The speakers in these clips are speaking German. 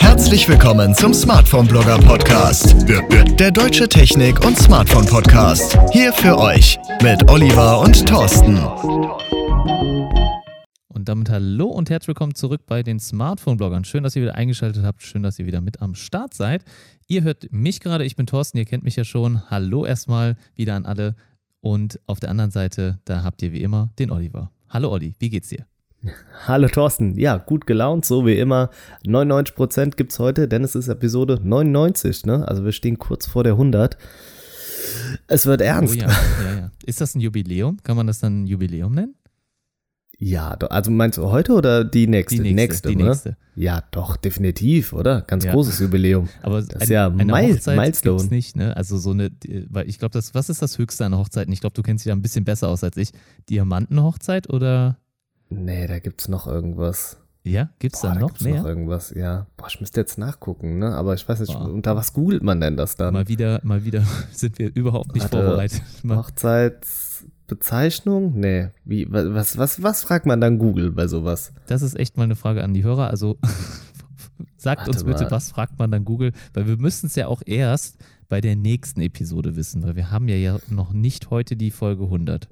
Herzlich willkommen zum Smartphone Blogger Podcast. Der deutsche Technik- und Smartphone Podcast. Hier für euch mit Oliver und Thorsten. Und damit hallo und herzlich willkommen zurück bei den Smartphone-Bloggern. Schön, dass ihr wieder eingeschaltet habt. Schön, dass ihr wieder mit am Start seid. Ihr hört mich gerade, ich bin Thorsten, ihr kennt mich ja schon. Hallo erstmal wieder an alle. Und auf der anderen Seite, da habt ihr wie immer den Oliver. Hallo Olli, wie geht's dir? Hallo Thorsten, ja, gut gelaunt, so wie immer. 99% gibt's heute, denn es ist Episode 99, ne? Also wir stehen kurz vor der 100. Es wird ernst. Oh ja, ja, ja. Ist das ein Jubiläum? Kann man das dann ein Jubiläum nennen? Ja, also meinst du heute oder die nächste? Die nächste, die ne? nächste. Ja, doch, definitiv, oder? Ganz Ja. großes Jubiläum. Aber Das ist ja eine Mil- Hochzeit Milestone. gibt's nicht, ne? Also so eine, weil ich glaube, das, was ist das Höchste an Hochzeiten? Ich glaube, du kennst dich da ein bisschen besser aus als ich. Diamantenhochzeit oder? Nee, da gibt's noch irgendwas. Ja, gibt's Boah, da da noch gibt's mehr? noch irgendwas, ja. Boah, ich müsste jetzt nachgucken, ne? Aber ich weiß nicht, Boah. unter was googelt man denn das dann? Mal wieder, mal wieder sind wir überhaupt nicht Warte. vorbereitet. Mal, Hochzeitsbezeichnung? Nee. Wie, wa- was, was, was fragt man dann Google bei sowas? das ist echt mal eine Frage an die Hörer. Also sagt Warte uns bitte, mal. was fragt man dann Google? Weil wir müssen es ja auch erst bei der nächsten Episode wissen, weil wir haben ja, ja noch nicht heute die Folge 100.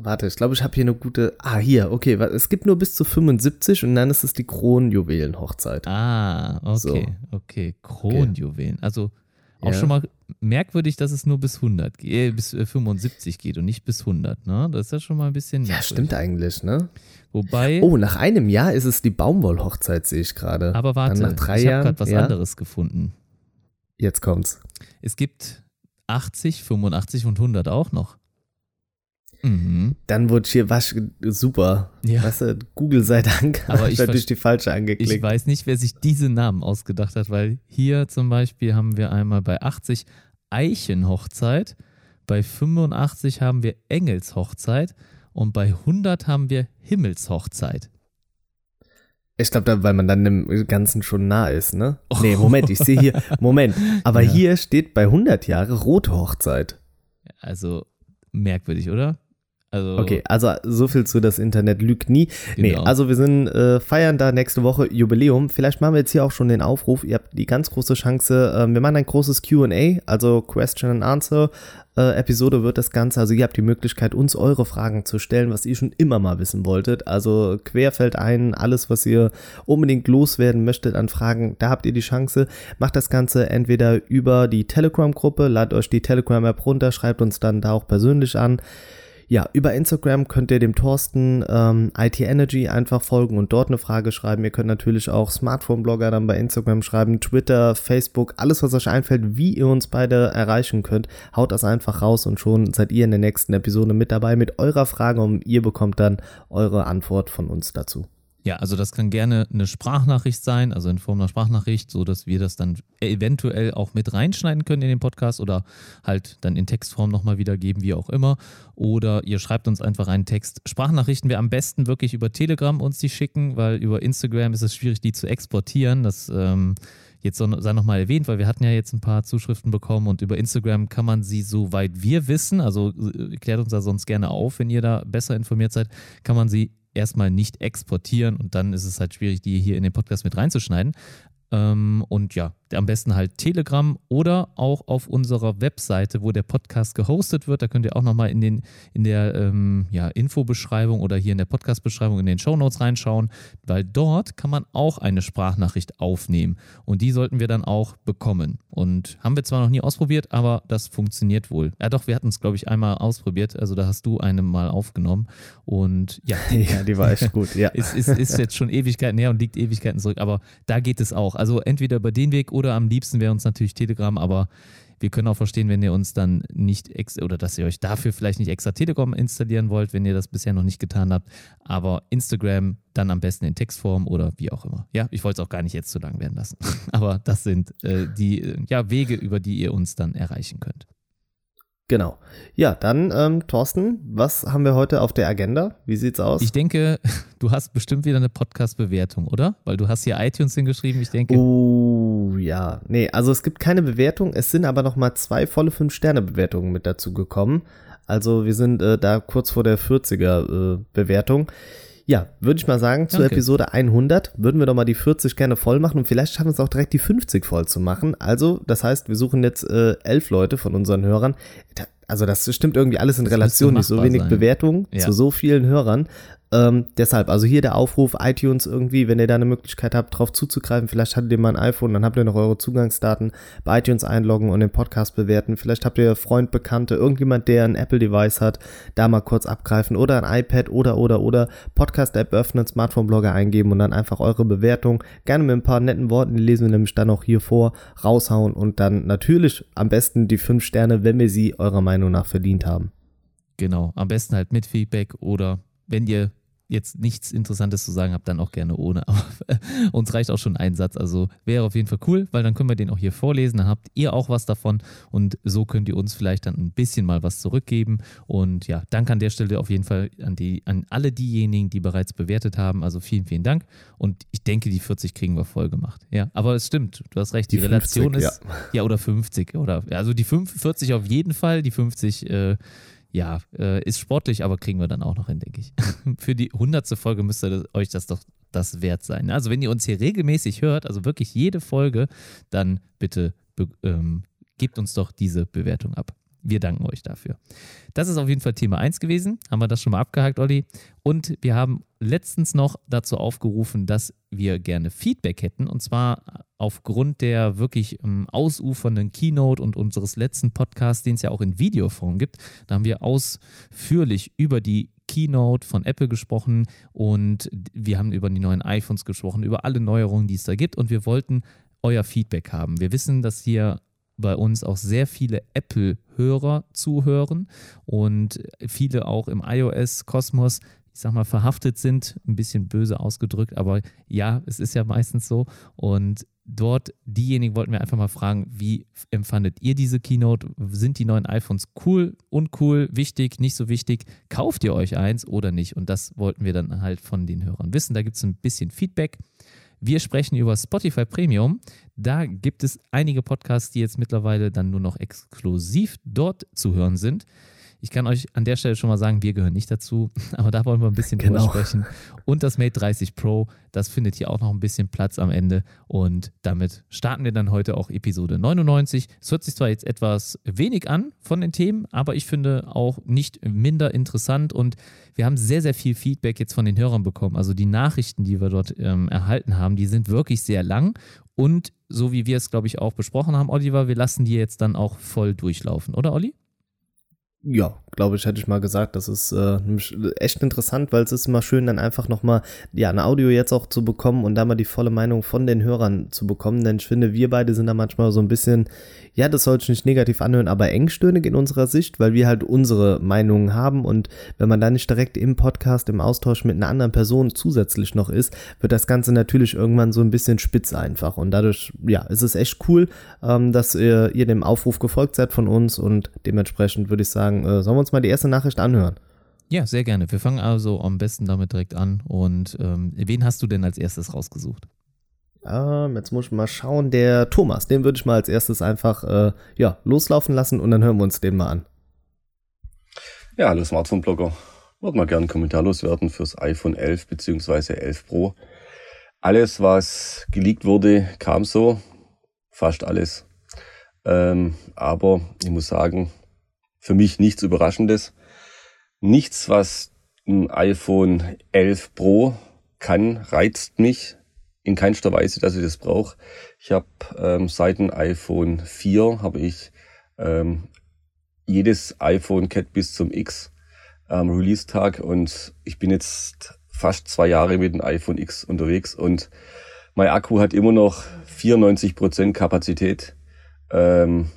Warte, ich glaube, ich habe hier eine gute. Ah, hier, okay. Es gibt nur bis zu 75 und dann ist es die Kronjuwelenhochzeit. Ah, okay, So. okay. Kronjuwelen. Also auch Ja. schon mal merkwürdig, dass es nur bis 100 geht, äh, bis äh, 75 geht und nicht bis 100, ne? Das ist ja schon mal ein bisschen Ja, merkwürdig. stimmt eigentlich, ne? Wobei, Oh, nach einem Jahr ist es die Baumwollhochzeit, sehe ich gerade. aber warte, Dann nach drei ich habe gerade was ja, anderes gefunden. Jetzt kommt's. Es gibt 80, 85 und 100 auch noch. Mhm. Dann wurde hier was super. Ja. Weißt du, Google sei Dank. Aber ich natürlich verst- die falsche Ich angeklickt. weiß nicht, wer sich diese Namen ausgedacht hat, weil hier zum Beispiel haben wir einmal bei 80 Eichenhochzeit, bei 85 haben wir Engelshochzeit und bei 100 haben wir Himmelshochzeit. Ich glaube, weil man dann dem Ganzen schon nah ist, ne? Nee, Moment, ich sehe hier, Moment. Aber Ja. hier steht bei 100 Jahre rote Hochzeit. Also merkwürdig, oder? Also, Okay, also so viel zu das Internet lügt nie. Nee, Genau. also wir sind äh, feiern da nächste Woche Jubiläum. Vielleicht machen wir jetzt hier auch schon den Aufruf. Ihr habt die ganz große Chance. Äh, wir machen ein großes Q&A, also Question and Answer äh, Episode wird das Ganze. Also ihr habt die Möglichkeit, uns eure Fragen zu stellen, was ihr schon immer mal wissen wolltet. Also querfeld ein, alles, was ihr unbedingt loswerden möchtet an Fragen, da habt ihr die Chance. Macht das Ganze entweder über die Telegram-Gruppe, ladet euch die Telegram-App runter, schreibt uns dann da auch persönlich an. Ja, über Instagram könnt ihr dem Thorsten ähm, IT Energy einfach folgen und dort eine Frage schreiben. Ihr könnt natürlich auch Smartphone-Blogger dann bei Instagram schreiben, Twitter, Facebook, alles, was euch einfällt, wie ihr uns beide erreichen könnt. Haut das einfach raus und schon seid ihr in der nächsten Episode mit dabei mit eurer Frage und ihr bekommt dann eure Antwort von uns dazu. Ja, also das kann gerne eine Sprachnachricht sein, also in Form einer Sprachnachricht, so dass wir das dann eventuell auch mit reinschneiden können in den Podcast oder halt dann in Textform nochmal wiedergeben, wie auch immer. Oder ihr schreibt uns einfach einen Text. Sprachnachrichten wir am besten wirklich über Telegram uns die schicken, weil über Instagram ist es schwierig, die zu exportieren. Das ähm, jetzt sei nochmal erwähnt, weil wir hatten ja jetzt ein paar Zuschriften bekommen und über Instagram kann man sie, soweit wir wissen, also äh, klärt uns da sonst gerne auf, wenn ihr da besser informiert seid, kann man sie erstmal nicht exportieren und dann ist es halt schwierig, die hier in den Podcast mit reinzuschneiden. Ähm, und ja, am besten halt Telegram oder auch auf unserer Webseite, wo der Podcast gehostet wird. Da könnt ihr auch nochmal in, den, in der ähm, ja, Infobeschreibung oder hier in der Podcast-Beschreibung in den Shownotes reinschauen, weil dort kann man auch eine Sprachnachricht aufnehmen. Und die sollten wir dann auch bekommen. Und haben wir zwar noch nie ausprobiert, aber das funktioniert wohl. Ja, doch, wir hatten es, glaube ich, einmal ausprobiert. Also da hast du eine mal aufgenommen. Und ja, Ja, die war echt gut, ja. ist, ist, ist jetzt schon Ewigkeiten her und liegt Ewigkeiten zurück, aber da geht es auch. Also entweder über den Weg oder am liebsten wäre uns natürlich Telegram, aber wir können auch verstehen, wenn ihr uns dann nicht ex oder dass ihr euch dafür vielleicht nicht extra Telegram installieren wollt, wenn ihr das bisher noch nicht getan habt. Aber Instagram dann am besten in Textform oder wie auch immer. Ja, ich wollte es auch gar nicht jetzt zu lang werden lassen. Aber das sind äh, die äh, ja, Wege, über die ihr uns dann erreichen könnt. Genau. Ja, dann, ähm, Thorsten, was haben wir heute auf der Agenda? Wie sieht's aus? Ich denke, du hast bestimmt wieder eine Podcast-Bewertung, oder? Weil du hast hier iTunes hingeschrieben. Ich denke, Oh, ja. Nee, also es gibt keine Bewertung. Es sind aber noch mal zwei volle 5-Sterne-Bewertungen mit dazu gekommen. Also wir sind äh, da kurz vor der 40er äh, Bewertung. Ja, würde ich mal sagen, zur Danke. Episode 100 würden wir doch mal die 40 gerne voll machen und vielleicht schaffen wir es auch direkt die 50 voll zu machen. Also, das heißt, wir suchen jetzt äh, elf Leute von unseren Hörern. Da, also das stimmt irgendwie alles in Das Relation, nicht so wenig sein. Bewertungen Ja. zu so vielen Hörern. Ähm, deshalb, also hier der Aufruf, iTunes irgendwie, wenn ihr da eine Möglichkeit habt, drauf zuzugreifen, vielleicht hattet ihr mal ein iPhone, dann habt ihr noch eure Zugangsdaten, bei iTunes einloggen und den Podcast bewerten. Vielleicht habt ihr Freund, Bekannte, irgendjemand, der ein Apple-Device hat, da mal kurz abgreifen oder ein iPad oder, oder, oder Podcast-App öffnen, Smartphone-Blogger eingeben und dann einfach eure Bewertung, gerne mit ein paar netten Worten, die lesen wir nämlich dann auch hier vor, raushauen und dann natürlich am besten die fünf Sterne, wenn wir sie eurer Meinung nach verdient haben. Genau, am besten halt mit Feedback oder wenn ihr jetzt nichts Interessantes zu sagen habt, dann auch gerne ohne. Aber uns reicht auch schon ein Satz. Also wäre auf jeden Fall cool, weil dann können wir den auch hier vorlesen. Dann habt ihr auch was davon und so könnt ihr uns vielleicht dann ein bisschen mal was zurückgeben. Und ja, danke an der Stelle auf jeden Fall an, die, an alle diejenigen, die bereits bewertet haben. Also vielen, vielen Dank. Und ich denke, die 40 kriegen wir voll gemacht. Ja, aber es stimmt, du hast recht. Die, Die Relation 50, ist, ja. oder 50 oder, also die 45 auf jeden Fall, die 50, äh, ja, äh, ist sportlich, aber kriegen wir dann auch noch hin, denke ich. Für die hundertste Folge müsste euch das doch das wert sein. Also wenn ihr uns hier regelmäßig hört, also wirklich jede Folge, dann bitte ähm, gebt uns doch diese Bewertung ab. Wir danken euch dafür. Das ist auf jeden Fall Thema 1 gewesen. Haben wir das schon mal abgehakt, Olli? Und wir haben letztens noch dazu aufgerufen, dass wir gerne Feedback hätten. Und zwar aufgrund der wirklich ähm, ausufernden Keynote und unseres letzten Podcasts, den es ja auch in Videoform gibt. Da haben wir ausführlich über die Keynote von Apple gesprochen und wir haben über die neuen iPhones gesprochen, über alle Neuerungen, die es da gibt. Und wir wollten euer Feedback haben. Wir wissen, dass hier bei uns auch sehr viele Apple-Hörer zuhören und viele auch im iOS-Kosmos, ich sag mal, verhaftet sind, ein bisschen böse ausgedrückt, aber ja, es ist ja meistens so. Und dort, diejenigen wollten wir einfach mal fragen, wie empfandet ihr diese Keynote? Sind die neuen iPhones cool, uncool, wichtig, nicht so wichtig? Kauft ihr euch eins oder nicht? Und das wollten wir dann halt von den Hörern wissen. Da gibt es ein bisschen Feedback. Wir sprechen über Spotify Premium. Da gibt es einige Podcasts, die jetzt mittlerweile dann nur noch exklusiv dort zu hören sind. Ich kann euch an der Stelle schon mal sagen, wir gehören nicht dazu, aber da wollen wir ein bisschen Genau. drüber sprechen. Und das Mate 30 Pro, das findet hier auch noch ein bisschen Platz am Ende. Und damit starten wir dann heute auch Episode 99. Es hört sich zwar jetzt etwas wenig an von den Themen, aber ich finde auch nicht minder interessant. Und wir haben sehr, sehr viel Feedback jetzt von den Hörern bekommen. Also die Nachrichten, die wir dort ähm, erhalten haben, die sind wirklich sehr lang. Und so wie wir es, glaube ich, auch besprochen haben, Oliver, wir lassen die jetzt dann auch voll durchlaufen, oder Olli? Ja, glaube ich, hätte ich mal gesagt. Das ist äh, echt interessant, weil es ist immer schön, dann einfach nochmal ja, ein Audio jetzt auch zu bekommen und da mal die volle Meinung von den Hörern zu bekommen. Denn ich finde, wir beide sind da manchmal so ein bisschen, ja, das soll ich nicht negativ anhören, aber engstöhnig in unserer Sicht, weil wir halt unsere Meinungen haben und wenn man da nicht direkt im Podcast, im Austausch mit einer anderen Person zusätzlich noch ist, wird das Ganze natürlich irgendwann so ein bisschen spitz einfach. Und dadurch, ja, ist es echt cool, ähm, dass ihr, ihr dem Aufruf gefolgt seid von uns und dementsprechend würde ich sagen, äh, sollen wir uns mal die erste Nachricht anhören? Ja, sehr gerne. Wir fangen also am besten damit direkt an. Und ähm, wen hast du denn als erstes rausgesucht? Ähm, jetzt muss ich mal schauen, der Thomas, den würde ich mal als erstes einfach äh, ja, loslaufen lassen und dann hören wir uns den mal an. Ja, hallo Smartphone-Blogger. Würde mal gerne einen Kommentar loswerden fürs iPhone 11 bzw. 11 Pro. Alles, was geleakt wurde, kam so. Fast alles. Ähm, aber ich muss sagen, für mich nichts Überraschendes. Nichts, was ein iPhone 11 Pro kann, reizt mich in keinster Weise, dass ich das brauche. Ich habe ähm, seit dem iPhone 4 habe ich ähm, jedes iPhone Cat bis zum X am Release-Tag und ich bin jetzt fast zwei Jahre mit dem iPhone X unterwegs und mein Akku hat immer noch 94% Kapazität. Ähm,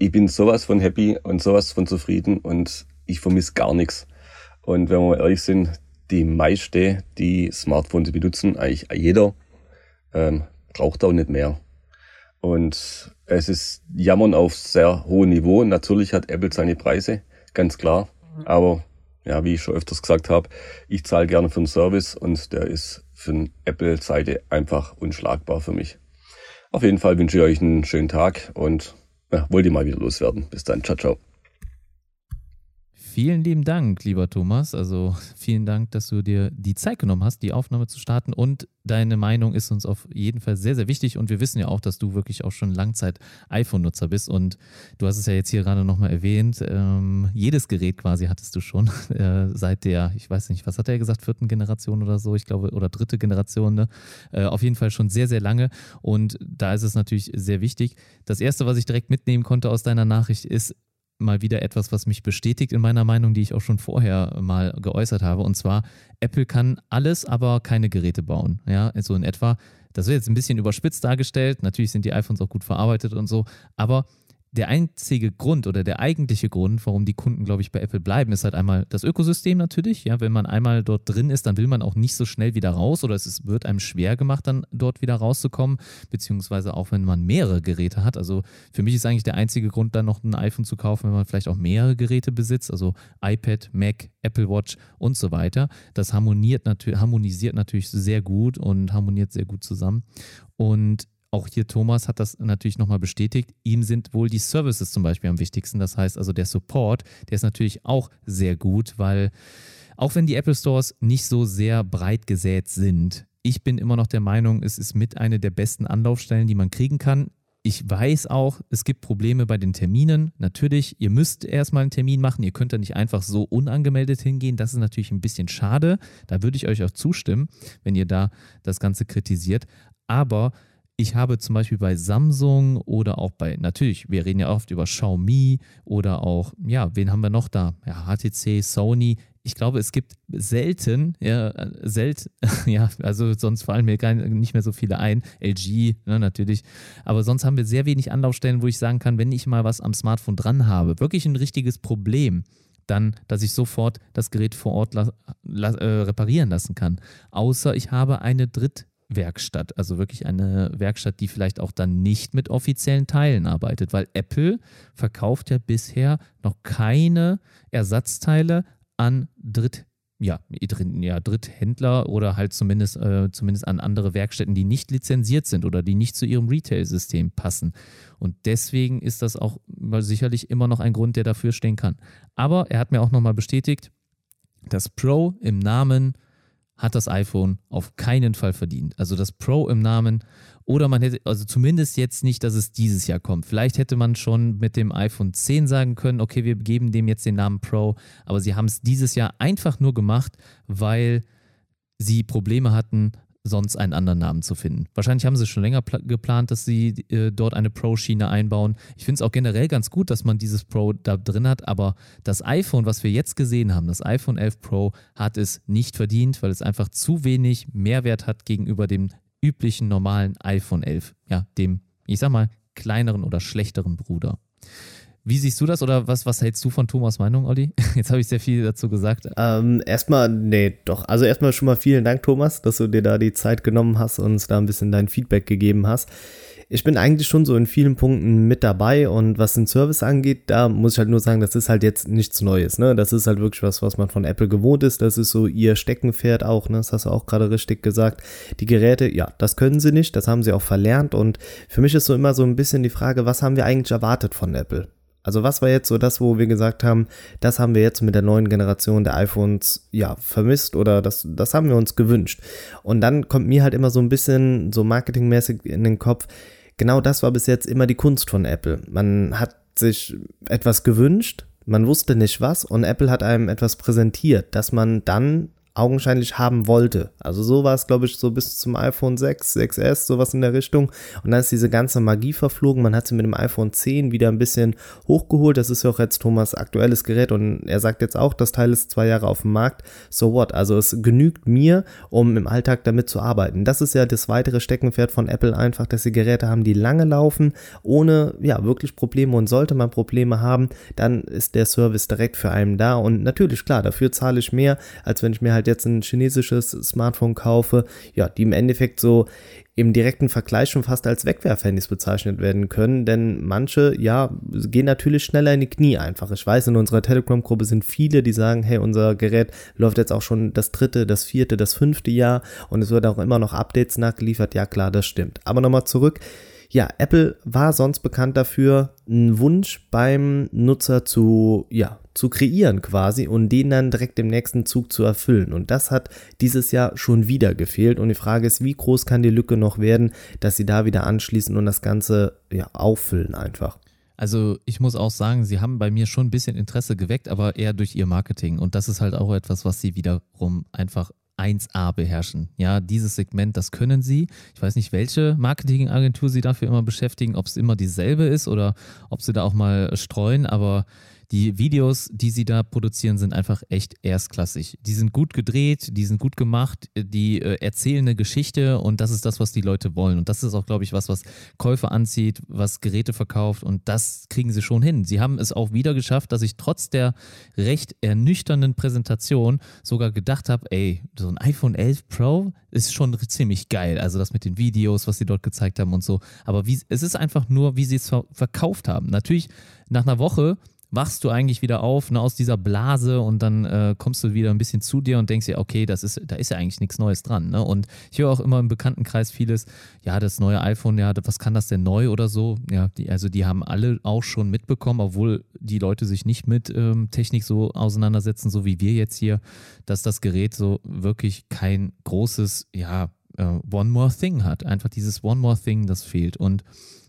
ich bin sowas von happy und sowas von zufrieden und ich vermisse gar nichts. Und wenn wir mal ehrlich sind, die meiste, die Smartphones benutzen, eigentlich jeder, ähm, braucht auch nicht mehr. Und es ist Jammern auf sehr hohem Niveau. Natürlich hat Apple seine Preise, ganz klar. Aber ja, wie ich schon öfters gesagt habe, ich zahle gerne für einen Service und der ist für eine Apple-Seite einfach unschlagbar für mich. Auf jeden Fall wünsche ich euch einen schönen Tag und ja, wollt ihr mal wieder loswerden. Bis dann, ciao, ciao. Vielen lieben Dank, lieber Thomas. Also vielen Dank, dass du dir die Zeit genommen hast, die Aufnahme zu starten. Und deine Meinung ist uns auf jeden Fall sehr, sehr wichtig. Und wir wissen ja auch, dass du wirklich auch schon Langzeit-iPhone-Nutzer bist. Und du hast es ja jetzt hier gerade nochmal erwähnt. Ähm, jedes Gerät quasi hattest du schon äh, seit der, ich weiß nicht, was hat er gesagt, vierten Generation oder so, ich glaube, oder dritte Generation. Ne? Äh, auf jeden Fall schon sehr, sehr lange. Und da ist es natürlich sehr wichtig. Das erste, was ich direkt mitnehmen konnte aus deiner Nachricht, ist, mal wieder etwas, was mich bestätigt in meiner Meinung, die ich auch schon vorher mal geäußert habe. Und zwar, Apple kann alles, aber keine Geräte bauen. Ja, so in etwa. Das wird jetzt ein bisschen überspitzt dargestellt. Natürlich sind die iPhones auch gut verarbeitet und so. Aber der einzige Grund oder der eigentliche Grund, warum die Kunden, glaube ich, bei Apple bleiben, ist halt einmal das Ökosystem natürlich. Ja, wenn man einmal dort drin ist, dann will man auch nicht so schnell wieder raus oder es wird einem schwer gemacht, dann dort wieder rauszukommen, beziehungsweise auch wenn man mehrere Geräte hat. Also für mich ist eigentlich der einzige Grund, dann noch ein iPhone zu kaufen, wenn man vielleicht auch mehrere Geräte besitzt, also iPad, Mac, Apple Watch und so weiter. Das harmoniert natürlich, harmonisiert natürlich sehr gut und harmoniert sehr gut zusammen. Und auch hier Thomas hat das natürlich nochmal bestätigt. Ihm sind wohl die Services zum Beispiel am wichtigsten. Das heißt also der Support, der ist natürlich auch sehr gut, weil auch wenn die Apple Stores nicht so sehr breit gesät sind, ich bin immer noch der Meinung, es ist mit einer der besten Anlaufstellen, die man kriegen kann. Ich weiß auch, es gibt Probleme bei den Terminen. Natürlich, ihr müsst erstmal einen Termin machen. Ihr könnt da nicht einfach so unangemeldet hingehen. Das ist natürlich ein bisschen schade. Da würde ich euch auch zustimmen, wenn ihr da das Ganze kritisiert. Aber ich habe zum Beispiel bei Samsung oder auch bei, natürlich, wir reden ja oft über Xiaomi oder auch, ja, wen haben wir noch da? Ja, HTC, Sony. Ich glaube, es gibt selten, ja, selten, ja, also sonst fallen mir gar nicht mehr so viele ein. LG, ne, natürlich. Aber sonst haben wir sehr wenig Anlaufstellen, wo ich sagen kann, wenn ich mal was am Smartphone dran habe, wirklich ein richtiges Problem, dann, dass ich sofort das Gerät vor Ort la la äh, reparieren lassen kann. Außer ich habe eine Dritt- Werkstatt, also wirklich eine Werkstatt, die vielleicht auch dann nicht mit offiziellen Teilen arbeitet, weil Apple verkauft ja bisher noch keine Ersatzteile an Dritt, ja, ja, Dritthändler oder halt zumindest, äh, zumindest an andere Werkstätten, die nicht lizenziert sind oder die nicht zu ihrem Retail-System passen. Und deswegen ist das auch sicherlich immer noch ein Grund, der dafür stehen kann. Aber er hat mir auch nochmal bestätigt, dass Pro im Namen hat das iPhone auf keinen Fall verdient. Also das Pro im Namen oder man hätte, also zumindest jetzt nicht, dass es dieses Jahr kommt. Vielleicht hätte man schon mit dem iPhone 10 sagen können, okay, wir geben dem jetzt den Namen Pro, aber sie haben es dieses Jahr einfach nur gemacht, weil sie Probleme hatten, sonst einen anderen Namen zu finden. Wahrscheinlich haben sie schon länger geplant, dass sie äh, dort eine Pro-Schiene einbauen. Ich finde es auch generell ganz gut, dass man dieses Pro da drin hat, aber das iPhone, was wir jetzt gesehen haben, das iPhone 11 Pro, hat es nicht verdient, weil es einfach zu wenig Mehrwert hat gegenüber dem üblichen normalen iPhone 11, ja, dem, ich sag mal, kleineren oder schlechteren Bruder. Wie siehst du das oder was, was hältst du von Thomas Meinung, Olli? Jetzt habe ich sehr viel dazu gesagt. Ähm, erstmal, nee, doch. Also erstmal schon mal vielen Dank, Thomas, dass du dir da die Zeit genommen hast und uns da ein bisschen dein Feedback gegeben hast. Ich bin eigentlich schon so in vielen Punkten mit dabei und was den Service angeht, da muss ich halt nur sagen, das ist halt jetzt nichts Neues, ne? Das ist halt wirklich was, was man von Apple gewohnt ist. Das ist so ihr Steckenpferd auch, ne? Das hast du auch gerade richtig gesagt. Die Geräte, ja, das können sie nicht, das haben sie auch verlernt und für mich ist so immer so ein bisschen die Frage, was haben wir eigentlich erwartet von Apple? Also was war jetzt so das, wo wir gesagt haben, das haben wir jetzt mit der neuen Generation der iPhones ja vermisst oder das, das haben wir uns gewünscht. Und dann kommt mir halt immer so ein bisschen so marketingmäßig in den Kopf, genau das war bis jetzt immer die Kunst von Apple. Man hat sich etwas gewünscht, man wusste nicht was und Apple hat einem etwas präsentiert, dass man dann augenscheinlich haben wollte. Also so war es, glaube ich, so bis zum iPhone 6, 6S, sowas in der Richtung. Und dann ist diese ganze Magie verflogen. Man hat sie mit dem iPhone 10 wieder ein bisschen hochgeholt. Das ist ja auch jetzt Thomas aktuelles Gerät und er sagt jetzt auch, das Teil ist zwei Jahre auf dem Markt. So what? Also es genügt mir, um im Alltag damit zu arbeiten. Das ist ja das weitere Steckenpferd von Apple einfach, dass sie Geräte haben, die lange laufen, ohne ja wirklich Probleme. Und sollte man Probleme haben, dann ist der Service direkt für einen da. Und natürlich, klar, dafür zahle ich mehr, als wenn ich mir halt jetzt ein chinesisches Smartphone kaufe, ja, die im Endeffekt so im direkten Vergleich schon fast als Wegwerfhandys bezeichnet werden können, denn manche, ja, gehen natürlich schneller in die Knie einfach. Ich weiß, in unserer Telegram-Gruppe sind viele, die sagen, hey, unser Gerät läuft jetzt auch schon das dritte, das vierte, das fünfte Jahr und es wird auch immer noch Updates nachgeliefert. Ja, klar, das stimmt. Aber nochmal zurück Ja, Apple war sonst bekannt dafür, einen Wunsch beim Nutzer zu, ja, zu kreieren quasi und den dann direkt im nächsten Zug zu erfüllen. Und das hat dieses Jahr schon wieder gefehlt. Und die Frage ist, wie groß kann die Lücke noch werden, dass sie da wieder anschließen und das Ganze ja, auffüllen einfach. Also ich muss auch sagen, sie haben bei mir schon ein bisschen Interesse geweckt, aber eher durch ihr Marketing. Und das ist halt auch etwas, was sie wiederum einfach 1A beherrschen. Ja, dieses Segment, das können sie. Ich weiß nicht, welche Marketingagentur sie dafür immer beschäftigen, ob es immer dieselbe ist oder ob sie da auch mal streuen, aber die Videos, die sie da produzieren, sind einfach echt erstklassig. Die sind gut gedreht, die sind gut gemacht, die äh, erzählen eine Geschichte und das ist das, was die Leute wollen. Und das ist auch, glaube ich, was, was Käufer anzieht, was Geräte verkauft und das kriegen sie schon hin. Sie haben es auch wieder geschafft, dass ich trotz der recht ernüchternden Präsentation sogar gedacht habe, ey, so ein iPhone 11 Pro ist schon ziemlich geil. Also das mit den Videos, was sie dort gezeigt haben und so. Aber wie, es ist einfach nur, wie sie es verkauft haben. Natürlich nach einer Woche wachst du eigentlich wieder auf ne, aus dieser Blase und dann äh, kommst du wieder ein bisschen zu dir und denkst dir, okay, das ist, da ist ja eigentlich nichts Neues dran. Ne? Und ich höre auch immer im Bekanntenkreis vieles, ja, das neue iPhone, ja, was kann das denn neu oder so? Ja, die, also die haben alle auch schon mitbekommen, obwohl die Leute sich nicht mit ähm, Technik so auseinandersetzen, so wie wir jetzt hier, dass das Gerät so wirklich kein großes, ja, äh, One More Thing hat. Einfach dieses One More Thing, das fehlt. Und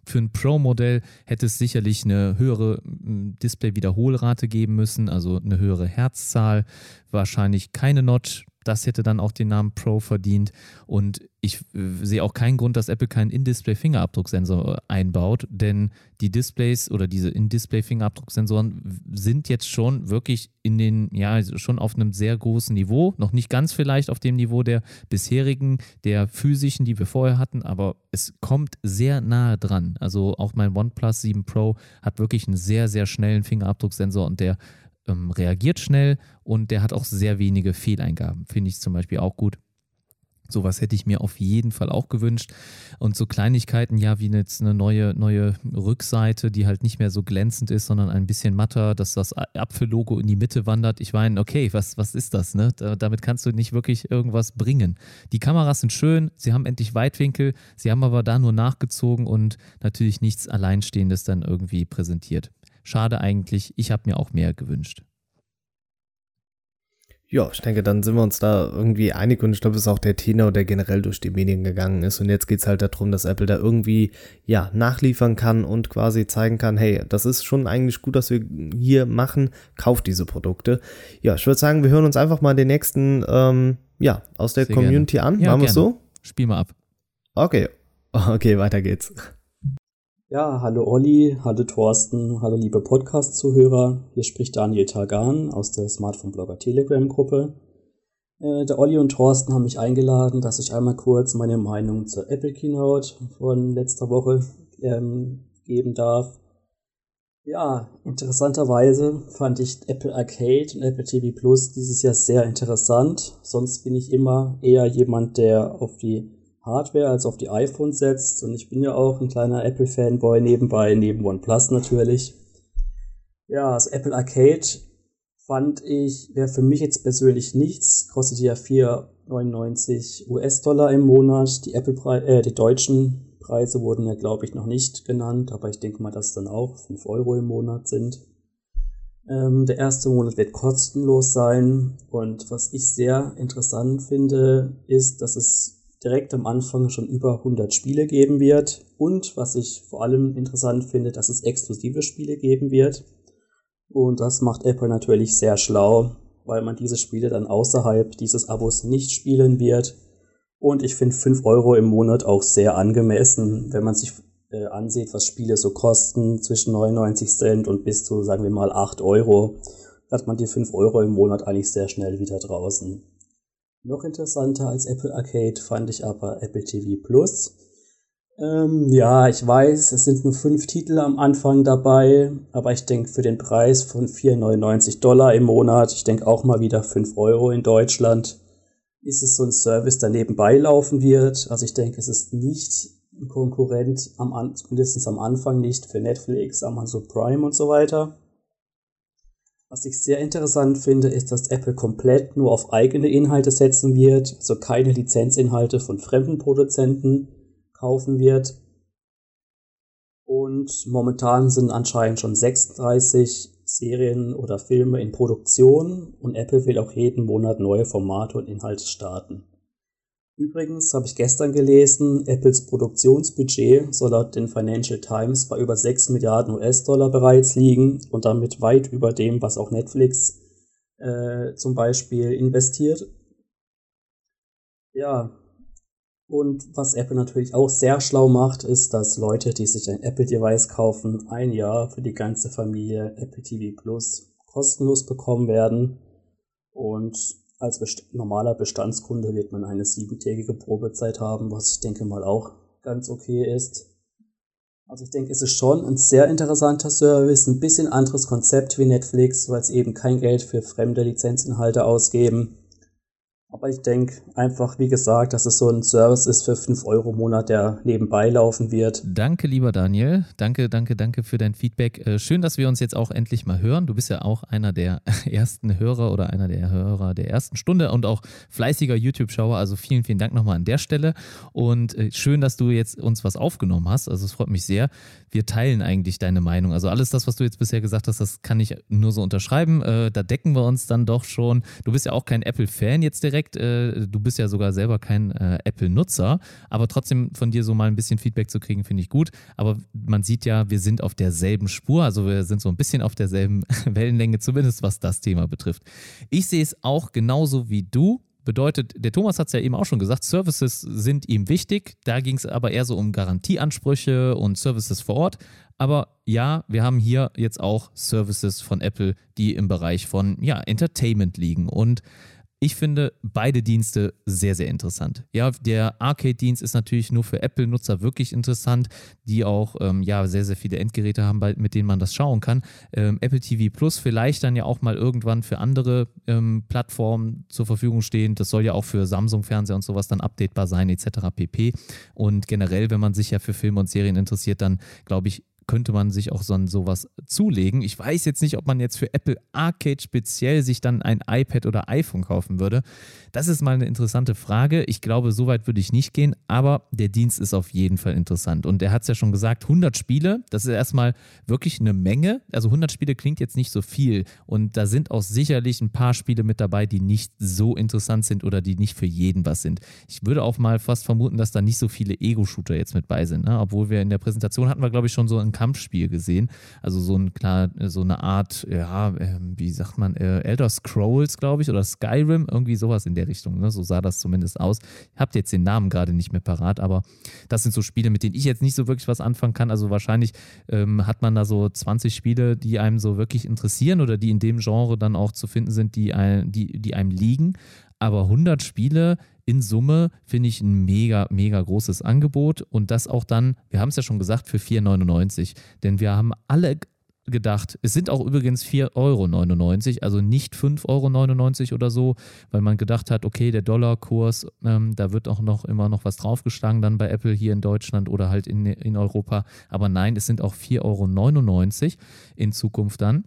für ein Pro-Modell hätte es sicherlich eine höhere Display-Wiederholrate geben müssen, also eine höhere Herzzahl, wahrscheinlich keine Notch, das hätte dann auch den Namen Pro verdient. Und ich äh, sehe auch keinen Grund, dass Apple keinen In-Display-Fingerabdrucksensor äh, einbaut, denn die Displays oder diese In-Display-Fingerabdrucksensoren sind jetzt schon wirklich in den, ja, schon auf einem sehr großen Niveau. Noch nicht ganz vielleicht auf dem Niveau der bisherigen, der physischen, die wir vorher hatten, aber es kommt sehr nahe dran. Also auch mein OnePlus 7 Pro hat wirklich einen sehr, sehr schnellen Fingerabdrucksensor und der ähm, reagiert schnell und der hat auch sehr wenige Fehleingaben. Finde ich zum Beispiel auch gut. Sowas hätte ich mir auf jeden Fall auch gewünscht. Und so Kleinigkeiten, ja, wie jetzt eine neue, neue Rückseite, die halt nicht mehr so glänzend ist, sondern ein bisschen matter, dass das Apfellogo in die Mitte wandert. Ich meine, okay, was, was ist das? Ne? damit kannst du nicht wirklich irgendwas bringen. Die Kameras sind schön, sie haben endlich Weitwinkel, sie haben aber da nur nachgezogen und natürlich nichts Alleinstehendes dann irgendwie präsentiert. Schade eigentlich, ich habe mir auch mehr gewünscht. Ja, ich denke, dann sind wir uns da irgendwie einig und ich glaube, es ist auch der Tenor, der generell durch die Medien gegangen ist. Und jetzt geht es halt darum, dass Apple da irgendwie ja nachliefern kann und quasi zeigen kann, hey, das ist schon eigentlich gut, was wir hier machen, kauft diese Produkte. Ja, ich würde sagen, wir hören uns einfach mal den nächsten, ähm, ja, aus der Sehr Community gerne. an. Ja, Machen wir es so? Spiel mal ab. Okay. Okay, weiter geht's. Ja, hallo Olli, hallo Thorsten, hallo liebe Podcast-Zuhörer. Hier spricht Daniel Tagan aus der Smartphone-Blogger Telegram-Gruppe. Äh, der Olli und Thorsten haben mich eingeladen, dass ich einmal kurz meine Meinung zur Apple Keynote von letzter Woche ähm, geben darf. Ja, interessanterweise fand ich Apple Arcade und Apple TV Plus dieses Jahr sehr interessant. Sonst bin ich immer eher jemand, der auf die Hardware als auf die iPhones setzt. Und ich bin ja auch ein kleiner Apple-Fanboy nebenbei, neben OnePlus natürlich. Ja, also Apple Arcade fand ich, wäre für mich jetzt persönlich nichts. Kostet ja 4,99 US-Dollar im Monat. Die Apple äh, die deutschen Preise wurden ja, glaube ich, noch nicht genannt, aber ich denke mal, dass dann auch 5 Euro im Monat sind. Ähm, der erste Monat wird kostenlos sein und was ich sehr interessant finde, ist, dass es direkt am Anfang schon über 100 Spiele geben wird und was ich vor allem interessant finde, dass es exklusive Spiele geben wird. Und das macht Apple natürlich sehr schlau, weil man diese Spiele dann außerhalb dieses Abos nicht spielen wird. Und ich finde 5 Euro im Monat auch sehr angemessen, wenn man sich äh, ansieht, was Spiele so kosten, zwischen 99 Cent und bis zu, sagen wir mal, 8 Euro. hat man die 5 Euro im Monat eigentlich sehr schnell wieder draußen. Noch interessanter als Apple Arcade fand ich aber Apple TV Plus. Ähm, ja, ich weiß, es sind nur fünf Titel am Anfang dabei, aber ich denke für den Preis von 4,99 Dollar im Monat, ich denke auch mal wieder 5 Euro in Deutschland, ist es so ein Service, der nebenbei laufen wird. Also ich denke, es ist nicht ein Konkurrent, am, zumindest am Anfang nicht für Netflix, Amazon Prime und so weiter. Was ich sehr interessant finde, ist, dass Apple komplett nur auf eigene Inhalte setzen wird, also keine Lizenzinhalte von fremden Produzenten kaufen wird. Und momentan sind anscheinend schon 36 Serien oder Filme in Produktion und Apple will auch jeden Monat neue Formate und Inhalte starten. Übrigens habe ich gestern gelesen, Apples Produktionsbudget soll laut den Financial Times bei über 6 Milliarden US-Dollar bereits liegen und damit weit über dem, was auch Netflix äh, zum Beispiel investiert. Ja, und was Apple natürlich auch sehr schlau macht, ist, dass Leute, die sich ein Apple-Device kaufen, ein Jahr für die ganze Familie Apple TV Plus kostenlos bekommen werden. Und als best normaler Bestandskunde wird man eine siebentägige Probezeit haben, was ich denke mal auch ganz okay ist. Also ich denke, es ist schon ein sehr interessanter Service, ein bisschen anderes Konzept wie Netflix, weil sie eben kein Geld für fremde Lizenzinhalte ausgeben. Aber ich denke einfach, wie gesagt, dass es so ein Service ist für 5 Euro im Monat, der nebenbei laufen wird. Danke, lieber Daniel. Danke, danke, danke für dein Feedback. Äh, schön, dass wir uns jetzt auch endlich mal hören. Du bist ja auch einer der ersten Hörer oder einer der Hörer der ersten Stunde und auch fleißiger YouTube-Schauer. Also vielen, vielen Dank nochmal an der Stelle. Und äh, schön, dass du jetzt uns was aufgenommen hast. Also es freut mich sehr. Wir teilen eigentlich deine Meinung. Also alles das, was du jetzt bisher gesagt hast, das kann ich nur so unterschreiben. Äh, da decken wir uns dann doch schon. Du bist ja auch kein Apple-Fan jetzt direkt direkt, äh, du bist ja sogar selber kein äh, Apple-Nutzer, aber trotzdem von dir so mal ein bisschen Feedback zu kriegen, finde ich gut. Aber man sieht ja, wir sind auf derselben Spur, also wir sind so ein bisschen auf derselben Wellenlänge, zumindest was das Thema betrifft. Ich sehe es auch genauso wie du. Bedeutet, der Thomas hat es ja eben auch schon gesagt, Services sind ihm wichtig. Da ging es aber eher so um Garantieansprüche und Services vor Ort. Aber ja, wir haben hier jetzt auch Services von Apple, die im Bereich von ja, Entertainment liegen. Und ich finde beide Dienste sehr, sehr interessant. Ja, der Arcade-Dienst ist natürlich nur für Apple-Nutzer wirklich interessant, die auch ähm, ja, sehr, sehr viele Endgeräte haben, mit denen man das schauen kann. Ähm, Apple TV Plus vielleicht dann ja auch mal irgendwann für andere ähm, Plattformen zur Verfügung stehen. Das soll ja auch für Samsung-Fernseher und sowas dann updatebar sein, etc. pp. Und generell, wenn man sich ja für Filme und Serien interessiert, dann glaube ich, könnte man sich auch so sowas zulegen. Ich weiß jetzt nicht, ob man jetzt für Apple Arcade speziell sich dann ein iPad oder iPhone kaufen würde. Das ist mal eine interessante Frage. Ich glaube, so weit würde ich nicht gehen, aber der Dienst ist auf jeden Fall interessant. Und er hat es ja schon gesagt, 100 Spiele, das ist erstmal wirklich eine Menge. Also 100 Spiele klingt jetzt nicht so viel. Und da sind auch sicherlich ein paar Spiele mit dabei, die nicht so interessant sind oder die nicht für jeden was sind. Ich würde auch mal fast vermuten, dass da nicht so viele Ego-Shooter jetzt mit bei sind. Ne? Obwohl wir in der Präsentation hatten wir, glaube ich, schon so ein Kampfspiel gesehen. Also so ein klar, so eine Art, ja, äh, wie sagt man, äh, Elder Scrolls, glaube ich, oder Skyrim, irgendwie sowas in der Richtung. Ne? So sah das zumindest aus. Ich habe jetzt den Namen gerade nicht mehr parat, aber das sind so Spiele, mit denen ich jetzt nicht so wirklich was anfangen kann. Also wahrscheinlich ähm, hat man da so 20 Spiele, die einem so wirklich interessieren oder die in dem Genre dann auch zu finden sind, die, ein, die, die einem liegen. Aber 100 Spiele in Summe finde ich ein mega, mega großes Angebot und das auch dann, wir haben es ja schon gesagt, für 4,99. Denn wir haben alle gedacht, es sind auch übrigens 4,99 Euro, also nicht 5,99 Euro oder so, weil man gedacht hat, okay, der Dollarkurs, ähm, da wird auch noch immer noch was draufgeschlagen dann bei Apple hier in Deutschland oder halt in, in Europa. Aber nein, es sind auch 4,99 Euro in Zukunft dann.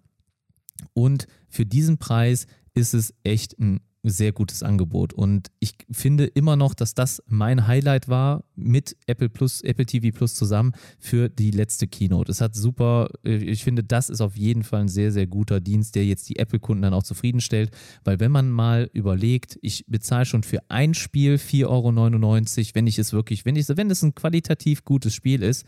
Und für diesen Preis ist es echt ein sehr gutes Angebot. Und ich finde immer noch, dass das mein Highlight war mit Apple Plus, Apple TV Plus zusammen für die letzte Keynote. Es hat super, äh, ich finde, das ist auf jeden Fall ein sehr, sehr guter Dienst, der jetzt die Apple-Kunden dann auch zufriedenstellt. Weil wenn man mal überlegt, ich bezahle schon für ein Spiel 4,99 Euro, wenn ich es wirklich, wenn ich, wenn es ein qualitativ gutes Spiel ist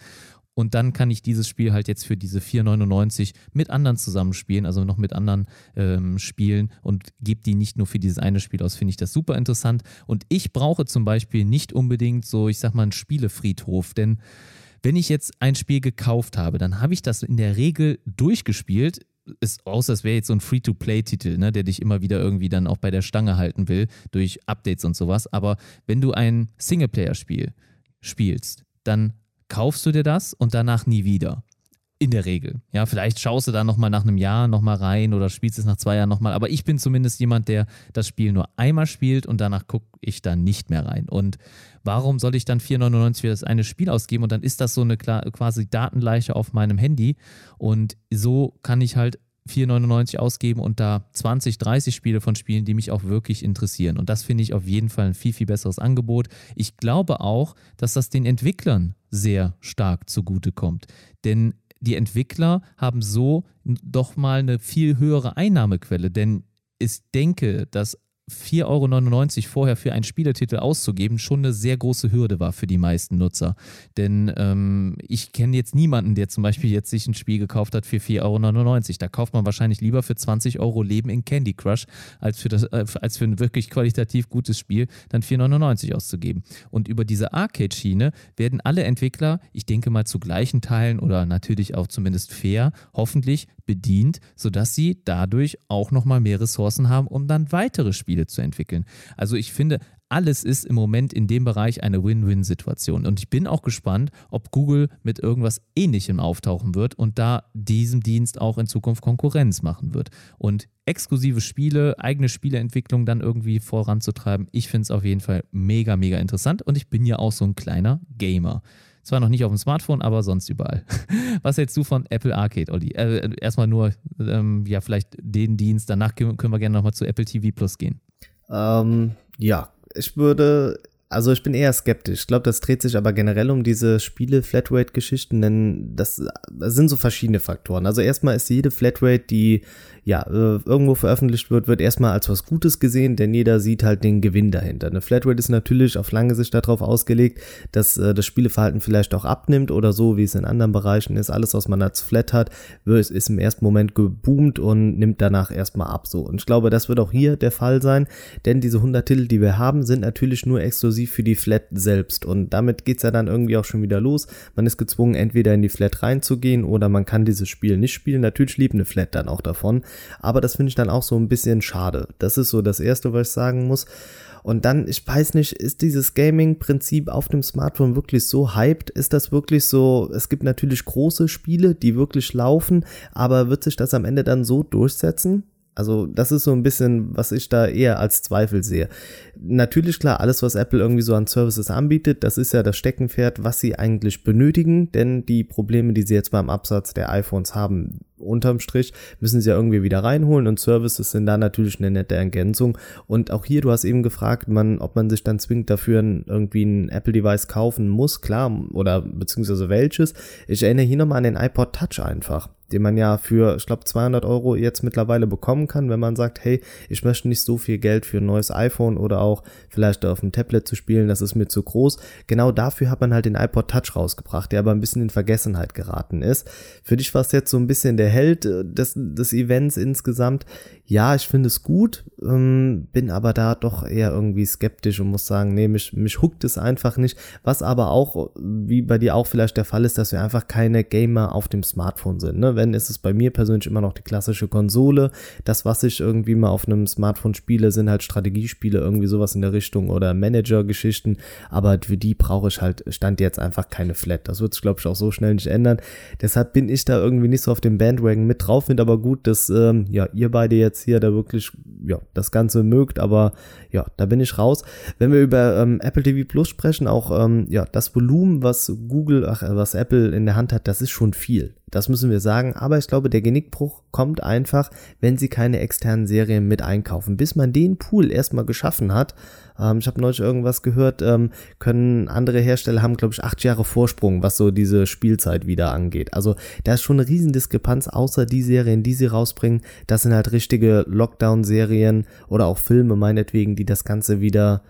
und dann kann ich dieses Spiel halt jetzt für diese 4,99 mit anderen zusammenspielen, also noch mit anderen ähm, Spielen und gebe die nicht nur für dieses eine Spiel aus, finde ich das super interessant. Und ich brauche zum Beispiel nicht unbedingt so, ich sag mal, einen Spielefriedhof, denn wenn ich jetzt ein Spiel gekauft habe, dann habe ich das in der Regel durchgespielt. Ist, außer es wäre jetzt so ein Free-to-Play-Titel, ne, der dich immer wieder irgendwie dann auch bei der Stange halten will, durch Updates und sowas. Aber wenn du ein Singleplayer-Spiel spielst, dann kaufst du dir das und danach nie wieder. In der Regel. Ja, vielleicht schaust du da nochmal nach einem Jahr nochmal rein oder spielst es nach zwei Jahren nochmal. Aber ich bin zumindest jemand, der das Spiel nur einmal spielt und danach gucke ich da nicht mehr rein. Und warum soll ich dann 4,99 für das eine Spiel ausgeben und dann ist das so eine quasi Datenleiche auf meinem Handy und so kann ich halt 4,99 ausgeben und da 20, 30 Spiele von Spielen, die mich auch wirklich interessieren. Und das finde ich auf jeden Fall ein viel, viel besseres Angebot. Ich glaube auch, dass das den Entwicklern sehr stark zugutekommt. Denn die Entwickler haben so doch mal eine viel höhere Einnahmequelle. Denn ich denke, dass 4,99 Euro vorher für einen Spieletitel auszugeben schon eine sehr große Hürde war für die meisten Nutzer. Denn ähm, ich kenne jetzt niemanden, der zum Beispiel jetzt sich ein Spiel gekauft hat für 4,99 Euro. Da kauft man wahrscheinlich lieber für 20 Euro Leben in Candy Crush, als für, das, äh, als für ein wirklich qualitativ gutes Spiel dann 4,99 Euro auszugeben. Und über diese Arcade-Schiene werden alle Entwickler, ich denke mal zu gleichen Teilen oder natürlich auch zumindest fair, hoffentlich bedient, sodass sie dadurch auch nochmal mehr Ressourcen haben, um dann weitere Spiele zu entwickeln. Also ich finde, alles ist im Moment in dem Bereich eine Win-Win-Situation. Und ich bin auch gespannt, ob Google mit irgendwas Ähnlichem auftauchen wird und da diesem Dienst auch in Zukunft Konkurrenz machen wird. Und exklusive Spiele, eigene Spieleentwicklung dann irgendwie voranzutreiben, ich finde es auf jeden Fall mega, mega interessant. Und ich bin ja auch so ein kleiner Gamer. Zwar noch nicht auf dem Smartphone, aber sonst überall. Was hältst du von Apple Arcade, Olli? Äh, erstmal nur, ähm, ja, vielleicht den Dienst. Danach können wir gerne nochmal zu Apple TV Plus gehen. Ähm, ja, ich würde also ich bin eher skeptisch. Ich glaube, das dreht sich aber generell um diese Spiele-Flatrate-Geschichten, denn das, das, sind so verschiedene Faktoren. Also erstmal ist jede Flatrate, die ja, äh, irgendwo veröffentlicht wird, wird erstmal als was Gutes gesehen, denn jeder sieht halt den Gewinn dahinter. Eine Flatrate ist natürlich auf lange Sicht darauf ausgelegt, dass äh, das Spieleverhalten vielleicht auch abnimmt oder so, wie es in anderen Bereichen ist. Alles, was man als Flat hat, wird, ist im ersten Moment geboomt und nimmt danach erstmal ab. So. Und ich glaube, das wird auch hier der Fall sein, denn diese 100 Titel, die wir haben, sind natürlich nur exklusiv für die Flat selbst. Und damit geht's ja dann irgendwie auch schon wieder los. Man ist gezwungen, entweder in die Flat reinzugehen oder man kann dieses Spiel nicht spielen. Natürlich liebt eine Flat dann auch davon. Aber das finde ich dann auch so ein bisschen schade. Das ist so das Erste, was ich sagen muss. Und dann, ich weiß nicht, ist dieses Gaming-Prinzip auf dem Smartphone wirklich so hyped? Ist das wirklich so, es gibt natürlich große Spiele, die wirklich laufen, aber wird sich das am Ende dann so durchsetzen? Also das ist so ein bisschen, was ich da eher als Zweifel sehe. Natürlich klar, alles, was Apple irgendwie so an Services anbietet, das ist ja das Steckenpferd, was sie eigentlich benötigen, denn die Probleme, die sie jetzt beim Absatz der iPhones haben, unterm Strich müssen sie ja irgendwie wieder reinholen und Services sind da natürlich eine nette Ergänzung. Und auch hier, du hast eben gefragt, man, ob man sich dann zwingend dafür irgendwie ein Apple-Device kaufen muss, klar, oder beziehungsweise welches. Ich erinnere hier nochmal an den iPod Touch einfach den man ja für, ich glaube, 200 Euro jetzt mittlerweile bekommen kann, wenn man sagt, hey, ich möchte nicht so viel Geld für ein neues iPhone oder auch vielleicht auf dem Tablet zu spielen, das ist mir zu groß. Genau dafür hat man halt den iPod Touch rausgebracht, der aber ein bisschen in Vergessenheit geraten ist. Für dich war es jetzt so ein bisschen der Held äh, des, des Events insgesamt. Ja, ich finde es gut, ähm, bin aber da doch eher irgendwie skeptisch und muss sagen, nee, mich, mich huckt es einfach nicht. Was aber auch, wie bei dir auch vielleicht der Fall ist, dass wir einfach keine Gamer auf dem Smartphone sind. Ne? Wenn, ist es bei mir persönlich immer noch die klassische Konsole. Das, was ich irgendwie mal auf einem Smartphone spiele, sind halt Strategiespiele, irgendwie sowas in der Richtung oder Manager-Geschichten. Aber für die brauche ich halt, stand jetzt einfach keine Flat. Das wird sich, glaube ich, auch so schnell nicht ändern. Deshalb bin ich da irgendwie nicht so auf dem Bandwagon mit drauf. Finde aber gut, dass ähm, ja, ihr beide jetzt jetzt hier da wirklich ja, das Ganze mögt, aber ja, da bin ich raus. Wenn wir über ähm, Apple TV Plus sprechen, auch ähm, ja, das Volumen, was Google, ach, was Apple in der Hand hat, das ist schon viel. Das müssen wir sagen. Aber ich glaube, der Genickbruch kommt einfach, wenn sie keine externen Serien mit einkaufen. Bis man den Pool erstmal geschaffen hat, ähm, ich habe neulich irgendwas gehört, ähm, können andere Hersteller haben, glaube ich, acht Jahre Vorsprung, was so diese Spielzeit wieder angeht. Also da ist schon eine Riesendiskrepanz, außer die Serien, die sie rausbringen. Das sind halt richtige Lockdown-Serien oder auch Filme meinetwegen, die das Ganze wieder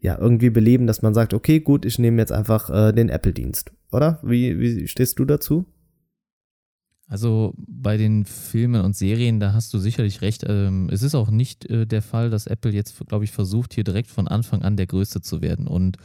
ja, irgendwie beleben, dass man sagt, okay, gut, ich nehme jetzt einfach äh, den Apple-Dienst, oder? Wie, wie stehst du dazu? Also bei den Filmen und Serien, da hast du sicherlich recht. Ähm, es ist auch nicht äh, der Fall, dass Apple jetzt, glaube ich, versucht, hier direkt von Anfang an der Größte zu werden. Und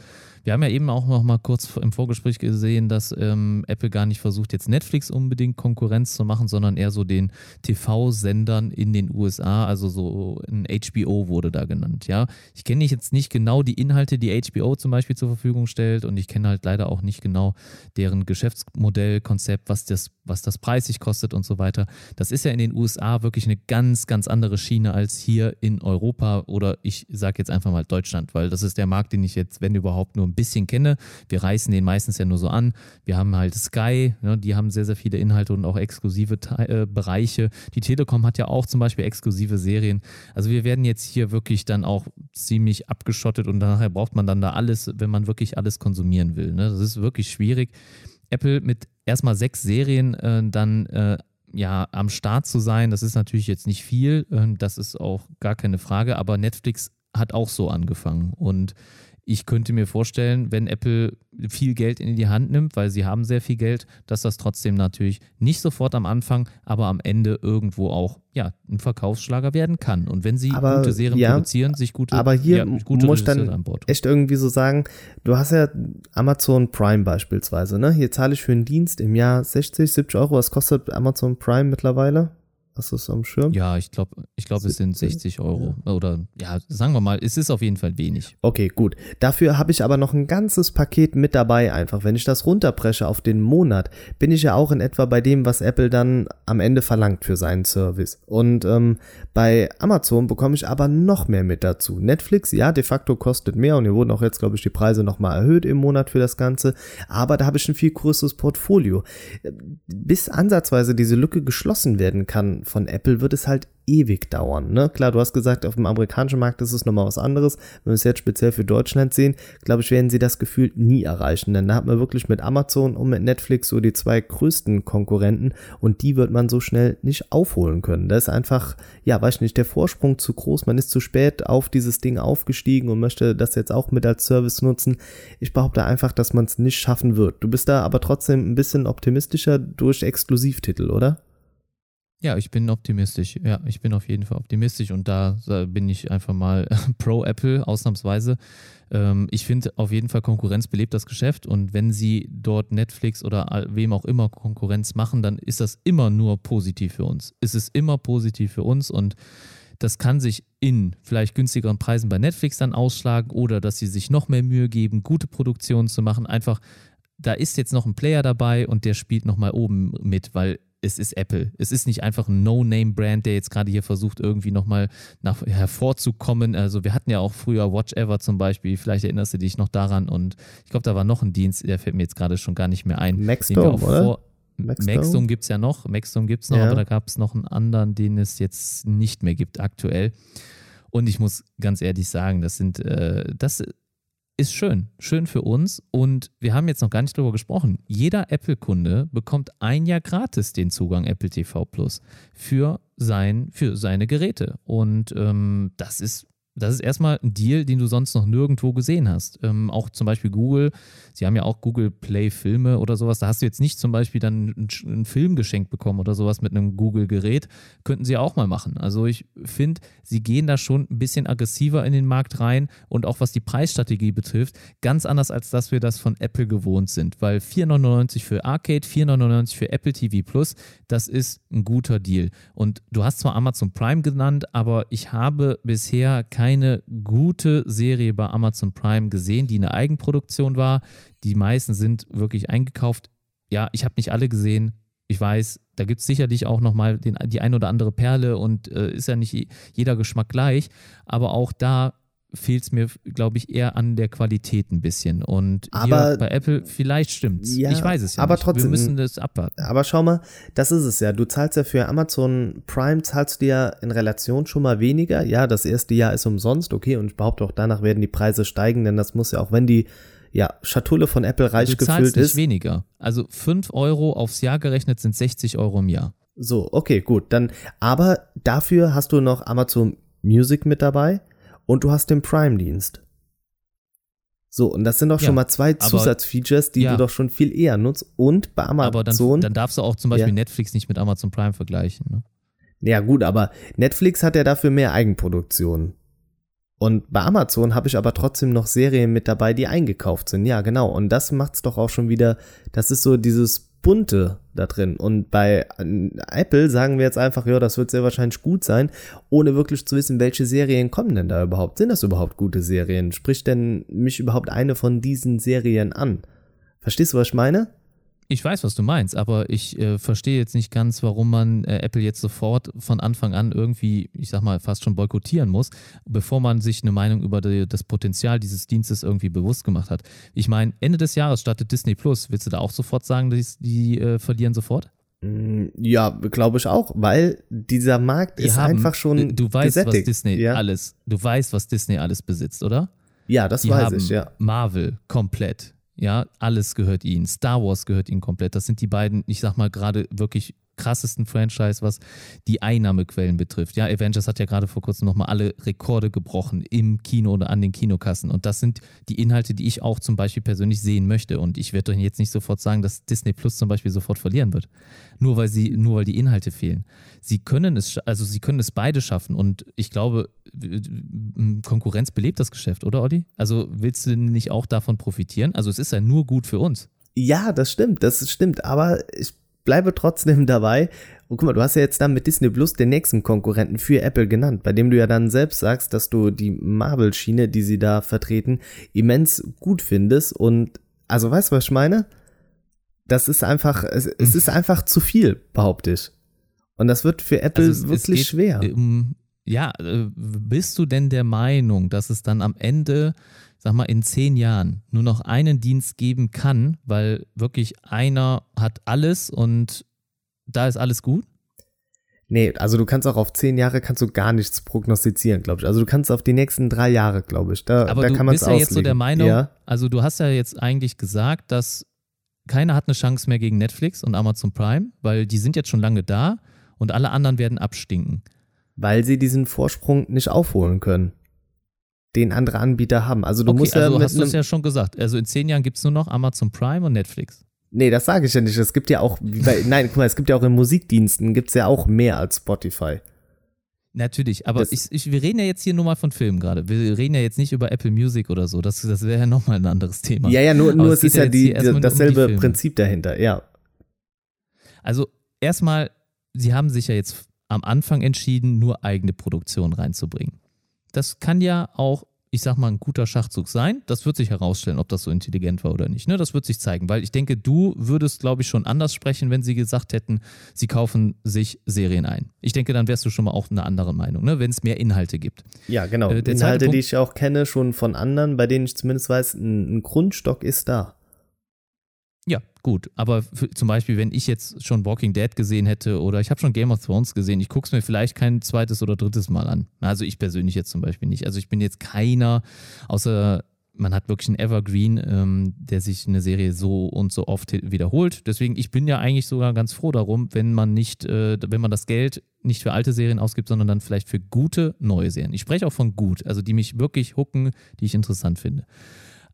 wir haben ja eben auch noch mal kurz im Vorgespräch gesehen, dass ähm, Apple gar nicht versucht, jetzt Netflix unbedingt Konkurrenz zu machen, sondern eher so den TV-Sendern in den USA, also so ein HBO wurde da genannt. Ja, ich kenne jetzt nicht genau die Inhalte, die HBO zum Beispiel zur Verfügung stellt und ich kenne halt leider auch nicht genau deren Geschäftsmodell, Konzept, was das was das preisig kostet und so weiter. Das ist ja in den USA wirklich eine ganz, ganz andere Schiene als hier in Europa oder ich sage jetzt einfach mal Deutschland, weil das ist der Markt, den ich jetzt, wenn überhaupt, nur ein bisschen kenne. Wir reißen den meistens ja nur so an. Wir haben halt Sky, ne, die haben sehr, sehr viele Inhalte und auch exklusive Te äh, Bereiche. Die Telekom hat ja auch zum Beispiel exklusive Serien. Also wir werden jetzt hier wirklich dann auch ziemlich abgeschottet und nachher braucht man dann da alles, wenn man wirklich alles konsumieren will. Ne? Das ist wirklich schwierig. Apple mit erstmal sechs Serien äh, dann äh, ja am Start zu sein, das ist natürlich jetzt nicht viel, äh, das ist auch gar keine Frage, aber Netflix hat auch so angefangen. Und ich könnte mir vorstellen, wenn Apple viel Geld in die Hand nimmt, weil sie haben sehr viel Geld, dass das trotzdem natürlich nicht sofort am Anfang, aber am Ende irgendwo auch ja, ein Verkaufsschlager werden kann. Und wenn sie aber, gute Serien ja, produzieren, sich gute Aber hier ja, gute muss ich dann echt irgendwie so sagen, du hast ja Amazon Prime beispielsweise, ne? Hier zahle ich für einen Dienst im Jahr 60, 70 Euro. Was kostet Amazon Prime mittlerweile? Hast du es am Schirm? Ja, ich glaube, ich glaub, es sind 60 Euro. Ja. Oder ja, sagen wir mal, es ist auf jeden Fall wenig. Okay, gut. Dafür habe ich aber noch ein ganzes Paket mit dabei einfach. Wenn ich das runterpresche auf den Monat, bin ich ja auch in etwa bei dem, was Apple dann am Ende verlangt für seinen Service. Und ähm, bei Amazon bekomme ich aber noch mehr mit dazu. Netflix, ja, de facto kostet mehr und hier wurden auch jetzt, glaube ich, die Preise nochmal erhöht im Monat für das Ganze. Aber da habe ich ein viel größeres Portfolio. Bis ansatzweise diese Lücke geschlossen werden kann von Apple wird es halt ewig dauern. Ne? Klar, du hast gesagt, auf dem amerikanischen Markt ist es nochmal was anderes. Wenn wir es jetzt speziell für Deutschland sehen, glaube ich, werden sie das Gefühl nie erreichen. Denn da hat man wirklich mit Amazon und mit Netflix so die zwei größten Konkurrenten und die wird man so schnell nicht aufholen können. Da ist einfach, ja, weiß ich nicht, der Vorsprung zu groß. Man ist zu spät auf dieses Ding aufgestiegen und möchte das jetzt auch mit als Service nutzen. Ich behaupte einfach, dass man es nicht schaffen wird. Du bist da aber trotzdem ein bisschen optimistischer durch Exklusivtitel, oder? Ja, ich bin optimistisch. Ja, ich bin auf jeden Fall optimistisch und da bin ich einfach mal pro Apple ausnahmsweise. Ähm, ich finde auf jeden Fall Konkurrenz belebt das Geschäft und wenn sie dort Netflix oder wem auch immer Konkurrenz machen, dann ist das immer nur positiv für uns. Es ist immer positiv für uns und das kann sich in vielleicht günstigeren Preisen bei Netflix dann ausschlagen oder dass sie sich noch mehr Mühe geben, gute Produktionen zu machen. Einfach, da ist jetzt noch ein Player dabei und der spielt nochmal oben mit, weil es ist Apple. Es ist nicht einfach ein No-Name-Brand, der jetzt gerade hier versucht, irgendwie nochmal nach, hervorzukommen. Also wir hatten ja auch früher Watch Ever zum Beispiel, vielleicht erinnerst du dich noch daran und ich glaube, da war noch ein Dienst, der fällt mir jetzt gerade schon gar nicht mehr ein. Maxdome, oder? Maxdome gibt es ja noch, Maxdome gibt es noch, ja. aber da gab es noch einen anderen, den es jetzt nicht mehr gibt aktuell. Und ich muss ganz ehrlich sagen, das sind, äh, das ist schön, schön für uns. Und wir haben jetzt noch gar nicht drüber gesprochen. Jeder Apple-Kunde bekommt ein Jahr gratis den Zugang Apple TV Plus für, sein, für seine Geräte. Und ähm, das ist das ist erstmal ein Deal, den du sonst noch nirgendwo gesehen hast. Ähm, auch zum Beispiel Google, sie haben ja auch Google Play Filme oder sowas. Da hast du jetzt nicht zum Beispiel dann einen, einen Film geschenkt bekommen oder sowas mit einem Google-Gerät. Könnten sie auch mal machen. Also ich finde, sie gehen da schon ein bisschen aggressiver in den Markt rein und auch was die Preisstrategie betrifft, ganz anders als dass wir das von Apple gewohnt sind. Weil 4,99 für Arcade, 4,99 für Apple TV Plus, das ist ein guter Deal. Und du hast zwar Amazon Prime genannt, aber ich habe bisher kein keine gute Serie bei Amazon Prime gesehen, die eine Eigenproduktion war. Die meisten sind wirklich eingekauft. Ja, ich habe nicht alle gesehen. Ich weiß, da gibt es sicherlich auch nochmal die ein oder andere Perle und äh, ist ja nicht jeder Geschmack gleich. Aber auch da fehlt es mir, glaube ich, eher an der Qualität ein bisschen. Und aber, bei Apple, vielleicht stimmt's. Ja, ich weiß es ja aber nicht. Trotzdem, Wir müssen das abwarten. Aber schau mal, das ist es ja. Du zahlst ja für Amazon Prime, zahlst du ja in Relation schon mal weniger. Ja, das erste Jahr ist umsonst, okay, und ich behaupte auch danach werden die Preise steigen, denn das muss ja auch, wenn die ja, Schatulle von Apple reich du gefüllt nicht ist. weniger. Also 5 Euro aufs Jahr gerechnet sind 60 Euro im Jahr. So, okay, gut. Dann, aber dafür hast du noch Amazon Music mit dabei und du hast den Prime-Dienst. So, und das sind doch schon ja, mal zwei Zusatzfeatures, die ja. du doch schon viel eher nutzt. Und bei Amazon. Aber dann, dann darfst du auch zum Beispiel ja. Netflix nicht mit Amazon Prime vergleichen. Ne? Ja, gut, aber Netflix hat ja dafür mehr Eigenproduktionen. Und bei Amazon habe ich aber trotzdem noch Serien mit dabei, die eingekauft sind. Ja, genau. Und das macht es doch auch schon wieder, das ist so dieses Bunte da drin. Und bei Apple sagen wir jetzt einfach, ja, das wird sehr wahrscheinlich gut sein, ohne wirklich zu wissen, welche Serien kommen denn da überhaupt. Sind das überhaupt gute Serien? Spricht denn mich überhaupt eine von diesen Serien an? Verstehst du, was ich meine? Ich weiß, was du meinst, aber ich äh, verstehe jetzt nicht ganz, warum man äh, Apple jetzt sofort von Anfang an irgendwie, ich sag mal, fast schon boykottieren muss, bevor man sich eine Meinung über die, das Potenzial dieses Dienstes irgendwie bewusst gemacht hat. Ich meine, Ende des Jahres startet Disney Plus. Willst du da auch sofort sagen, die, die äh, verlieren sofort? Mm, ja, glaube ich auch, weil dieser Markt Die ist haben- einfach schon Du weißt, gesättigt. was Disney ja. alles, du weißt, was Disney alles besitzt, oder? Ja, das Die weiß ich, ja. Marvel komplett. Ja, alles gehört ihnen. Star Wars gehört ihnen komplett. Das sind die beiden, ich sag mal, gerade wirklich krassesten Franchise, was die Einnahmequellen betrifft. Ja, Avengers hat ja gerade vor kurzem nochmal alle Rekorde gebrochen im Kino oder an den Kinokassen. Und das sind die Inhalte, die ich auch zum Beispiel persönlich sehen möchte. Und ich werde doch jetzt nicht sofort sagen, dass Disney Plus zum Beispiel sofort verlieren wird. Nur weil sie, nur weil die Inhalte fehlen. Sie können es, also sie können es beide schaffen. Und ich glaube, Konkurrenz belebt das Geschäft, oder Olli? Also willst du nicht auch davon profitieren? Also es ist ja nur gut für uns. Ja, das stimmt, das stimmt, aber ich bleibe trotzdem dabei. Und guck mal, du hast ja jetzt dann mit Disney Plus den nächsten Konkurrenten für Apple genannt, bei dem du ja dann selbst sagst, dass du die Marvel-Schiene, die sie da vertreten, immens gut findest. Und also weißt du, was ich meine? Das ist einfach, es, es ist einfach zu viel, behaupte ich. Und das wird für Apple Also es- es wirklich geht, schwer. ähm, ja, äh, bist du denn der Meinung, dass es dann am Ende, sag mal, in zehn Jahren nur noch einen Dienst geben kann, weil wirklich einer hat alles und da ist alles gut? Nee, also du kannst auch auf zehn Jahre kannst du gar nichts prognostizieren, glaube ich. Also du kannst auf die nächsten drei Jahre, glaube ich. Da, Aber da du bist ja jetzt so der Meinung, Ja. also du hast ja jetzt eigentlich gesagt, dass keiner hat eine Chance mehr gegen Netflix und Amazon Prime, weil die sind jetzt schon lange da und alle anderen werden abstinken. weil sie diesen Vorsprung nicht aufholen können, den andere Anbieter haben. Also du okay, musst ja also hast du es ja schon gesagt. Also in zehn Jahren gibt es nur noch Amazon Prime und Netflix. nee, das sage ich ja nicht. Es gibt ja auch, bei, nein, guck mal, es gibt ja auch in Musikdiensten gibt's ja auch mehr als Spotify. Natürlich, aber ich, ich, wir reden ja jetzt hier nur mal von Filmen gerade. Wir reden ja jetzt nicht über Apple Music oder so. Das, das wäre ja nochmal ein anderes Thema. Ja, ja, nur, nur es es ist ja ja die, nur um die dasselbe. Prinzip dahinter, ja. Also erstmal, sie haben sich ja jetzt am Anfang entschieden, nur eigene Produktion reinzubringen. Das kann ja auch, ich sag mal, ein guter Schachzug sein. Das wird sich herausstellen, ob das so intelligent war oder nicht. Ne? Das wird sich zeigen, weil ich denke, du würdest, glaube ich, schon anders sprechen, wenn sie gesagt hätten, sie kaufen sich Serien ein. Ich denke, dann wärst du schon mal auch eine andere Meinung, ne? wenn es mehr Inhalte gibt. Ja, genau. Äh, Inhalte, die Punkt- ich auch kenne, schon von anderen, bei denen ich zumindest weiß, ein, ein Grundstock ist da. Gut. Aber für, zum Beispiel, wenn ich jetzt schon Walking Dead gesehen hätte oder ich habe schon Game of Thrones gesehen, ich gucke es mir vielleicht kein zweites oder drittes Mal an. Also ich persönlich jetzt zum Beispiel nicht. Also ich bin jetzt keiner, außer man hat wirklich einen Evergreen, ähm, der sich eine Serie so und so oft wiederholt. Deswegen, ich bin ja eigentlich sogar ganz froh darum, wenn man nicht, äh, wenn man das Geld nicht für alte Serien ausgibt, sondern dann vielleicht für gute neue Serien. Ich spreche auch von gut, also die mich wirklich hucken, die ich interessant finde.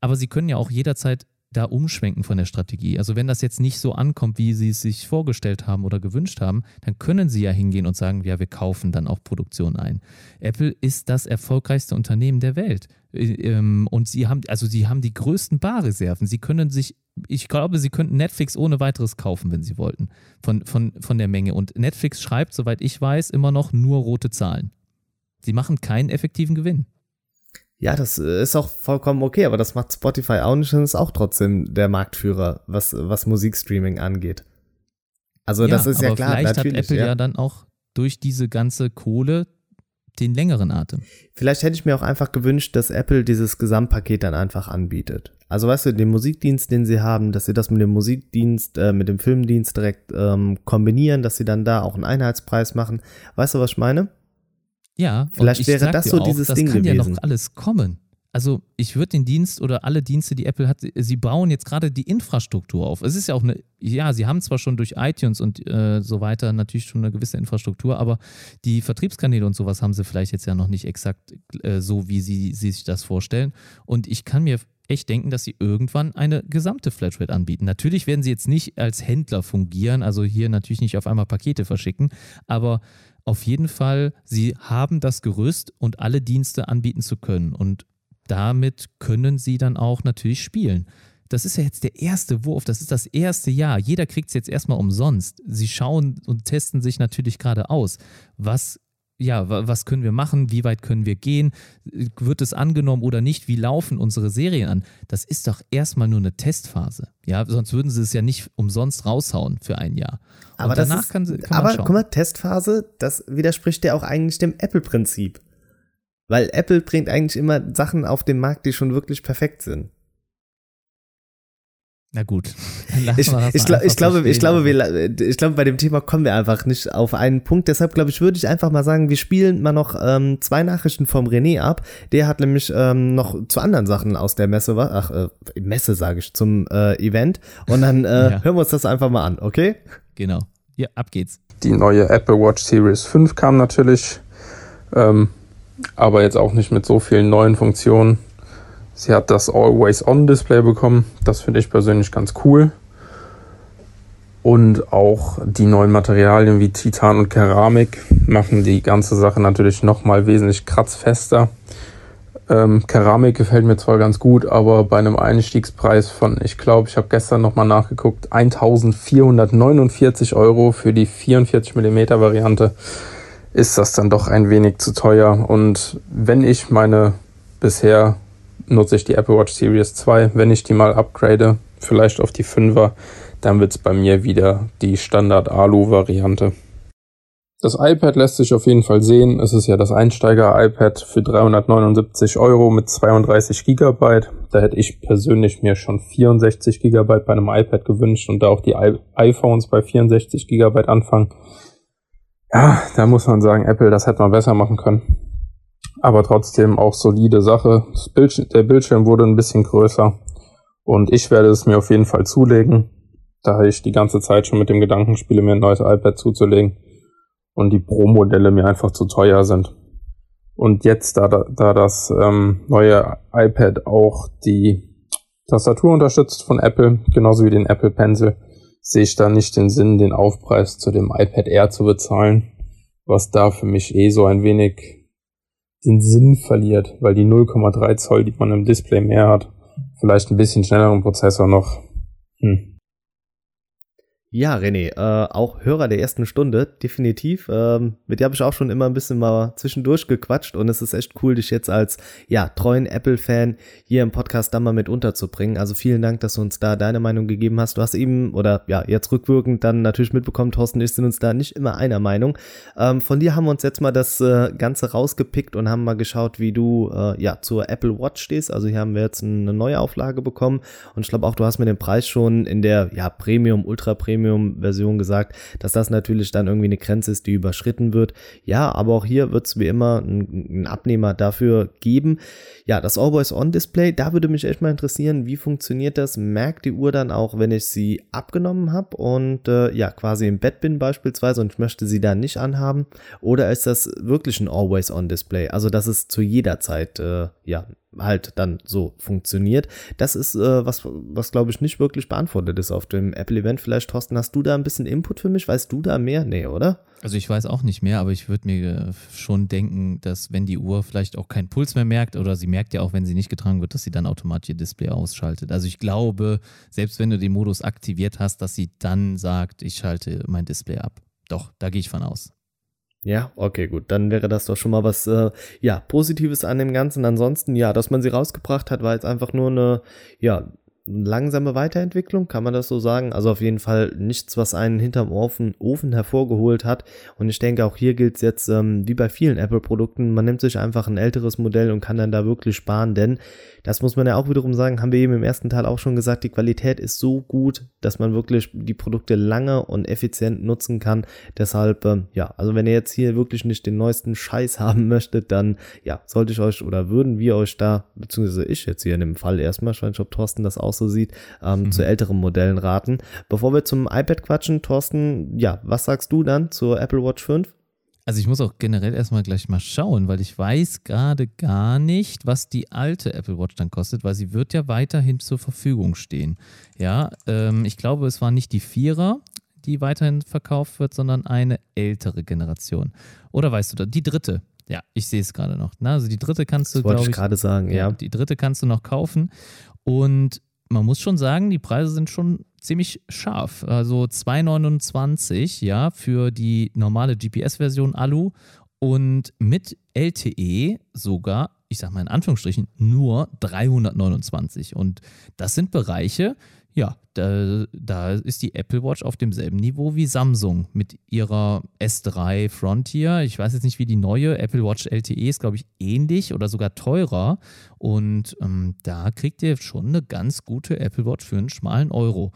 Aber sie können ja auch jederzeit da umschwenken von der Strategie. Also wenn das jetzt nicht so ankommt, wie sie es sich vorgestellt haben oder gewünscht haben, dann können sie ja hingehen und sagen, ja, wir kaufen dann auch Produktion ein. Apple ist das erfolgreichste Unternehmen der Welt. Äh, ähm, Und sie haben, also sie haben die größten Barreserven. Sie können sich, ich glaube, sie könnten Netflix ohne weiteres kaufen, wenn sie wollten, von, von, von der Menge. Und Netflix schreibt, soweit ich weiß, immer noch nur rote Zahlen. Sie machen keinen effektiven Gewinn. Ja, das äh, ist auch vollkommen okay, aber das macht Spotify auch nicht und ist auch trotzdem der Marktführer, was, was Musikstreaming angeht. Also das ist ja aber klar, vielleicht hat Apple ja. ja. dann auch durch diese ganze Kohle den längeren Atem. Vielleicht hätte ich mir auch einfach gewünscht, dass Apple dieses Gesamtpaket dann einfach anbietet. Also weißt du, den Musikdienst, den sie haben, dass sie das mit dem Musikdienst, äh, mit dem Filmdienst direkt ähm, kombinieren, dass sie dann da auch einen Einheitspreis machen. Weißt du, was ich meine? Ja, Vielleicht ich wäre das so auch, dieses das Ding kann ja gewesen. noch alles kommen. Also ich würde den Dienst oder alle Dienste, die Apple hat, sie bauen jetzt gerade die Infrastruktur auf. Es ist ja auch eine, ja, sie haben zwar schon durch iTunes und äh, so weiter natürlich schon eine gewisse Infrastruktur, aber die Vertriebskanäle und sowas haben sie vielleicht jetzt ja noch nicht exakt äh, so, wie sie, sie sich das vorstellen. Und ich kann mir echt denken, dass sie irgendwann eine gesamte Flatrate anbieten. Natürlich werden sie jetzt nicht als Händler fungieren, also hier natürlich nicht auf einmal Pakete verschicken, aber auf jeden Fall, sie haben das Gerüst und alle Dienste anbieten zu können. Und damit können sie dann auch natürlich spielen. Das ist ja jetzt der erste Wurf, das ist das erste Jahr. Jeder kriegt es jetzt erstmal umsonst. Sie schauen und testen sich natürlich gerade aus. Was ja, was können wir machen, wie weit können wir gehen, wird es angenommen oder nicht, wie laufen unsere Serien an? Das ist doch erstmal nur eine Testphase. Ja, sonst würden sie es ja nicht umsonst raushauen für ein Jahr. Und aber danach ist, kann, kann aber schauen. guck mal, Testphase, das widerspricht ja auch eigentlich dem Apple-Prinzip. Weil Apple bringt eigentlich immer Sachen auf den Markt, die schon wirklich perfekt sind. Na gut. Ich, ich, glaub, ich, glaube, ich, glaube, wir, ich glaube, bei dem Thema kommen wir einfach nicht auf einen Punkt. Deshalb glaube ich, würde ich einfach mal sagen, wir spielen mal noch ähm, zwei Nachrichten vom René ab. Der hat nämlich ähm, noch zu anderen Sachen aus der Messe, ach, äh, Messe sage ich, zum äh, Event. Und dann äh, ja. hören wir uns das einfach mal an, okay? Genau. Ja, ab geht's. Die neue Apple Watch Series 5 kam natürlich, ähm, aber jetzt auch nicht mit so vielen neuen Funktionen. Sie hat das Always-On-Display bekommen. Das finde ich persönlich ganz cool. Und auch die neuen Materialien wie Titan und Keramik machen die ganze Sache natürlich nochmal wesentlich kratzfester. Ähm, Keramik gefällt mir zwar ganz gut, aber bei einem Einstiegspreis von, ich glaube, ich habe gestern nochmal nachgeguckt, 1449 Euro für die 44 mm Variante ist das dann doch ein wenig zu teuer. Und wenn ich meine bisher nutze ich die Apple Watch Series 2. Wenn ich die mal upgrade, vielleicht auf die 5er, dann wird es bei mir wieder die Standard Alu-Variante. Das iPad lässt sich auf jeden Fall sehen. Es ist ja das Einsteiger-iPad für 379 Euro mit 32 GB. Da hätte ich persönlich mir schon 64 GB bei einem iPad gewünscht und da auch die iPhones bei 64 GB anfangen. Ja, da muss man sagen, Apple, das hätte man besser machen können aber trotzdem auch solide Sache. Bild, der Bildschirm wurde ein bisschen größer und ich werde es mir auf jeden Fall zulegen, da ich die ganze Zeit schon mit dem Gedanken spiele, mir ein neues iPad zuzulegen und die Pro-Modelle mir einfach zu teuer sind. Und jetzt, da, da das ähm, neue iPad auch die Tastatur unterstützt von Apple, genauso wie den Apple Pencil, sehe ich da nicht den Sinn, den Aufpreis zu dem iPad Air zu bezahlen, was da für mich eh so ein wenig den Sinn verliert, weil die 0,3 Zoll, die man im Display mehr hat, vielleicht ein bisschen schnelleren Prozessor noch. Hm. Ja, René, äh, auch Hörer der ersten Stunde, definitiv. Ähm, mit dir habe ich auch schon immer ein bisschen mal zwischendurch gequatscht und es ist echt cool, dich jetzt als ja, treuen Apple-Fan hier im Podcast dann mal mit unterzubringen. Also vielen Dank, dass du uns da deine Meinung gegeben hast. Du hast eben oder ja, jetzt rückwirkend dann natürlich mitbekommen, Thorsten und ich sind uns da nicht immer einer Meinung. Ähm, von dir haben wir uns jetzt mal das äh, Ganze rausgepickt und haben mal geschaut, wie du äh, ja zur Apple Watch stehst. Also hier haben wir jetzt eine neue Auflage bekommen und ich glaube auch, du hast mir den Preis schon in der ja, Premium, Ultra Premium Premium-Version gesagt, dass das natürlich dann irgendwie eine Grenze ist, die überschritten wird. Ja, aber auch hier wird es wie immer einen Abnehmer dafür geben. Ja, das Always-On-Display, da würde mich echt mal interessieren, wie funktioniert das? Merkt die Uhr dann auch, wenn ich sie abgenommen habe und äh, ja, quasi im Bett bin beispielsweise und ich möchte sie da nicht anhaben? Oder ist das wirklich ein Always-On-Display? Also, dass es zu jeder Zeit äh, ja halt dann so funktioniert. Das ist äh, was, was glaube ich nicht wirklich beantwortet ist auf dem Apple-Event. Vielleicht, Thorsten, hast du da ein bisschen Input für mich? Weißt du da mehr? Nee, oder? Also ich weiß auch nicht mehr, aber ich würde mir äh, schon denken, dass wenn die Uhr vielleicht auch keinen Puls mehr merkt oder sie merkt ja auch, wenn sie nicht getragen wird, dass sie dann automatisch ihr Display ausschaltet. Also ich glaube, selbst wenn du den Modus aktiviert hast, dass sie dann sagt, ich schalte mein Display ab. Doch, da gehe ich von aus. Ja, okay, gut. Dann wäre das doch schon mal was, äh, ja, Positives an dem Ganzen. Ansonsten, ja, dass man sie rausgebracht hat, war jetzt einfach nur eine, ja, langsame Weiterentwicklung, kann man das so sagen? Also auf jeden Fall nichts, was einen hinterm Ofen, Ofen hervorgeholt hat. Und ich denke, auch hier gilt es jetzt ähm, wie bei vielen Apple-Produkten, man nimmt sich einfach ein älteres Modell und kann dann da wirklich sparen, denn das muss man ja auch wiederum sagen, haben wir eben im ersten Teil auch schon gesagt, die Qualität ist so gut, dass man wirklich die Produkte lange und effizient nutzen kann. Deshalb, ähm, ja, also wenn ihr jetzt hier wirklich nicht den neuesten Scheiß haben möchtet, dann ja, sollte ich euch oder würden wir euch da, beziehungsweise ich jetzt hier in dem Fall erstmal, ich weiß nicht, ob Thorsten das auch so sieht, ähm, mhm. zu älteren Modellen raten. Bevor wir zum iPad quatschen, Thorsten, ja, was sagst du dann zur Apple Watch 5? Also ich muss auch generell erstmal gleich mal schauen, weil ich weiß gerade gar nicht, was die alte Apple Watch dann kostet, weil sie wird ja weiterhin zur Verfügung stehen. Ja, ähm, ich glaube, es war nicht die Vierer, die weiterhin verkauft wird, sondern eine ältere Generation. Oder weißt du die dritte. Ja, ich sehe es gerade noch. Na, also die dritte kannst du, glaube ich, gerade sagen, ja. Die dritte kannst du noch kaufen. Und man muss schon sagen, die Preise sind schon ziemlich scharf. Also 2,29 ja für die normale GPS-Version Alu und mit LTE sogar, ich sag mal in Anführungsstrichen, nur 329. Und das sind Bereiche, ja, da, da ist die Apple Watch auf demselben Niveau wie Samsung mit ihrer S3 Frontier. Ich weiß jetzt nicht, wie die neue Apple Watch LTE ist, glaube ich, ähnlich oder sogar teurer. Und ähm, da kriegt ihr schon eine ganz gute Apple Watch für einen schmalen Euro.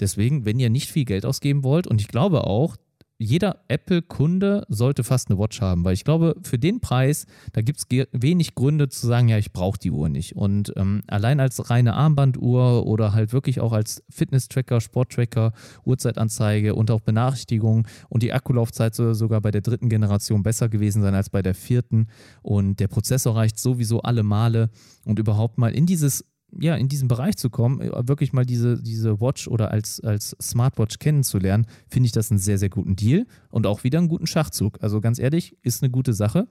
Deswegen, wenn ihr nicht viel Geld ausgeben wollt, und ich glaube auch, jeder Apple-Kunde sollte fast eine Watch haben, weil ich glaube, für den Preis, da gibt es wenig Gründe zu sagen, ja, ich brauche die Uhr nicht. Und ähm, allein als reine Armbanduhr oder halt wirklich auch als Fitness-Tracker, Sport-Tracker, Uhrzeitanzeige und auch Benachrichtigung und die Akkulaufzeit soll sogar bei der dritten Generation besser gewesen sein als bei der vierten. Und der Prozessor reicht sowieso alle Male und überhaupt mal in dieses ja, in diesen Bereich zu kommen, äh, wirklich mal diese, diese Watch oder als, als Smartwatch kennenzulernen, finde ich das einen sehr, sehr guten Deal und auch wieder einen guten Schachzug. Also ganz ehrlich, ist eine gute Sache.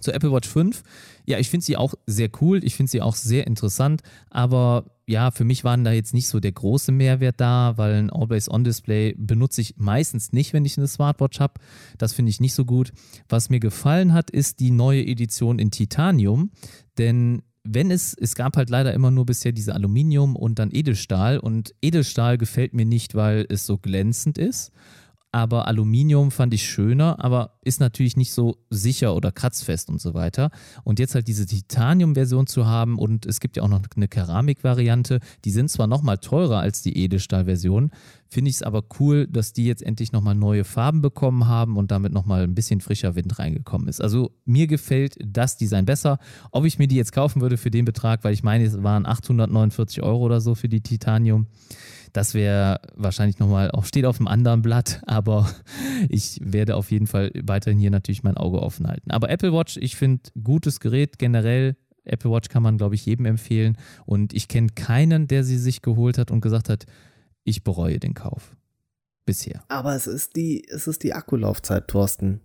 Zur Apple Watch 5, ja, ich finde sie auch sehr cool, ich finde sie auch sehr interessant, aber ja, für mich waren da jetzt nicht so der große Mehrwert da, weil ein Always-On-Display benutze ich meistens nicht, wenn ich eine Smartwatch habe. Das finde ich nicht so gut. Was mir gefallen hat, ist die neue Edition in Titanium, denn wenn es, es gab halt leider immer nur bisher diese Aluminium und dann Edelstahl. Und Edelstahl gefällt mir nicht, weil es so glänzend ist aber Aluminium fand ich schöner, aber ist natürlich nicht so sicher oder kratzfest und so weiter. Und jetzt halt diese Titanium-Version zu haben und es gibt ja auch noch eine Keramik-Variante, die sind zwar nochmal teurer als die Edelstahl-Version, finde ich es aber cool, dass die jetzt endlich nochmal neue Farben bekommen haben und damit nochmal ein bisschen frischer Wind reingekommen ist. Also mir gefällt das Design besser. Ob ich mir die jetzt kaufen würde für den Betrag, weil ich meine, es waren 849 Euro oder so für die Titanium das wäre wahrscheinlich nochmal, auch steht auf einem anderen Blatt, aber ich werde auf jeden Fall weiterhin hier natürlich mein Auge offen halten. Aber Apple Watch, ich finde, gutes Gerät generell. Apple Watch kann man, glaube ich, jedem empfehlen. Und ich kenne keinen, der sie sich geholt hat und gesagt hat, ich bereue den Kauf. Bisher. Aber es ist die, es ist die Akkulaufzeit, Thorsten.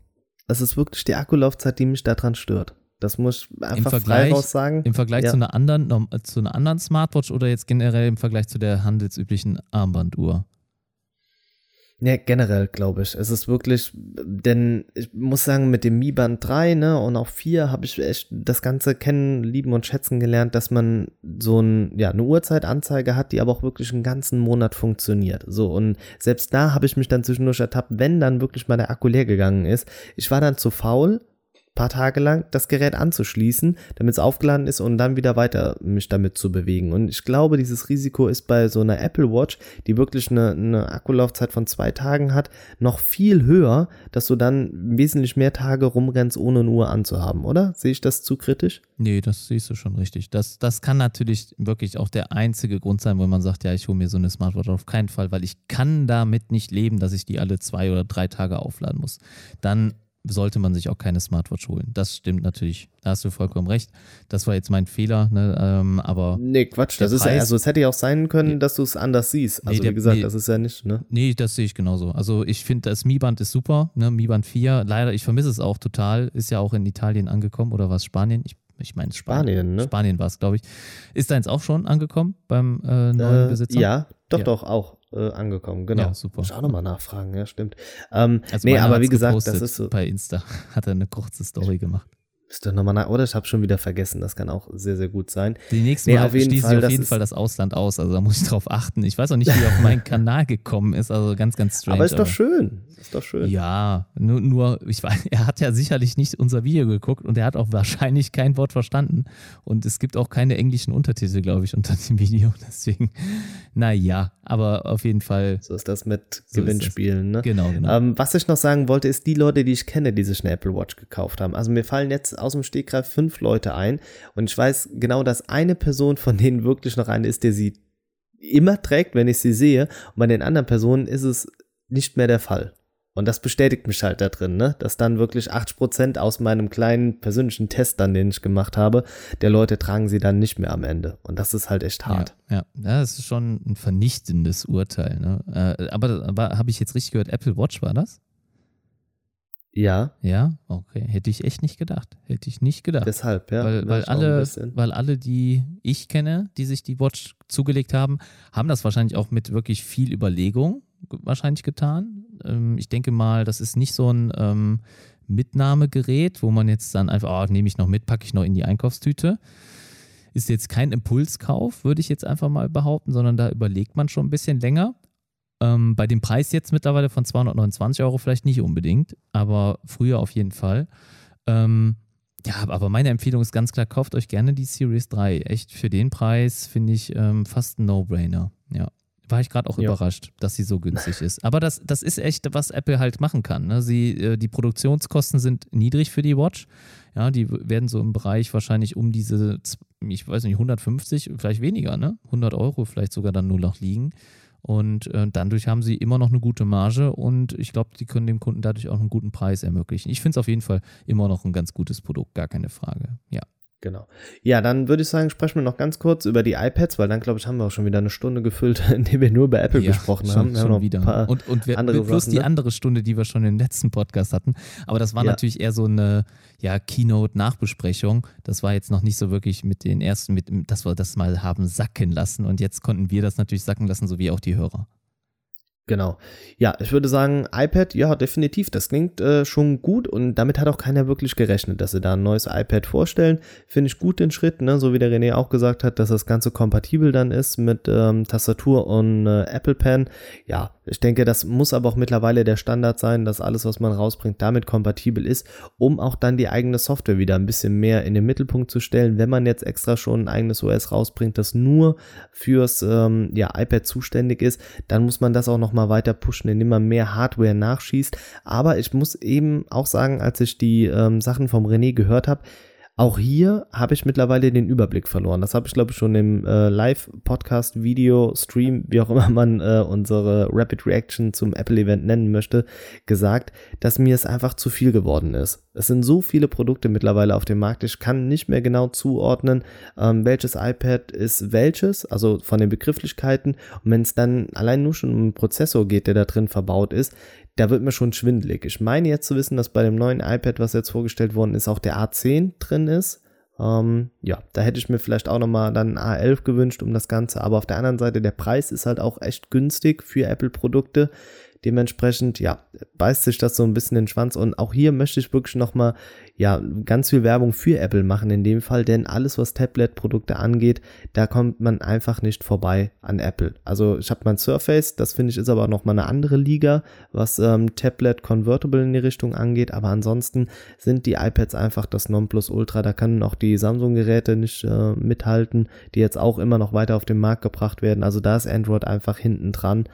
Es ist wirklich die Akkulaufzeit, die mich daran stört. Das muss ich einfach Im Vergleich, frei raus sagen. Im Vergleich ja. zu, einer anderen, zu einer anderen Smartwatch oder jetzt generell im Vergleich zu der handelsüblichen Armbanduhr? Ja, generell glaube ich. Es ist wirklich, denn ich muss sagen, mit dem Mi Band 3 ne, und auch 4 habe ich echt das Ganze kennen, lieben und schätzen gelernt, dass man so ein, ja, eine Uhrzeitanzeige hat, die aber auch wirklich einen ganzen Monat funktioniert. So, und selbst da habe ich mich dann zwischendurch ertappt, wenn dann wirklich mal der Akku leer gegangen ist. Ich war dann zu faul, paar Tage lang das Gerät anzuschließen, damit es aufgeladen ist und dann wieder weiter mich damit zu bewegen. Und ich glaube, dieses Risiko ist bei so einer Apple Watch, die wirklich eine, eine Akkulaufzeit von zwei Tagen hat, noch viel höher, dass du dann wesentlich mehr Tage rumrennst, ohne eine Uhr anzuhaben, oder? Sehe ich das zu kritisch? Nee, das siehst du schon richtig. Das, das kann natürlich wirklich auch der einzige Grund sein, wo man sagt, ja, ich hole mir so eine Smartwatch auf keinen Fall, weil ich kann damit nicht leben, dass ich die alle zwei oder drei Tage aufladen muss. Dann sollte man sich auch keine Smartwatch holen. Das stimmt natürlich. Da hast du vollkommen recht. Das war jetzt mein Fehler, ne? ähm, aber. Nee, Quatsch. Das ist, also es hätte ja auch sein können, nee, dass du es anders siehst. Also, nee, der, wie gesagt, das ist ja nicht, ne? Nee, das sehe ich genauso. Also, ich finde, das Mi-Band ist super, ne? Mi Band 4. Leider, ich vermisse es auch total. Ist ja auch in Italien angekommen oder was Spanien? Ich, ich meine Spanien. Spanien, ne? Spanien war es, glaube ich. Ist deins auch schon angekommen beim äh, neuen äh, Besitzer? Ja, doch, ja. doch, auch äh, angekommen, genau. Ja, super. Muss auch nochmal nachfragen, ja, stimmt. Ähm, also nee, aber wie gesagt, das ist so. Bei Insta hat er eine kurze Story gemacht. Ist doch nochmal nach, oder ich habe schon wieder vergessen, das kann auch sehr, sehr gut sein. Die nächsten nee, Mal auf jeden Fall, auf jeden Fall das Ausland aus, also da muss ich drauf achten. Ich weiß auch nicht, wie er auf meinen Kanal gekommen ist, also ganz, ganz strange. Aber ist doch schön, ist doch schön. Ja, nur, nur, ich weiß, er hat ja sicherlich nicht unser Video geguckt und er hat auch wahrscheinlich kein Wort verstanden und es gibt auch keine englischen Untertitel, glaube ich, unter dem Video, deswegen, naja, aber auf jeden Fall. So ist das mit so Gewinnspielen, ne? Genau, genau. Ähm, was ich noch sagen wollte, ist die Leute, die ich kenne, die sich eine Apple Watch gekauft haben. Also mir fallen jetzt aus dem Stegreif fünf Leute ein und ich weiß genau, dass eine Person von denen wirklich noch eine ist, der sie immer trägt, wenn ich sie sehe und bei den anderen Personen ist es nicht mehr der Fall. Und das bestätigt mich halt da drin, ne? dass dann wirklich 80% aus meinem kleinen persönlichen Test dann, den ich gemacht habe, der Leute tragen sie dann nicht mehr am Ende. Und das ist halt echt hart. Ja, ja. das ist schon ein vernichtendes Urteil. Ne? Äh, aber, aber habe ich jetzt richtig gehört, Apple Watch war das? Ja. Ja, okay. Hätte ich echt nicht gedacht. Hätte ich nicht gedacht. Deshalb, ja. Weil, weil alle, weil alle, die ich kenne, die sich die Watch zugelegt haben, haben das wahrscheinlich auch mit wirklich viel Überlegung wahrscheinlich getan. Ähm, ich denke mal, das ist nicht so ein ähm, Mitnahmegerät, wo man jetzt dann einfach, oh, nehme ich noch mit, packe ich noch in die Einkaufstüte. Ist jetzt kein Impulskauf, würde ich jetzt einfach mal behaupten, sondern da überlegt man schon ein bisschen länger. Ähm, bei dem Preis jetzt mittlerweile von 229 Euro vielleicht nicht unbedingt, aber früher auf jeden Fall. Ähm, ja, aber meine Empfehlung ist ganz klar, kauft euch gerne die Series 3. Echt für den Preis finde ich ähm, fast ein No-Brainer. Ja. War ich gerade auch ja. überrascht, dass sie so günstig ist. Aber das, das ist echt, was Apple halt machen kann. Ne? Sie, äh, die Produktionskosten sind niedrig für die Watch. Ja, die werden so im Bereich wahrscheinlich um diese, ich weiß nicht, 150, vielleicht weniger, ne? 100 Euro vielleicht sogar dann nur noch liegen. Und äh, dadurch haben sie immer noch eine gute Marge und ich glaube, die können dem Kunden dadurch auch einen guten Preis ermöglichen. Ich finde es auf jeden Fall immer noch ein ganz gutes Produkt, gar keine Frage. Ja. Genau. Ja, dann würde ich sagen, sprechen wir noch ganz kurz über die iPads, weil dann, glaube ich, haben wir auch schon wieder eine Stunde gefüllt, in der wir nur über Apple ja, gesprochen schon, haben. Wir schon haben wieder. und und wir, andere plus Sachen, die ne? andere Stunde, die wir schon im letzten Podcast hatten. Aber das war ja. natürlich eher so eine ja, Keynote-Nachbesprechung. Das war jetzt noch nicht so wirklich mit den ersten, mit, dass wir das mal haben sacken lassen. Und jetzt konnten wir das natürlich sacken lassen, so wie auch die Hörer. Genau. Ja, ich würde sagen, iPad, ja, definitiv. Das klingt äh, schon gut und damit hat auch keiner wirklich gerechnet, dass sie da ein neues iPad vorstellen. Finde ich gut den Schritt, ne? so wie der René auch gesagt hat, dass das Ganze kompatibel dann ist mit ähm, Tastatur und äh, Apple Pen. Ja, ich denke, das muss aber auch mittlerweile der Standard sein, dass alles, was man rausbringt, damit kompatibel ist, um auch dann die eigene Software wieder ein bisschen mehr in den Mittelpunkt zu stellen. Wenn man jetzt extra schon ein eigenes OS rausbringt, das nur fürs ähm, ja, iPad zuständig ist, dann muss man das auch noch nochmal weiter pushen, indem man mehr Hardware nachschießt. Aber ich muss eben auch sagen, als ich die ähm, Sachen vom René gehört habe, auch hier habe ich mittlerweile den Überblick verloren. Das habe ich, glaube ich, schon im äh, Live-Podcast, Video, Stream, wie auch immer man äh, unsere Rapid Reaction zum Apple-Event nennen möchte, gesagt, dass mir es einfach zu viel geworden ist. Es sind so viele Produkte mittlerweile auf dem Markt, ich kann nicht mehr genau zuordnen, ähm, welches iPad ist welches, also von den Begrifflichkeiten. Und wenn es dann allein nur schon um einen Prozessor geht, der da drin verbaut ist, da wird mir schon schwindelig. Ich meine jetzt zu wissen, dass bei dem neuen iPad, was jetzt vorgestellt worden ist, auch der A10 drin ist. Ähm, ja, da hätte ich mir vielleicht auch nochmal dann A11 gewünscht um das Ganze. Aber auf der anderen Seite, der Preis ist halt auch echt günstig für Apple-Produkte. Dementsprechend, ja, beißt sich das so ein bisschen in den Schwanz. Und auch hier möchte ich wirklich nochmal, ja, ganz viel Werbung für Apple machen in dem Fall, denn alles, was Tablet-Produkte angeht, da kommt man einfach nicht vorbei an Apple. Also ich habe mein Surface, das finde ich ist aber nochmal eine andere Liga, was ähm, Tablet Convertible in die Richtung angeht. Aber ansonsten sind die iPads einfach das Nonplusultra. Da können auch die Samsung-Geräte nicht äh, mithalten, die jetzt auch immer noch weiter auf den Markt gebracht werden. Also da ist Android einfach hinten dran.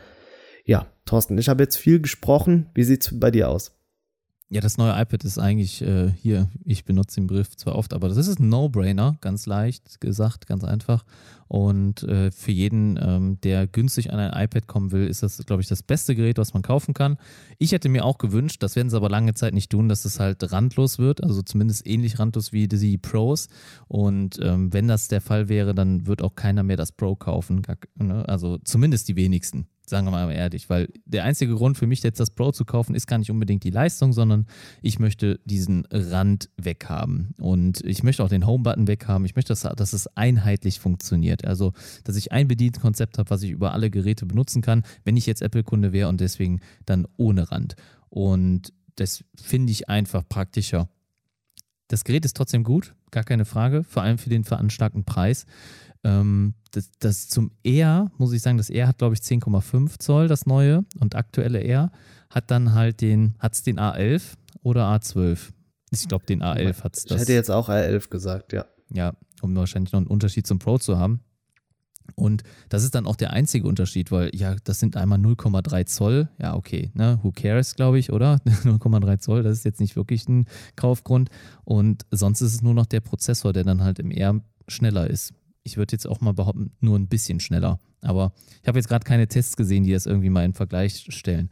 Ja, Thorsten, ich habe jetzt viel gesprochen. Wie sieht es bei dir aus? Ja, das neue iPad ist eigentlich äh, hier, ich benutze den Begriff zwar oft, aber das ist ein No-Brainer, ganz leicht gesagt, ganz einfach. Und äh, für jeden, ähm, der günstig an ein iPad kommen will, ist das, glaube ich, das beste Gerät, was man kaufen kann. Ich hätte mir auch gewünscht, das werden sie aber lange Zeit nicht tun, dass es halt randlos wird, also zumindest ähnlich randlos wie die Pros. Und ähm, wenn das der Fall wäre, dann wird auch keiner mehr das Pro kaufen, ne? also zumindest die wenigsten. Sagen wir mal ehrlich, weil der einzige Grund für mich jetzt das Pro zu kaufen ist gar nicht unbedingt die Leistung, sondern ich möchte diesen Rand weghaben und ich möchte auch den Home-Button weghaben. Ich möchte, dass, dass es einheitlich funktioniert. Also, dass ich ein Bedienkonzept habe, was ich über alle Geräte benutzen kann, wenn ich jetzt Apple-Kunde wäre und deswegen dann ohne Rand. Und das finde ich einfach praktischer. Das Gerät ist trotzdem gut, gar keine Frage, vor allem für den veranschlagten Preis. Ähm, das, das zum R, muss ich sagen, das R hat, glaube ich, 10,5 Zoll, das neue. Und aktuelle R hat dann halt den, hat es den A11 oder A12? Ich glaube, den A11 hat es. Ich hätte jetzt auch A11 gesagt, ja. Ja, um wahrscheinlich noch einen Unterschied zum Pro zu haben. Und das ist dann auch der einzige Unterschied, weil ja, das sind einmal 0,3 Zoll. Ja, okay, ne? Who cares, glaube ich, oder? 0,3 Zoll, das ist jetzt nicht wirklich ein Kaufgrund. Und sonst ist es nur noch der Prozessor, der dann halt im R schneller ist ich würde jetzt auch mal behaupten, nur ein bisschen schneller. Aber ich habe jetzt gerade keine Tests gesehen, die das irgendwie mal in Vergleich stellen.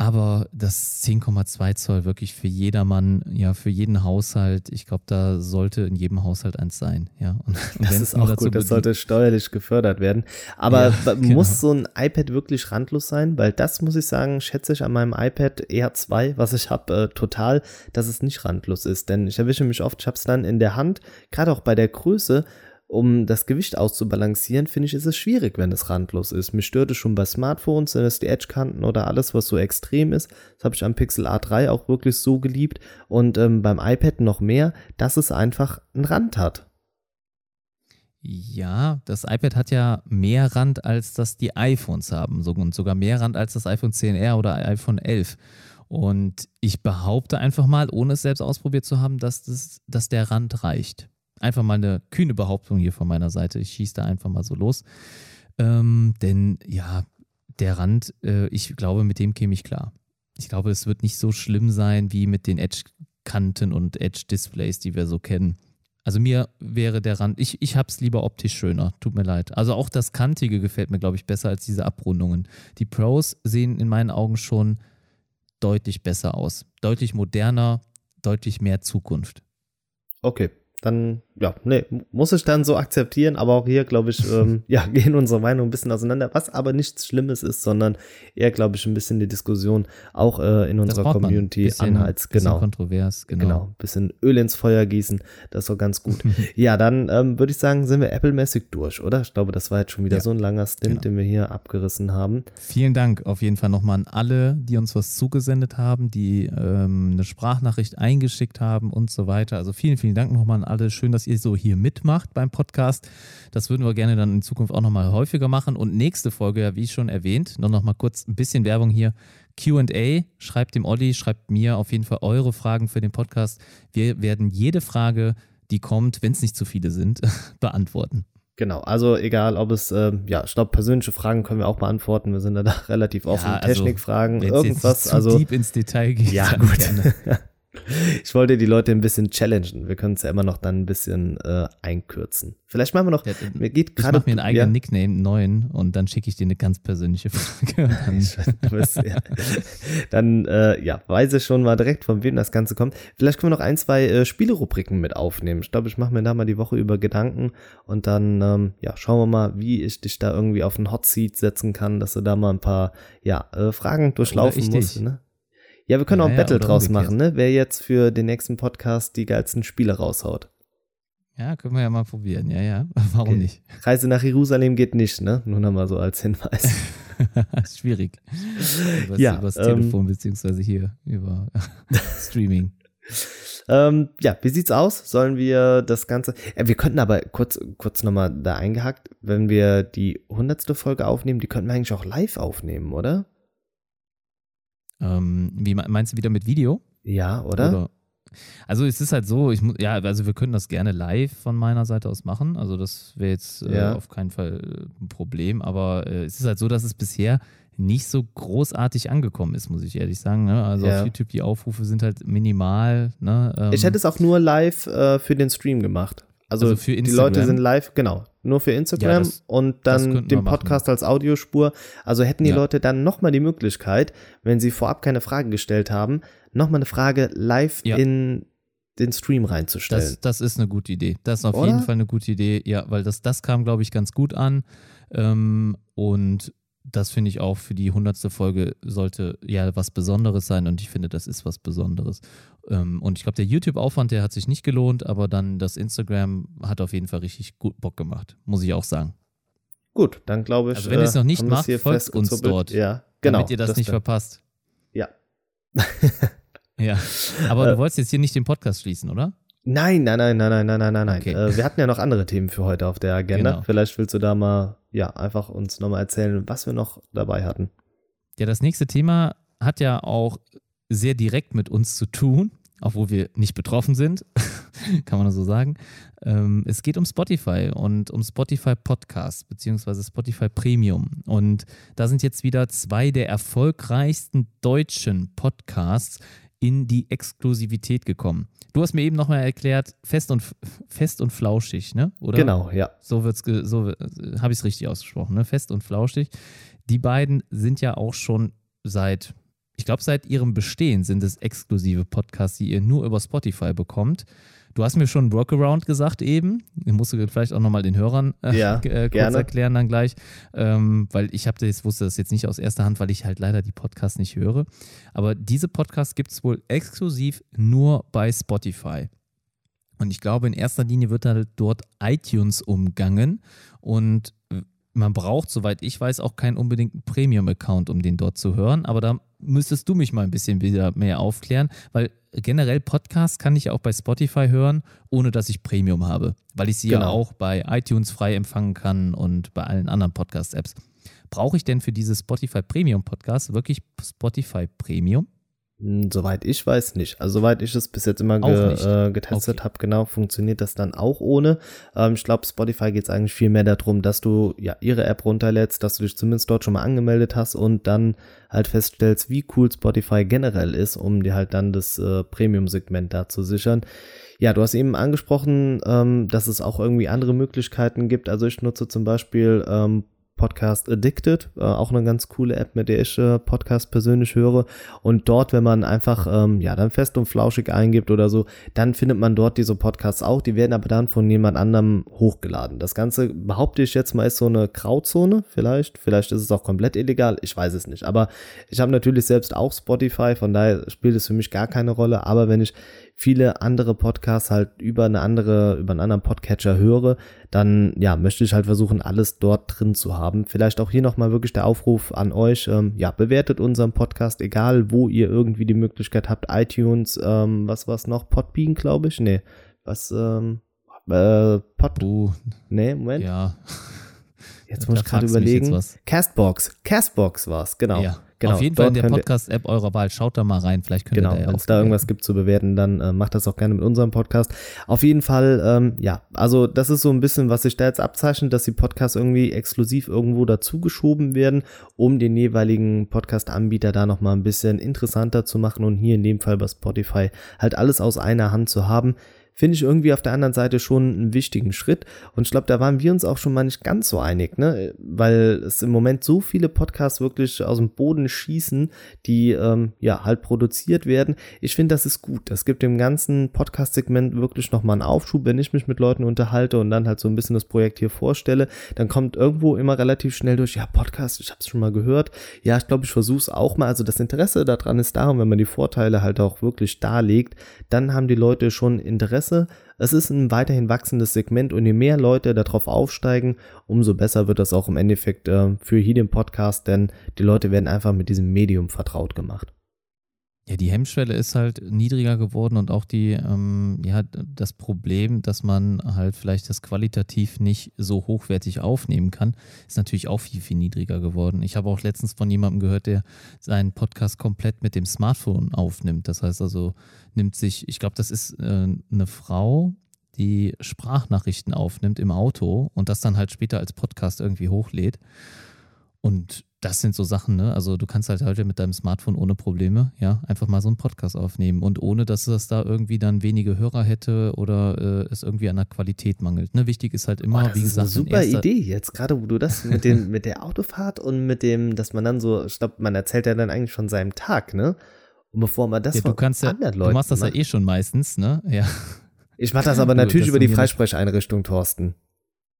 Aber das 10,2 Zoll wirklich für jedermann, ja, für jeden Haushalt, ich glaube, da sollte in jedem Haushalt eins sein, ja. Und, das ist auch gut, das sollte steuerlich gefördert werden. Aber ja, genau. muss so ein iPad wirklich randlos sein? Weil das, muss ich sagen, schätze ich an meinem iPad Air 2, was ich habe, äh, total, dass es nicht randlos ist. Denn ich erwische mich oft, ich habe es dann in der Hand, gerade auch bei der Größe, um das Gewicht auszubalancieren, finde ich, ist es schwierig, wenn es randlos ist. Mich stört es schon bei Smartphones, sind es die Edge-Kanten oder alles, was so extrem ist. Das habe ich am Pixel A3 auch wirklich so geliebt. Und ähm, beim iPad noch mehr, dass es einfach einen Rand hat. Ja, das iPad hat ja mehr Rand, als das die iPhones haben. Und sogar mehr Rand als das iPhone 10R oder iPhone 11. Und ich behaupte einfach mal, ohne es selbst ausprobiert zu haben, dass, das, dass der Rand reicht. Einfach mal eine kühne Behauptung hier von meiner Seite. Ich schieße da einfach mal so los. Ähm, denn ja, der Rand, äh, ich glaube, mit dem käme ich klar. Ich glaube, es wird nicht so schlimm sein wie mit den Edge-Kanten und Edge-Displays, die wir so kennen. Also mir wäre der Rand, ich, ich habe es lieber optisch schöner, tut mir leid. Also auch das Kantige gefällt mir, glaube ich, besser als diese Abrundungen. Die Pros sehen in meinen Augen schon deutlich besser aus. Deutlich moderner, deutlich mehr Zukunft. Okay, dann, ja, nee, muss ich dann so akzeptieren, aber auch hier, glaube ich, ähm, ja, gehen unsere Meinungen ein bisschen auseinander, was aber nichts Schlimmes ist, sondern eher, glaube ich, ein bisschen die Diskussion auch äh, in unserer Community bisschen, anheizt. Genau. Bisschen kontrovers, genau. Genau, bisschen Öl ins Feuer gießen, das ist doch ganz gut. ja, dann ähm, würde ich sagen, sind wir Apple-mäßig durch, oder? Ich glaube, das war jetzt schon wieder ja, so ein langer Stint, genau. den wir hier abgerissen haben. Vielen Dank auf jeden Fall nochmal an alle, die uns was zugesendet haben, die ähm, eine Sprachnachricht eingeschickt haben und so weiter. Also vielen, vielen Dank nochmal an alle. Schön, dass ihr so hier mitmacht beim Podcast. Das würden wir gerne dann in Zukunft auch nochmal häufiger machen. Und nächste Folge, ja, wie schon erwähnt, noch, noch mal kurz ein bisschen Werbung hier. QA, schreibt dem Olli, schreibt mir auf jeden Fall eure Fragen für den Podcast. Wir werden jede Frage, die kommt, wenn es nicht zu viele sind, beantworten. Genau, also egal, ob es, äh, ja, ich glaube, persönliche Fragen können wir auch beantworten. Wir sind da relativ offen. Ja, also, Technikfragen, irgendwas. Jetzt zu also deep ins Detail geht. Ja, gut. Ich wollte die Leute ein bisschen challengen. Wir können es ja immer noch dann ein bisschen äh, einkürzen. Vielleicht machen wir noch. Ja, mir geht gerade. Ich mache mir einen eigenen ja. Nickname, einen neuen, und dann schicke ich dir eine ganz persönliche Frage. dann, ja, dann äh, ja, weiß ich schon mal direkt, von wem das Ganze kommt. Vielleicht können wir noch ein, zwei äh, Spielerubriken mit aufnehmen. Ich glaube, ich mache mir da mal die Woche über Gedanken und dann ähm, ja, schauen wir mal, wie ich dich da irgendwie auf einen Hot Seat setzen kann, dass du da mal ein paar ja, äh, Fragen durchlaufen musst. Ne? Ja, wir können ja, auch ein Battle draus machen, ne? Wer jetzt für den nächsten Podcast die geilsten Spiele raushaut. Ja, können wir ja mal probieren. Ja, ja. Warum okay. nicht? Reise nach Jerusalem geht nicht, ne? Nur noch mal so als Hinweis. Schwierig. Übers, ja, übers ähm, Telefon beziehungsweise hier über Streaming. ähm, ja, wie sieht's aus? Sollen wir das Ganze. Ja, wir könnten aber kurz, kurz nochmal da eingehakt, wenn wir die hundertste Folge aufnehmen, die könnten wir eigentlich auch live aufnehmen, oder? Ähm, wie meinst du wieder mit Video? Ja, oder? oder? Also es ist halt so, ich muss, ja, also wir können das gerne live von meiner Seite aus machen. Also das wäre jetzt äh, ja. auf keinen Fall ein Problem, aber äh, es ist halt so, dass es bisher nicht so großartig angekommen ist, muss ich ehrlich sagen. Ne? Also ja. auf YouTube die Aufrufe sind halt minimal. Ne? Ähm, ich hätte es auch nur live äh, für den Stream gemacht. Also, also für die Leute sind live, genau, nur für Instagram ja, das, und dann den Podcast als Audiospur. Also hätten die ja. Leute dann nochmal die Möglichkeit, wenn sie vorab keine Frage gestellt haben, nochmal eine Frage live ja. in den Stream reinzustellen. Das, das, ist eine gute Idee. Das ist auf Oder? jeden Fall eine gute Idee, ja, weil das, das kam, glaube ich, ganz gut an. Ähm, und das finde ich auch für die hundertste Folge sollte ja was Besonderes sein und ich finde, das ist was Besonderes. Ähm, und ich glaube, der YouTube-Aufwand, der hat sich nicht gelohnt, aber dann das Instagram hat auf jeden Fall richtig gut Bock gemacht, muss ich auch sagen. Gut, dann glaube ich. Also wenn ihr es noch nicht äh, macht, folgt uns dort. Ja, genau. Damit ihr das, das nicht dann. verpasst. Ja. ja. Aber du äh. wolltest jetzt hier nicht den Podcast schließen, oder? Nein, nein, nein, nein, nein, nein, nein, nein. Okay. Äh, wir hatten ja noch andere Themen für heute auf der Agenda. Genau. Vielleicht willst du da mal, ja, einfach uns nochmal erzählen, was wir noch dabei hatten. Ja, das nächste Thema hat ja auch sehr direkt mit uns zu tun, obwohl wir nicht betroffen sind, kann man so sagen. Ähm, es geht um Spotify und um Spotify Podcasts beziehungsweise Spotify Premium. Und da sind jetzt wieder zwei der erfolgreichsten deutschen Podcasts in die Exklusivität gekommen. Du hast mir eben nochmal erklärt, fest und, fest und flauschig, ne? Oder? Genau, ja. So, wird's so habe ich es richtig ausgesprochen, ne? Fest und flauschig. Die beiden sind ja auch schon seit, ich glaube, seit ihrem Bestehen sind es exklusive Podcasts, die ihr nur über Spotify bekommt. Du hast mir schon Workaround gesagt eben. Ich musst du vielleicht auch nochmal den Hörern äh, ja, äh, kurz gerne. erklären dann gleich, ähm, weil ich habe das, wusste das jetzt nicht aus erster Hand, weil ich halt leider die Podcasts nicht höre. Aber diese Podcasts gibt es wohl exklusiv nur bei Spotify. Und ich glaube, in erster Linie wird halt dort iTunes umgangen und man braucht, soweit ich weiß, auch keinen unbedingten Premium-Account, um den dort zu hören. Aber da müsstest du mich mal ein bisschen wieder mehr aufklären, weil generell Podcasts kann ich auch bei Spotify hören, ohne dass ich Premium habe, weil ich sie genau. ja auch bei iTunes frei empfangen kann und bei allen anderen Podcast-Apps. Brauche ich denn für diese Spotify Premium Podcast wirklich Spotify Premium? Hm, soweit ich weiß nicht. Also soweit ich es bis jetzt immer ge äh, getestet okay. habe, genau, funktioniert das dann auch ohne. Ähm, ich glaube, Spotify geht es eigentlich viel mehr darum, dass du ja ihre App runterlädst, dass du dich zumindest dort schon mal angemeldet hast und dann halt feststellst, wie cool Spotify generell ist, um dir halt dann das äh, Premium-Segment da zu sichern. Ja, du hast eben angesprochen, ähm, dass es auch irgendwie andere Möglichkeiten gibt. Also ich nutze zum Beispiel ähm, Podcast Addicted, äh, auch eine ganz coole App, mit der ich äh, Podcast persönlich höre. Und dort, wenn man einfach, ähm, ja, dann fest und flauschig eingibt oder so, dann findet man dort diese Podcasts auch. Die werden aber dann von jemand anderem hochgeladen. Das Ganze, behaupte ich jetzt mal, ist so eine Grauzone vielleicht. Vielleicht ist es auch komplett illegal, ich weiß es nicht. Aber ich habe natürlich selbst auch Spotify, von daher spielt es für mich gar keine Rolle. Aber wenn ich viele andere Podcasts halt über eine andere, über einen anderen Podcatcher höre, dann ja, möchte ich halt versuchen, alles dort drin zu haben. Vielleicht auch hier nochmal wirklich der Aufruf an euch, ähm, ja, bewertet unseren Podcast, egal wo ihr irgendwie die Möglichkeit habt, iTunes, ähm, was war's noch, Podbean, glaube ich, nee, was, ähm, äh, Pod, uh, nee, Moment. Ja. Jetzt muss ich gerade überlegen. Castbox, Castbox war's, genau. Ja. Genau, Auf jeden Fall in der Podcast-App eurer Wahl. Schaut da mal rein. Vielleicht könnt genau, ihr da ja Wenn es da irgendwas gibt zu bewerten, dann äh, macht das auch gerne mit unserem Podcast. Auf jeden Fall, ähm, ja, also das ist so ein bisschen, was sich da jetzt abzeichnet, dass die Podcasts irgendwie exklusiv irgendwo dazugeschoben werden, um den jeweiligen Podcast-Anbieter da nochmal ein bisschen interessanter zu machen und hier in dem Fall bei Spotify halt alles aus einer Hand zu haben finde ich irgendwie auf der anderen Seite schon einen wichtigen Schritt. Und ich glaube, da waren wir uns auch schon mal nicht ganz so einig, ne? Weil es im Moment so viele Podcasts wirklich aus dem Boden schießen, die ähm, ja halt produziert werden. Ich finde, das ist gut. Das gibt dem ganzen Podcast-Segment wirklich nochmal einen Aufschub, wenn ich mich mit Leuten unterhalte und dann halt so ein bisschen das Projekt hier vorstelle. Dann kommt irgendwo immer relativ schnell durch, ja, Podcast, ich habe es schon mal gehört. Ja, ich glaube, ich versuche es auch mal. Also das Interesse daran ist da und wenn man die Vorteile halt auch wirklich darlegt, dann haben die Leute schon Interesse Interesse. Es ist ein weiterhin wachsendes Segment und je mehr Leute darauf aufsteigen, umso besser wird das auch im Endeffekt äh, für hier den Podcast, denn die Leute werden einfach mit diesem Medium vertraut gemacht. Ja, die Hemmschwelle ist halt niedriger geworden und auch die, ähm, ja, das Problem, dass man halt vielleicht das qualitativ nicht so hochwertig aufnehmen kann, ist natürlich auch viel, viel niedriger geworden. Ich habe auch letztens von jemandem gehört, der seinen Podcast komplett mit dem Smartphone aufnimmt. Das heißt also, nimmt sich, ich glaube, das ist äh, eine Frau, die Sprachnachrichten aufnimmt im Auto und das dann halt später als Podcast irgendwie hochlädt. Und das sind so Sachen, ne? Also du kannst halt heute mit deinem Smartphone ohne Probleme, ja, einfach mal so einen Podcast aufnehmen und ohne, dass es da irgendwie dann wenige Hörer hätte oder äh, es irgendwie an der Qualität mangelt. Ne? Wichtig ist halt immer, oh, das wie gesagt. Das ist eine super Idee jetzt, gerade wo du das mit, den, mit der Autofahrt und mit dem, dass man dann so, ich glaube, man erzählt ja dann eigentlich von seinem Tag, ne? Und bevor man das ja, du kannst ja, Du machst das macht. ja eh schon meistens, ne? Ja. Ich mache das aber natürlich das über die Freisprecheinrichtung, Thorsten.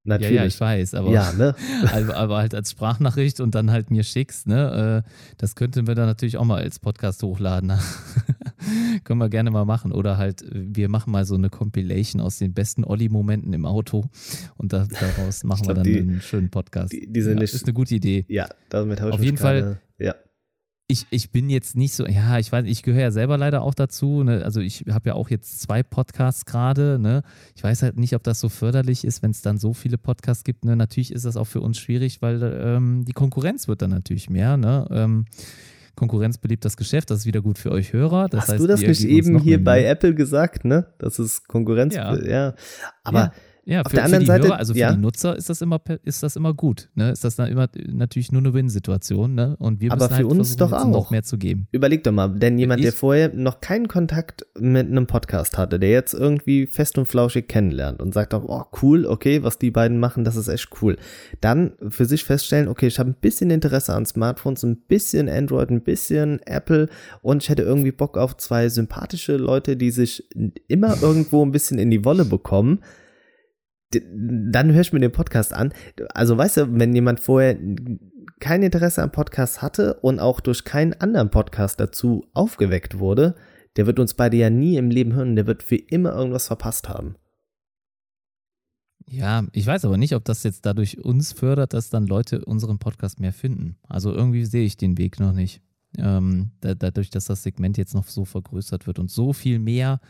Natürlich. Ja, ja, ich weiß, aber, ja, ne? aber, aber halt als Sprachnachricht und dann halt mir schickst, ne? Äh, das könnten wir dann natürlich auch mal als Podcast hochladen. Können wir gerne mal machen. Oder halt, wir machen mal so eine Compilation aus den besten Olli-Momenten im Auto und da, daraus machen glaub, wir dann die, einen schönen Podcast. Die, diese ja, nicht, ist eine gute Idee. Ja, damit habe ich Auf jeden Fall. Ja ich, ich bin jetzt nicht so, ja, ich weiß, ich gehöre ja selber leider auch dazu. Ne? Also ich habe ja auch jetzt zwei Podcasts gerade. Ne? Ich weiß halt nicht, ob das so förderlich ist, wenn es dann so viele Podcasts gibt. Ne? Natürlich ist das auch für uns schwierig, weil ähm, die Konkurrenz wird dann natürlich mehr. Ne? Ähm, Konkurrenz beliebt das Geschäft, das ist wieder gut für euch Hörer. Das Hast heißt, du das nicht eben hier bei Apple gesagt, ne? Das ist Konkurrenz, ja. ja. Aber ja. Ja, Auf für, der anderen Seite, Hörer, also für ja. die Nutzer ist das immer ist das immer gut. Ne? Ist das dann immer natürlich nur eine Win-Situation, ne? Und wir Aber müssen für halt uns doch auch. noch mehr zu geben. Überleg doch mal, denn jemand, ich, der vorher noch keinen Kontakt mit einem Podcast hatte, der jetzt irgendwie fest und flauschig kennenlernt und sagt auch, oh cool, okay, was die beiden machen, das ist echt cool. Dann für sich feststellen, okay, ich habe ein bisschen Interesse an Smartphones, ein bisschen Android, ein bisschen Apple und ich hätte irgendwie Bock auf zwei sympathische Leute, die sich immer irgendwo ein bisschen in die Wolle bekommen dann hörst du mir den Podcast an. Also weißt du, wenn jemand vorher kein Interesse am Podcast hatte und auch durch keinen anderen Podcast dazu aufgeweckt wurde, der wird uns beide ja nie im Leben hören, der wird für immer irgendwas verpasst haben. Ja, ich weiß aber nicht, ob das jetzt dadurch uns fördert, dass dann Leute unseren Podcast mehr finden. Also irgendwie sehe ich den Weg noch nicht. Ähm, da, dadurch, dass das Segment jetzt noch so vergrößert wird und so viel mehr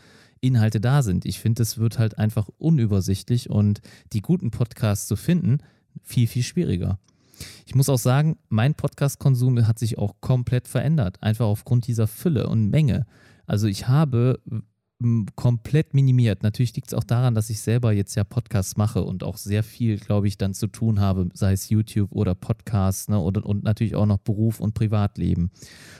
Inhalte da sind. Ich finde, es wird halt einfach unübersichtlich und die guten Podcasts zu finden, viel, viel schwieriger. Ich muss auch sagen, mein Podcast-Konsum hat sich auch komplett verändert, einfach aufgrund dieser Fülle und Menge. Also ich habe komplett minimiert. Natürlich liegt es auch daran, dass ich selber jetzt ja Podcasts mache und auch sehr viel, glaube ich, dann zu tun habe, sei es YouTube oder Podcasts ne, und, und natürlich auch noch Beruf und Privatleben.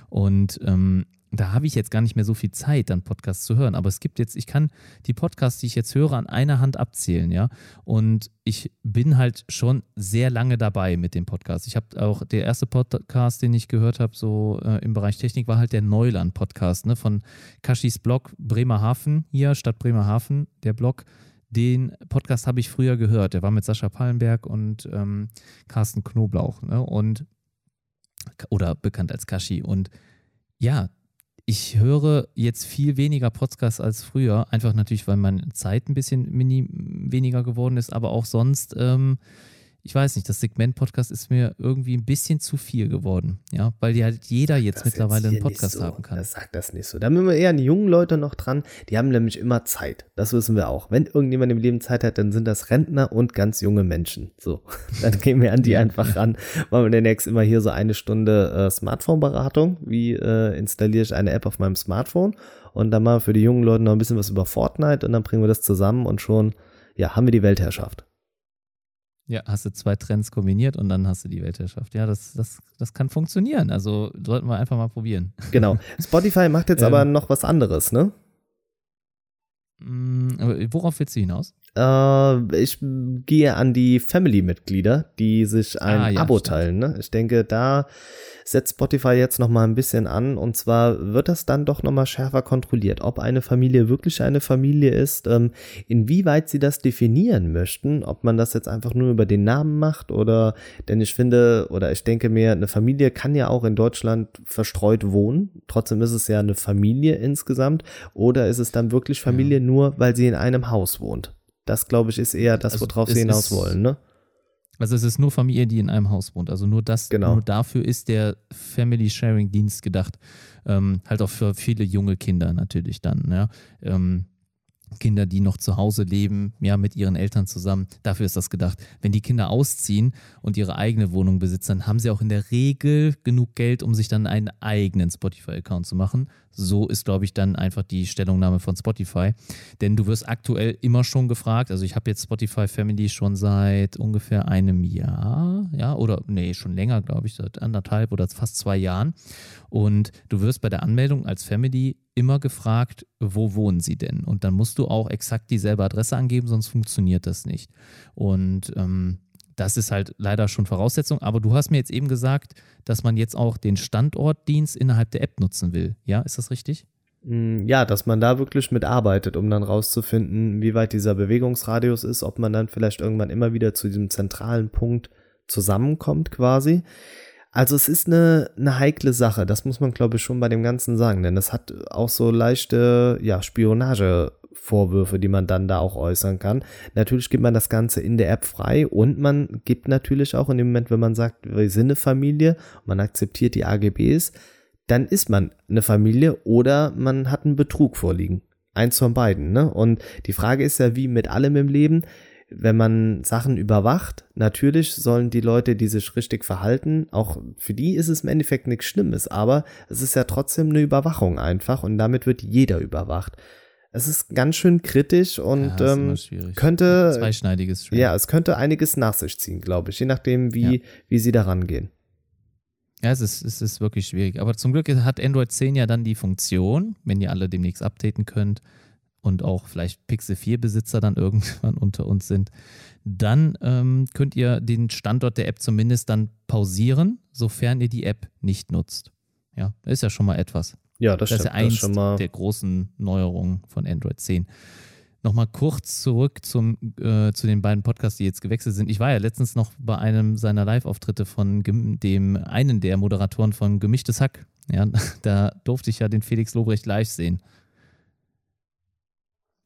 Und ähm, da habe ich jetzt gar nicht mehr so viel Zeit, dann Podcasts zu hören. Aber es gibt jetzt, ich kann die Podcasts, die ich jetzt höre, an einer Hand abzählen, ja. Und ich bin halt schon sehr lange dabei mit dem Podcast. Ich habe auch, der erste Podcast, den ich gehört habe, so äh, im Bereich Technik, war halt der Neuland-Podcast, ne, von Kashis Blog Bremerhaven, hier, Stadt Bremerhaven, der Blog. Den Podcast habe ich früher gehört. Der war mit Sascha Pallenberg und ähm, Carsten Knoblauch, ne? Und oder bekannt als Kashi. Und ja, ich höre jetzt viel weniger Podcasts als früher, einfach natürlich, weil meine Zeit ein bisschen mini, weniger geworden ist, aber auch sonst ähm, ich weiß nicht, das Segment Podcast ist mir irgendwie ein bisschen zu viel geworden, ja, weil die halt jeder jetzt mittlerweile jetzt einen Podcast so. haben kann. Das sagt das nicht so. Da haben wir eher die jungen Leute noch dran, die haben nämlich immer Zeit. Das wissen wir auch. Wenn irgendjemand im Leben Zeit hat, dann sind das Rentner und ganz junge Menschen. So, dann gehen wir an die einfach ran. Machen wir demnächst immer hier so eine Stunde äh, Smartphone-Beratung. Wie äh, installiere ich eine App auf meinem Smartphone? Und dann mal für die jungen Leute noch ein bisschen was über Fortnite und dann bringen wir das zusammen und schon, ja, haben wir die Weltherrschaft. Ja, hast du zwei Trends kombiniert und dann hast du die Weltherrschaft. Ja, das, das, das kann funktionieren. Also sollten wir einfach mal probieren. Genau. Spotify macht jetzt ähm, aber noch was anderes, ne? Mm, worauf willst du hinaus? Äh, ich gehe an die Family-Mitglieder, die sich ein ah, ja, Abo teilen. Ne? Ich denke, da setzt Spotify jetzt noch mal ein bisschen an und zwar wird das dann doch noch mal schärfer kontrolliert, ob eine Familie wirklich eine Familie ist, ähm, inwieweit sie das definieren möchten, ob man das jetzt einfach nur über den Namen macht oder, denn ich finde oder ich denke mir, eine Familie kann ja auch in Deutschland verstreut wohnen, trotzdem ist es ja eine Familie insgesamt oder ist es dann wirklich Familie ja. nur, weil sie in einem Haus wohnt? Das glaube ich ist eher das, also worauf sie hinaus wollen, ne? Also es ist nur Familie, die in einem Haus wohnt. Also nur das, genau. nur dafür ist der Family Sharing Dienst gedacht. Ähm, halt auch für viele junge Kinder natürlich dann. Ja. Ähm, Kinder, die noch zu Hause leben, ja, mit ihren Eltern zusammen. Dafür ist das gedacht. Wenn die Kinder ausziehen und ihre eigene Wohnung besitzen, dann haben sie auch in der Regel genug Geld, um sich dann einen eigenen Spotify-Account zu machen. So ist, glaube ich, dann einfach die Stellungnahme von Spotify. Denn du wirst aktuell immer schon gefragt, also ich habe jetzt Spotify Family schon seit ungefähr einem Jahr, ja, oder nee, schon länger, glaube ich, seit anderthalb oder fast zwei Jahren. Und du wirst bei der Anmeldung als Family immer gefragt, wo wohnen sie denn? Und dann musst du auch exakt dieselbe Adresse angeben, sonst funktioniert das nicht. Und ähm, das ist halt leider schon Voraussetzung. Aber du hast mir jetzt eben gesagt, dass man jetzt auch den Standortdienst innerhalb der App nutzen will. Ja, ist das richtig? Mm, ja, dass man da wirklich mitarbeitet, um dann rauszufinden, wie weit dieser Bewegungsradius ist, ob man dann vielleicht irgendwann immer wieder zu diesem zentralen Punkt zusammenkommt quasi. Also es ist eine, eine heikle Sache, das muss man glaube ich schon bei dem Ganzen sagen, denn es hat auch so leichte ja, Spionage Vorwürfe, die man dann da auch äußern kann. Natürlich gibt man das Ganze in der App frei und man gibt natürlich auch in dem Moment, wenn man sagt, wir sind eine Familie, man akzeptiert die AGBs, dann ist man eine Familie oder man hat einen Betrug vorliegen. Eins von beiden, ne? Und die Frage ist ja, wie mit allem im Leben, wenn man Sachen überwacht, natürlich sollen die Leute, die sich richtig verhalten, auch für die ist es im Endeffekt nichts Schlimmes, aber es ist ja trotzdem eine Überwachung einfach und damit wird jeder überwacht. Es ist ganz schön kritisch und ja, ähm, könnte zweischneidiges Schwert. Ja, es könnte einiges nach sich ziehen, glaube ich, je nachdem, wie, ja. wie sie daran gehen. Ja, es ist, es ist wirklich schwierig. Aber zum Glück hat Android 10 ja dann die Funktion, wenn ihr alle demnächst updaten könnt und auch vielleicht Pixel 4 Besitzer dann irgendwann unter uns sind, dann ähm, könnt ihr den Standort der App zumindest dann pausieren, sofern ihr die App nicht nutzt. Ja, das ist ja schon mal etwas. Ja, das, das stimmt. ist ja eins der großen Neuerungen von Android 10. Nochmal kurz zurück zum, äh, zu den beiden Podcasts, die jetzt gewechselt sind. Ich war ja letztens noch bei einem seiner Live-Auftritte von dem einen der Moderatoren von Gemischtes Hack, Ja, da durfte ich ja den Felix Lobrecht live sehen.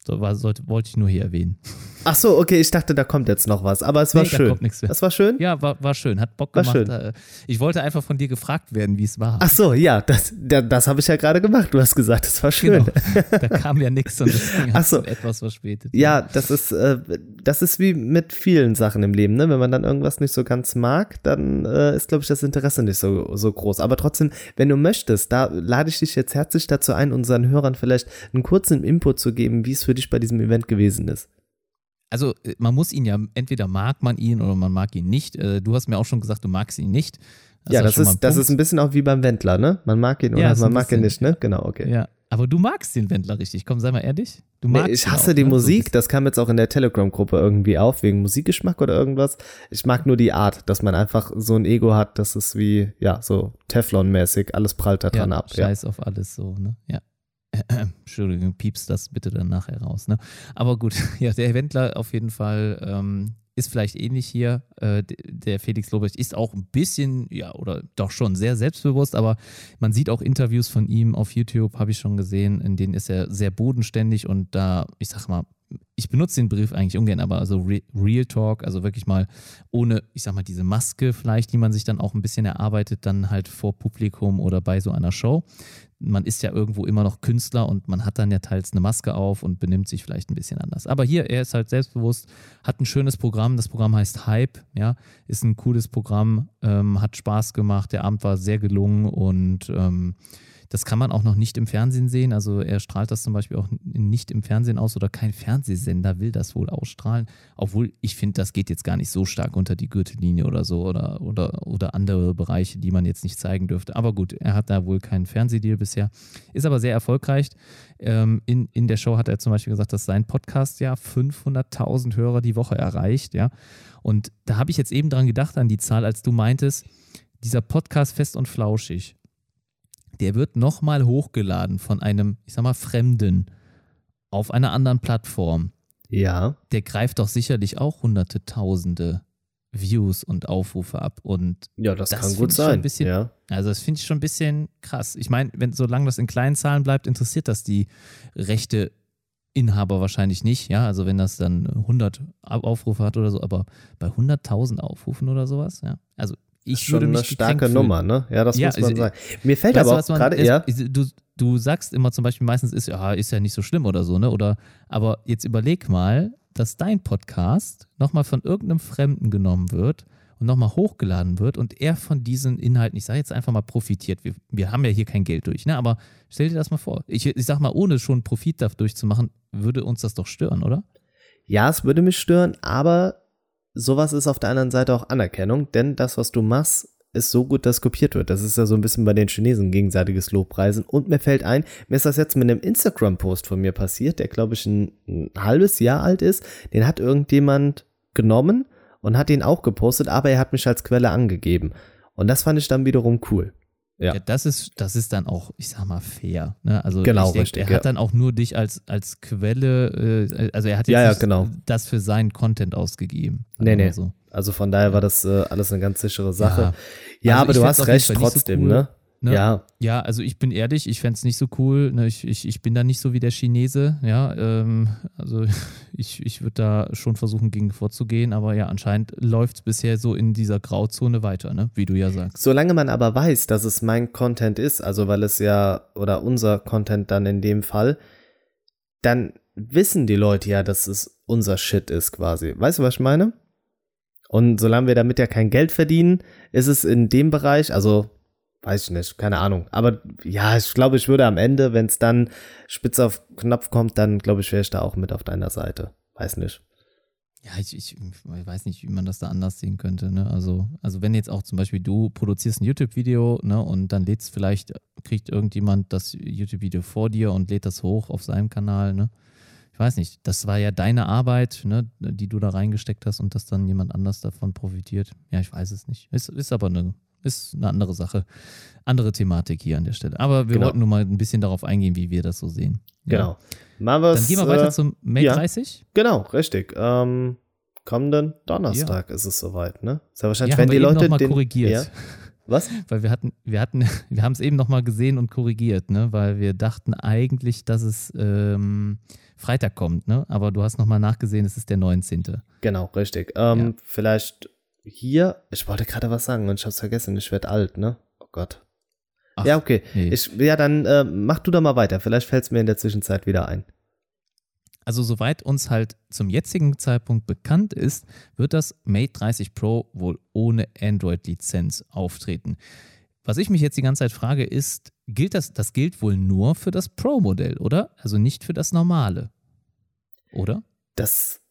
So, war, sollte, wollte ich nur hier erwähnen. Ach so, okay, ich dachte, da kommt jetzt noch was, aber es war Nee, da schön. kommt nichts mehr. Das war schön? Ja, war, war schön, hat Bock War gemacht. schön. Äh, Ich wollte einfach von dir gefragt werden, wie es war. Ach so, ja, das, da- das habe ich ja gerade gemacht. Du hast gesagt, es war schön. Genau. Da kam ja nichts und deswegen Ach hat so. es etwas verspätet. Ja, das ist, äh, das ist wie mit vielen Sachen im Leben, ne? Wenn man dann irgendwas nicht so ganz mag, dann äh, ist, glaube ich, das Interesse nicht so, so groß. Aber trotzdem, wenn du möchtest, da lade ich dich jetzt herzlich dazu ein, unseren Hörern vielleicht einen kurzen Input zu geben, wie es für dich bei diesem Event gewesen ist. Also äh, man muss ihn ja, entweder mag man ihn oder man mag ihn nicht. Äh, Du hast mir auch schon gesagt, du magst ihn nicht. ja, das schon mal ist, ein das ist ein bisschen auch wie beim Wendler, ne? Man mag ihn Ja, oder ist man mag ihn nicht, ne? Genau, okay. Ja, aber du magst den Wendler richtig. Komm, sei mal ehrlich. Du Nee, magst ich ihn hasse auch, die ne? Musik, das kam jetzt auch in der Telegram-Gruppe irgendwie auf, wegen Musikgeschmack oder irgendwas. Ich mag nur die Art, dass man einfach so ein Ego hat, das ist wie, ja, so Teflon-mäßig, alles prallt da dran ja, ab. Ja. Scheiß auf alles so, ne? Ja. Entschuldigung, piepst das bitte dann nachher raus, ne? Aber gut, ja, der Wendler auf jeden Fall ähm, ist vielleicht ähnlich hier. Äh, der Felix Lobrecht ist auch ein bisschen, ja, oder doch schon sehr selbstbewusst, aber man sieht auch Interviews von ihm auf YouTube, habe ich schon gesehen, in denen ist er sehr bodenständig und da, ich sag mal, ich benutze den Begriff eigentlich ungern, aber also Re Real Talk, also wirklich mal ohne, ich sag mal, diese Maske vielleicht, die man sich dann auch ein bisschen erarbeitet, dann halt vor Publikum oder bei so einer Show. Man ist ja irgendwo immer noch Künstler und man hat dann ja teils eine Maske auf und benimmt sich vielleicht ein bisschen anders. Aber hier, er ist halt selbstbewusst, hat ein schönes Programm. Das Programm heißt Hype, ja, ist ein cooles Programm, ähm, hat Spaß gemacht. Der Abend war sehr gelungen und ähm, das kann man auch noch nicht im Fernsehen sehen. Also er strahlt das zum Beispiel auch nicht im Fernsehen aus oder kein Fernsehsender will das wohl ausstrahlen. Obwohl ich finde, das geht jetzt gar nicht so stark unter die Gürtellinie oder so oder, oder, oder andere Bereiche, die man jetzt nicht zeigen dürfte. Aber gut, er hat da wohl keinen Fernsehdeal bisher. Ist aber sehr erfolgreich. Ähm, in, in der Show hat er zum Beispiel gesagt, dass sein Podcast ja 500.000 Hörer die Woche erreicht. Ja. Und da habe ich jetzt eben dran gedacht, an die Zahl, als du meintest, dieser Podcast fest und flauschig der wird nochmal hochgeladen von einem, ich sag mal, Fremden auf einer anderen Plattform. Ja, Der greift doch sicherlich auch hunderte, tausende Views und Aufrufe ab. Und ja, das, Das kann gut sein. bisschen- ja. also das finde ich schon ein bisschen krass. Ich meine, wenn solange das in kleinen Zahlen bleibt, interessiert das die rechte Inhaber wahrscheinlich nicht. Ja, also wenn das dann 100 Aufrufe hat oder so, aber bei 100.000 Aufrufen oder sowas, ja. Also ich würde mich eine starke fühlen. Nummer, ne? Ja, das Ja, muss man also, sagen. Mir fällt aber auch gerade, ja, Du, du sagst immer zum Beispiel, meistens ist ja, ist ja nicht so schlimm oder so, ne? Oder aber jetzt überleg mal, dass dein Podcast nochmal von irgendeinem Fremden genommen wird und nochmal hochgeladen wird und er von diesen Inhalten, ich sage jetzt einfach mal, profitiert. Wir, wir haben ja hier kein Geld durch, ne? Aber stell dir das mal vor. Ich, ich sag mal, ohne schon Profit dadurch zu machen, würde uns das doch stören, oder? ja, es würde mich stören, aber sowas ist auf der anderen Seite auch Anerkennung, denn das, was du machst, ist so gut, dass kopiert wird. Das ist ja so ein bisschen bei den Chinesen gegenseitiges Lobpreisen. Und mir fällt ein, mir ist das jetzt mit einem Instagram-Post von mir passiert, der glaube ich ein, ein halbes Jahr alt ist. Den hat irgendjemand genommen und hat ihn auch gepostet, aber er hat mich als Quelle angegeben. Und das fand ich dann wiederum cool. Ja. Ja, das ist, das ist dann auch, ich sag mal, fair. Ne? Also Genau, denk, richtig, er ja. hat dann auch nur dich als, als Quelle, äh, also er hat jetzt Ja, ja, genau. das für seinen Content ausgegeben. Nee, nee. So. Also von daher war das äh, alles eine ganz sichere Sache. Ja. Also aber du hast recht nicht so trotzdem, cool, ne? Ne? Ja, Ja, also ich bin ehrlich, ich fände es nicht so cool. Ne? Ich, ich, ich bin da nicht so wie der Chinese. Ja, ähm, also ich, ich würde da schon versuchen, gegen vorzugehen, aber ja, anscheinend läuft es bisher so in dieser Grauzone weiter, ne? wie du ja sagst. Solange man aber weiß, dass es mein Content ist, also weil es ja, oder unser Content dann in dem Fall, dann wissen die Leute ja, dass es unser Shit ist quasi. Weißt du, was ich meine? Und solange wir damit ja kein Geld verdienen, ist es in dem Bereich, also weiß ich nicht, keine Ahnung. Aber ja, ich glaube, ich würde am Ende, wenn es dann spitz auf Knopf kommt, dann glaube ich, wäre ich da auch mit auf deiner Seite. Weiß nicht. Ja, ich, ich, ich weiß nicht, wie man das da anders sehen könnte. Ne? Also, also wenn jetzt auch zum Beispiel du produzierst ein YouTube-Video ne, und dann lädst vielleicht, kriegt irgendjemand das YouTube-Video vor dir und lädt das hoch auf seinem Kanal. Ne? Ich weiß nicht, das war ja deine Arbeit, ne, die du da reingesteckt hast und dass dann jemand anders davon profitiert. Ja, ich weiß es nicht. Ist, ist aber eine, ist eine andere Sache. Andere Thematik hier an der Stelle. Aber wir Genau. wollten nur mal ein bisschen darauf eingehen, wie wir das so sehen. Ja. Genau. Machen Dann gehen wir weiter äh, zum Mate ja. 30. Genau, richtig. Ähm, kommenden Donnerstag ist es soweit, ne? Ist ja wahrscheinlich, Ja, wenn die Leute noch den, korrigiert. Ja, Was? Weil wir hatten, wir hatten, wir haben es eben nochmal gesehen und korrigiert, ne? Weil wir dachten eigentlich, dass es ähm, Freitag kommt, ne? Aber du hast nochmal nachgesehen, es ist der 19. Genau, richtig. Ähm, Ja. Vielleicht hier, ich wollte gerade was sagen und ich hab's vergessen, ich werde alt, ne? Oh Gott. Ach, ja, okay. nee. Ich, ja, dann äh, mach du da mal weiter. Vielleicht fällt es mir in der Zwischenzeit wieder ein. Also soweit uns halt zum jetzigen Zeitpunkt bekannt ist, wird das Mate 30 Pro wohl ohne Android-Lizenz auftreten. Was ich mich jetzt die ganze Zeit frage, ist, gilt das, das gilt wohl nur für das Pro-Modell, oder? Also nicht für das normale. Oder? Das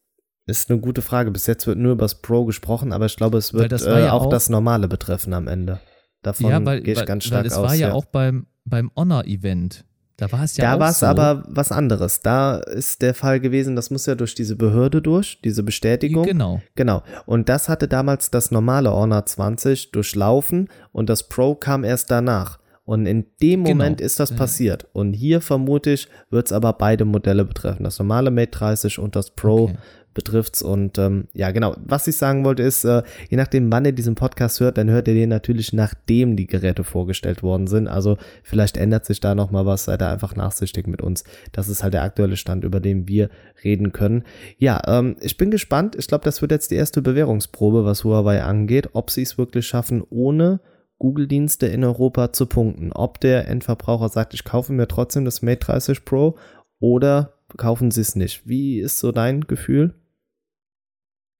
ist eine gute Frage. Bis jetzt wird nur über das Pro gesprochen, aber ich glaube, es wird das äh, ja auch, auch- das Normale betreffen am Ende. Davon ja, weil, gehe ich weil, ganz stark aus. war ja, auch beim, beim Honor-Event. Da war es ja da war es so. aber was anderes. Da ist der Fall gewesen, das muss ja durch diese Behörde durch, diese Bestätigung. Genau. Genau. Und das hatte damals das normale Honor 20 durchlaufen und das Pro kam erst danach. Und in dem Genau. Moment ist das Ja. passiert. Und hier vermute ich, wird es aber beide Modelle betreffen. Das normale Mate 30 und das Pro Okay. Betrifft's. Und ähm, ja, genau. Was ich sagen wollte ist, äh, je nachdem, wann ihr diesen Podcast hört, dann hört ihr den natürlich, nachdem die Geräte vorgestellt worden sind. Also vielleicht ändert sich da noch mal was. Seid da einfach nachsichtig mit uns. Das ist halt der aktuelle Stand, über den wir reden können. Ja, ähm, ich bin gespannt. Ich glaube, das wird jetzt die erste Bewährungsprobe, was Huawei angeht, ob sie es wirklich schaffen, ohne Google-Dienste in Europa zu punkten. Ob der Endverbraucher sagt, ich kaufe mir trotzdem das Mate 30 Pro oder kaufen sie es nicht. Wie ist so dein Gefühl?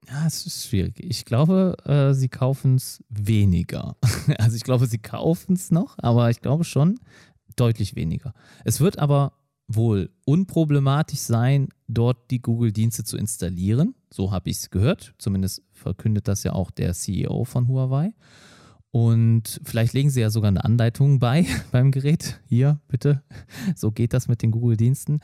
Ja, es ist schwierig. Ich glaube, äh, sie kaufen es weniger. Also ich glaube, sie kaufen es noch, aber ich glaube schon deutlich weniger. Es wird aber wohl unproblematisch sein, dort die Google-Dienste zu installieren. So habe ich es gehört. Zumindest verkündet das ja auch der CEO von Huawei. Und vielleicht legen sie ja sogar eine Anleitung bei beim Gerät. Hier, bitte. So geht das mit den Google-Diensten.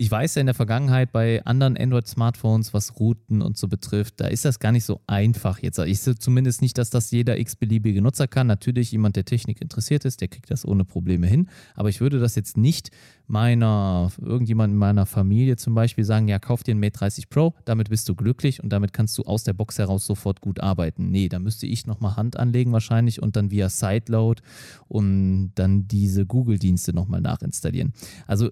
Ich weiß ja in der Vergangenheit bei anderen Android-Smartphones, was Routen und so betrifft, da ist das gar nicht so einfach jetzt. Ich sehe zumindest nicht, dass das jeder x-beliebige Nutzer kann. Natürlich, jemand, der Technik interessiert ist, der kriegt das ohne Probleme hin. Aber ich würde das jetzt nicht meiner, irgendjemand in meiner Familie zum Beispiel sagen, ja, kauf dir ein Mate 30 Pro, damit bist du glücklich und damit kannst du aus der Box heraus sofort gut arbeiten. Nee, da müsste ich nochmal Hand anlegen wahrscheinlich und dann via Sideload und dann diese Google-Dienste nochmal nachinstallieren. Also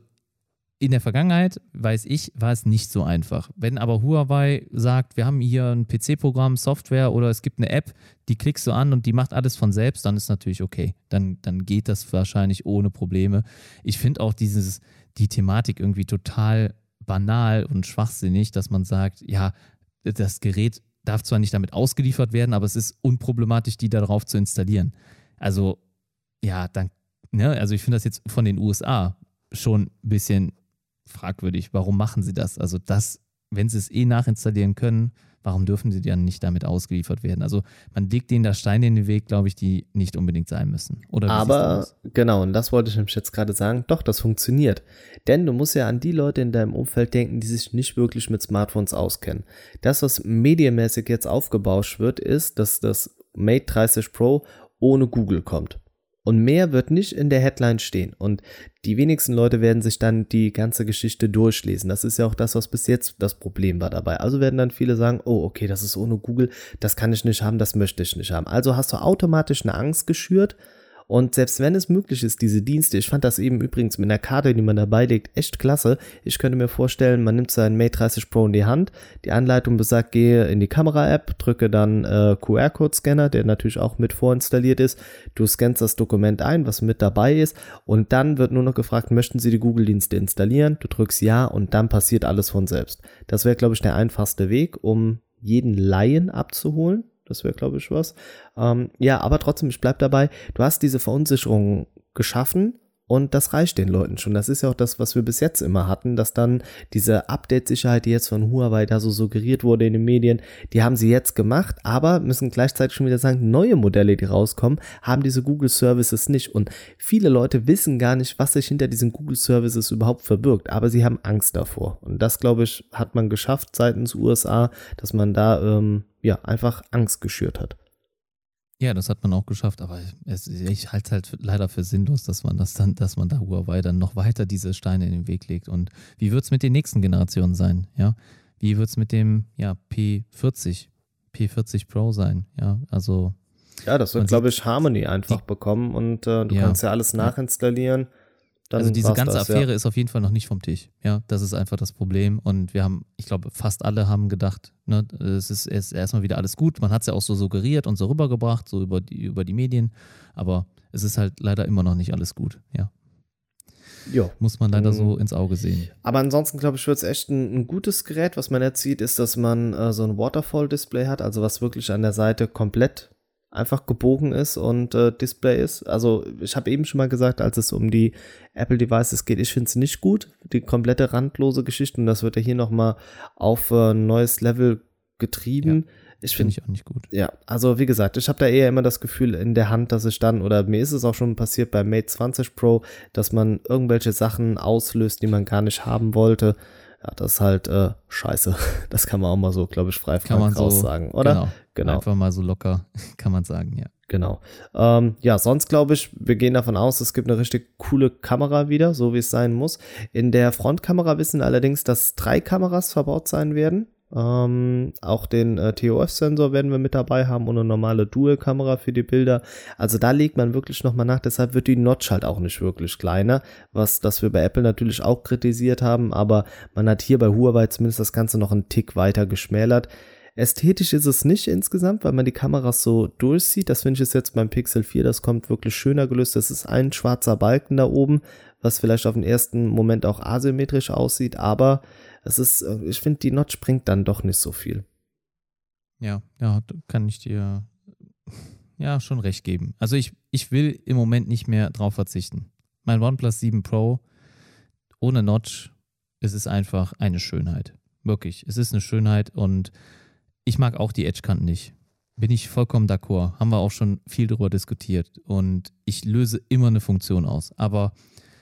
in der Vergangenheit, weiß ich, war es nicht so einfach. Wenn aber Huawei sagt, wir haben hier ein PC-Programm, Software oder es gibt eine App, die klickst du an und die macht alles von selbst, dann ist natürlich okay. Dann, dann geht das wahrscheinlich ohne Probleme. Ich finde auch dieses, die Thematik irgendwie total banal und schwachsinnig, dass man sagt, ja, das Gerät darf zwar nicht damit ausgeliefert werden, aber es ist unproblematisch, die darauf zu installieren. Also, ja, dann, ne, also ich finde das jetzt von den USA schon ein bisschen fragwürdig. Warum machen sie das? Also das, wenn sie es eh nachinstallieren können, warum dürfen sie dann nicht damit ausgeliefert werden? Also man legt denen da Steine in den Weg, glaube ich, die nicht unbedingt sein müssen. Oder Aber genau, und das wollte ich nämlich jetzt gerade sagen, doch, das funktioniert. Denn du musst ja an die Leute in deinem Umfeld denken, die sich nicht wirklich mit Smartphones auskennen. Das, was medienmäßig jetzt aufgebauscht wird, ist, dass das Mate 30 Pro ohne Google kommt. Und mehr wird nicht in der Headline stehen. Und die wenigsten Leute werden sich dann die ganze Geschichte durchlesen. Das ist ja auch das, was bis jetzt das Problem war dabei. Also werden dann viele sagen, oh, okay, das ist ohne Google, das kann ich nicht haben, das möchte ich nicht haben. Also hast du automatisch eine Angst geschürt. Und selbst wenn es möglich ist, diese Dienste, ich fand das eben übrigens mit einer Karte, die man dabei legt, echt klasse. Ich könnte mir vorstellen, man nimmt seinen Mate 30 Pro in die Hand, die Anleitung besagt, gehe in die Kamera-App, drücke dann äh, QR-Code-Scanner, der natürlich auch mit vorinstalliert ist. Du scannst das Dokument ein, was mit dabei ist, und dann wird nur noch gefragt, möchten Sie die Google-Dienste installieren? Du drückst Ja und dann passiert alles von selbst. Das wäre, glaube ich, der einfachste Weg, um jeden Laien abzuholen. Das wäre, glaube ich, was. Ähm, ja, aber trotzdem, ich bleib dabei. Du hast diese Verunsicherung geschaffen und das reicht den Leuten schon. Das ist ja auch das, was wir bis jetzt immer hatten, dass dann diese Update-Sicherheit, die jetzt von Huawei da so suggeriert wurde in den Medien, die haben sie jetzt gemacht, aber müssen gleichzeitig schon wieder sagen, neue Modelle, die rauskommen, haben diese Google Services nicht. Und viele Leute wissen gar nicht, was sich hinter diesen Google Services überhaupt verbirgt, aber sie haben Angst davor. Und das, glaube ich, hat man geschafft seitens USA, dass man da ähm, ja einfach Angst geschürt hat. Ja, das hat man auch geschafft, aber es, ich halte es halt leider für sinnlos, dass man das dann, dass man da Huawei dann noch weiter diese Steine in den Weg legt. Und wie wird es mit den nächsten Generationen sein? Ja, wie wird es mit dem ja, P40, P40 Pro sein? Ja, also Ja, das wird, glaube ich, Harmony einfach bekommen und äh, du ja, kannst ja alles nachinstallieren. Also diese ganze das, Affäre ja. ist auf jeden Fall noch nicht vom Tisch. Ja, das ist einfach das Problem. Und wir haben, ich glaube, fast alle haben gedacht, ne, es ist, ist erstmal wieder alles gut. Man hat es ja auch so suggeriert und so rübergebracht, so über die, über die Medien. Aber es ist halt leider immer noch nicht alles gut. Ja. Jo. Muss man leider so mhm. ins Auge sehen. Aber ansonsten, glaube ich, wird es echt ein, ein, gutes Gerät. Was man jetzt sieht, ist, dass man äh, so ein Waterfall-Display hat, also was wirklich an der Seite komplett einfach gebogen ist und äh, Display ist. Also ich habe eben schon mal gesagt, als es um die Apple Devices geht, ich finde es nicht gut, die komplette randlose Geschichte und das wird ja hier nochmal auf äh, ein neues Level getrieben. Ja. Ich finde ich auch nicht gut. Ja, also wie gesagt, ich habe da eher immer das Gefühl in der Hand, dass ich dann, oder mir ist es auch schon passiert beim Mate 20 Pro, dass man irgendwelche Sachen auslöst, die man gar nicht haben wollte. Ja, das ist halt äh, scheiße. Das kann man auch mal so, glaube ich, frei kann man raus so, sagen, oder? Genau, genau. Einfach mal so locker, kann man sagen, ja. Genau. Ähm, ja, sonst glaube ich, wir gehen davon aus, es gibt eine richtig coole Kamera wieder, so wie es sein muss. In der Frontkamera wissen allerdings, dass drei Kameras verbaut sein werden. Ähm, auch den äh, TOF-Sensor werden wir mit dabei haben und eine normale Dual-Kamera für die Bilder. Also da legt man wirklich nochmal nach, deshalb wird die Notch halt auch nicht wirklich kleiner, was das wir bei Apple natürlich auch kritisiert haben, aber man hat hier bei Huawei zumindest das Ganze noch einen Tick weiter geschmälert. Ästhetisch ist es nicht insgesamt, weil man die Kameras so durchsieht. Das finde ich jetzt beim Pixel 4, das kommt wirklich schöner gelöst. Das ist ein schwarzer Balken da oben, was vielleicht auf den ersten Moment auch asymmetrisch aussieht, aber es ist, äh, ich finde, die Notch bringt dann doch nicht so viel. Ja, ja, kann ich dir ja schon recht geben. Also ich, ich will im Moment nicht mehr drauf verzichten. Mein OnePlus 7 Pro ohne Notch, es ist einfach eine Schönheit. Wirklich, es ist eine Schönheit und ich mag auch die Edge-Kanten nicht. Bin ich vollkommen d'accord. Haben wir auch schon viel darüber diskutiert. Und ich löse immer eine Funktion aus. Aber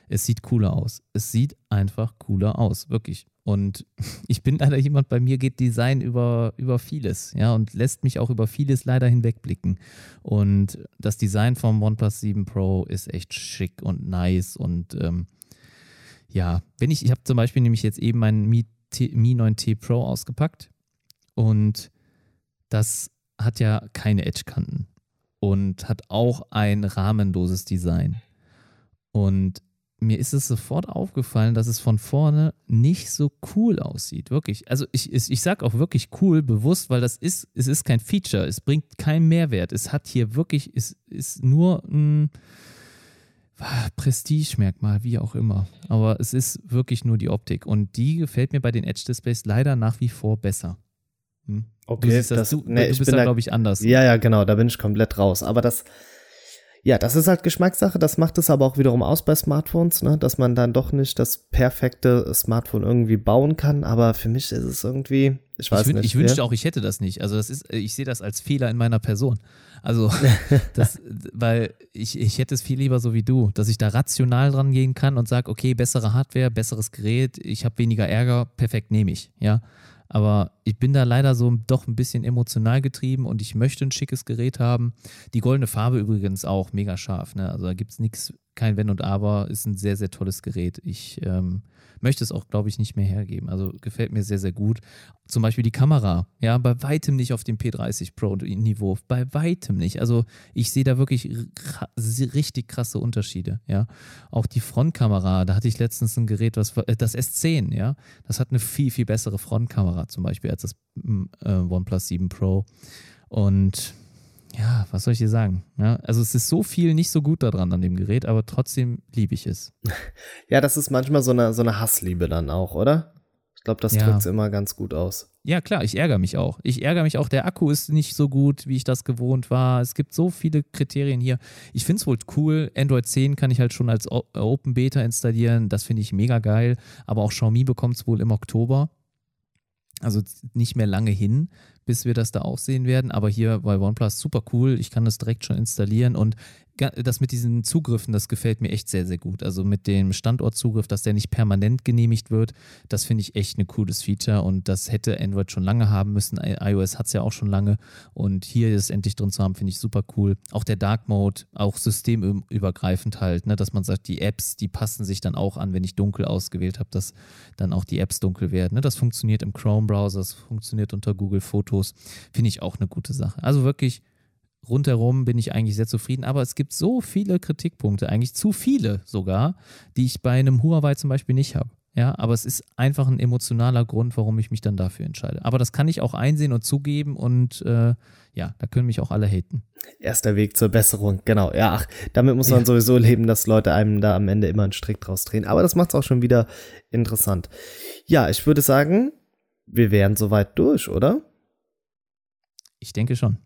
es sieht cooler aus. Es sieht einfach cooler aus, wirklich. Und ich bin leider jemand, bei mir geht Design über, über vieles, ja, und lässt mich auch über vieles leider hinwegblicken. Und das Design vom OnePlus 7 Pro ist echt schick und nice. Und ähm, ja, wenn ich, ich habe zum Beispiel nämlich jetzt eben meinen Mi, Mi 9T Pro ausgepackt und das hat ja keine Edge-Kanten und hat auch ein rahmenloses Design. Und mir ist es sofort aufgefallen, dass es von vorne nicht so cool aussieht. Wirklich. Also ich, ich sage auch wirklich cool, bewusst, weil das ist, es ist kein Feature, es bringt keinen Mehrwert. Es hat hier wirklich, es ist nur ein Prestige-Merkmal, wie auch immer. Aber es ist wirklich nur die Optik. Und die gefällt mir bei den Edge-Displays leider nach wie vor besser. Hm? Okay, du, das, das, du, nee, du bist da, glaube ich, anders. Ja, ja, genau, da bin ich komplett raus. Aber das ja, das ist halt Geschmackssache. Das macht es aber auch wiederum aus bei Smartphones, ne? dass man dann doch nicht das perfekte Smartphone irgendwie bauen kann. Aber für mich ist es irgendwie, ich weiß ich nicht. Ich wünschte auch, ich hätte das nicht. Also das ist, ich sehe das als Fehler in meiner Person. Also, das, weil ich, ich hätte es viel lieber so wie du, dass ich da rational dran gehen kann und sage, okay, bessere Hardware, besseres Gerät, ich habe weniger Ärger, perfekt nehme ich. Ja. Aber ich bin da leider so doch ein bisschen emotional getrieben und ich möchte ein schickes Gerät haben. Die goldene Farbe übrigens auch mega scharf. Ne? Also da gibt es nichts, kein Wenn und Aber. Ist ein sehr, sehr tolles Gerät. Ich ähm, möchte es auch, glaube ich, nicht mehr hergeben. Also gefällt mir sehr, sehr gut. Zum Beispiel die Kamera, ja, bei weitem nicht auf dem P30 Pro Niveau, bei weitem nicht. Also ich sehe da wirklich richtig krasse Unterschiede, ja. Auch die Frontkamera, da hatte ich letztens ein Gerät, was äh, das S10, ja, das hat eine viel, viel bessere Frontkamera zum Beispiel als das äh, OnePlus 7 Pro. Und ja, was soll ich dir sagen? Ja, also es ist so viel nicht so gut daran an dem Gerät, aber trotzdem liebe ich es. Ja, das ist manchmal so eine, so eine Hassliebe dann auch, oder? Ich glaube, das ja. drückt es immer ganz gut aus. Ja, klar, ich ärgere mich auch. Ich ärgere mich auch, der Akku ist nicht so gut, wie ich das gewohnt war. Es gibt so viele Kriterien hier. Ich finde es wohl cool. Android 10 kann ich halt schon als Open Beta installieren. Das finde ich mega geil. Aber auch Xiaomi bekommt es wohl im Oktober. Also nicht mehr lange hin bis wir das da auch sehen werden. Aber hier bei OnePlus super cool. Ich kann das direkt schon installieren und das mit diesen Zugriffen, das gefällt mir echt sehr, sehr gut. Also mit dem Standortzugriff, dass der nicht permanent genehmigt wird, das finde ich echt ein cooles Feature und das hätte Android schon lange haben müssen. iOS hat es ja auch schon lange und hier ist endlich drin zu haben, finde ich super cool. Auch der Dark Mode, auch systemübergreifend halt, ne, dass man sagt, die Apps, die passen sich dann auch an, wenn ich dunkel ausgewählt habe, dass dann auch die Apps dunkel werden. Ne? Das funktioniert im Chrome-Browser, das funktioniert unter Google Fotos, finde ich auch eine gute Sache. Also wirklich rundherum bin ich eigentlich sehr zufrieden, aber es gibt so viele Kritikpunkte, eigentlich zu viele sogar, die ich bei einem Huawei zum Beispiel nicht habe. Ja, aber es ist einfach ein emotionaler Grund, warum ich mich dann dafür entscheide. Aber das kann ich auch einsehen und zugeben und äh, ja, da können mich auch alle haten. Erster Weg zur Besserung, genau. Ja, ach, damit muss man ja. sowieso leben, dass Leute einem da am Ende immer einen Strick draus drehen. Aber das macht es auch schon wieder interessant. Ja, ich würde sagen, wir wären soweit durch, oder? Ich denke schon.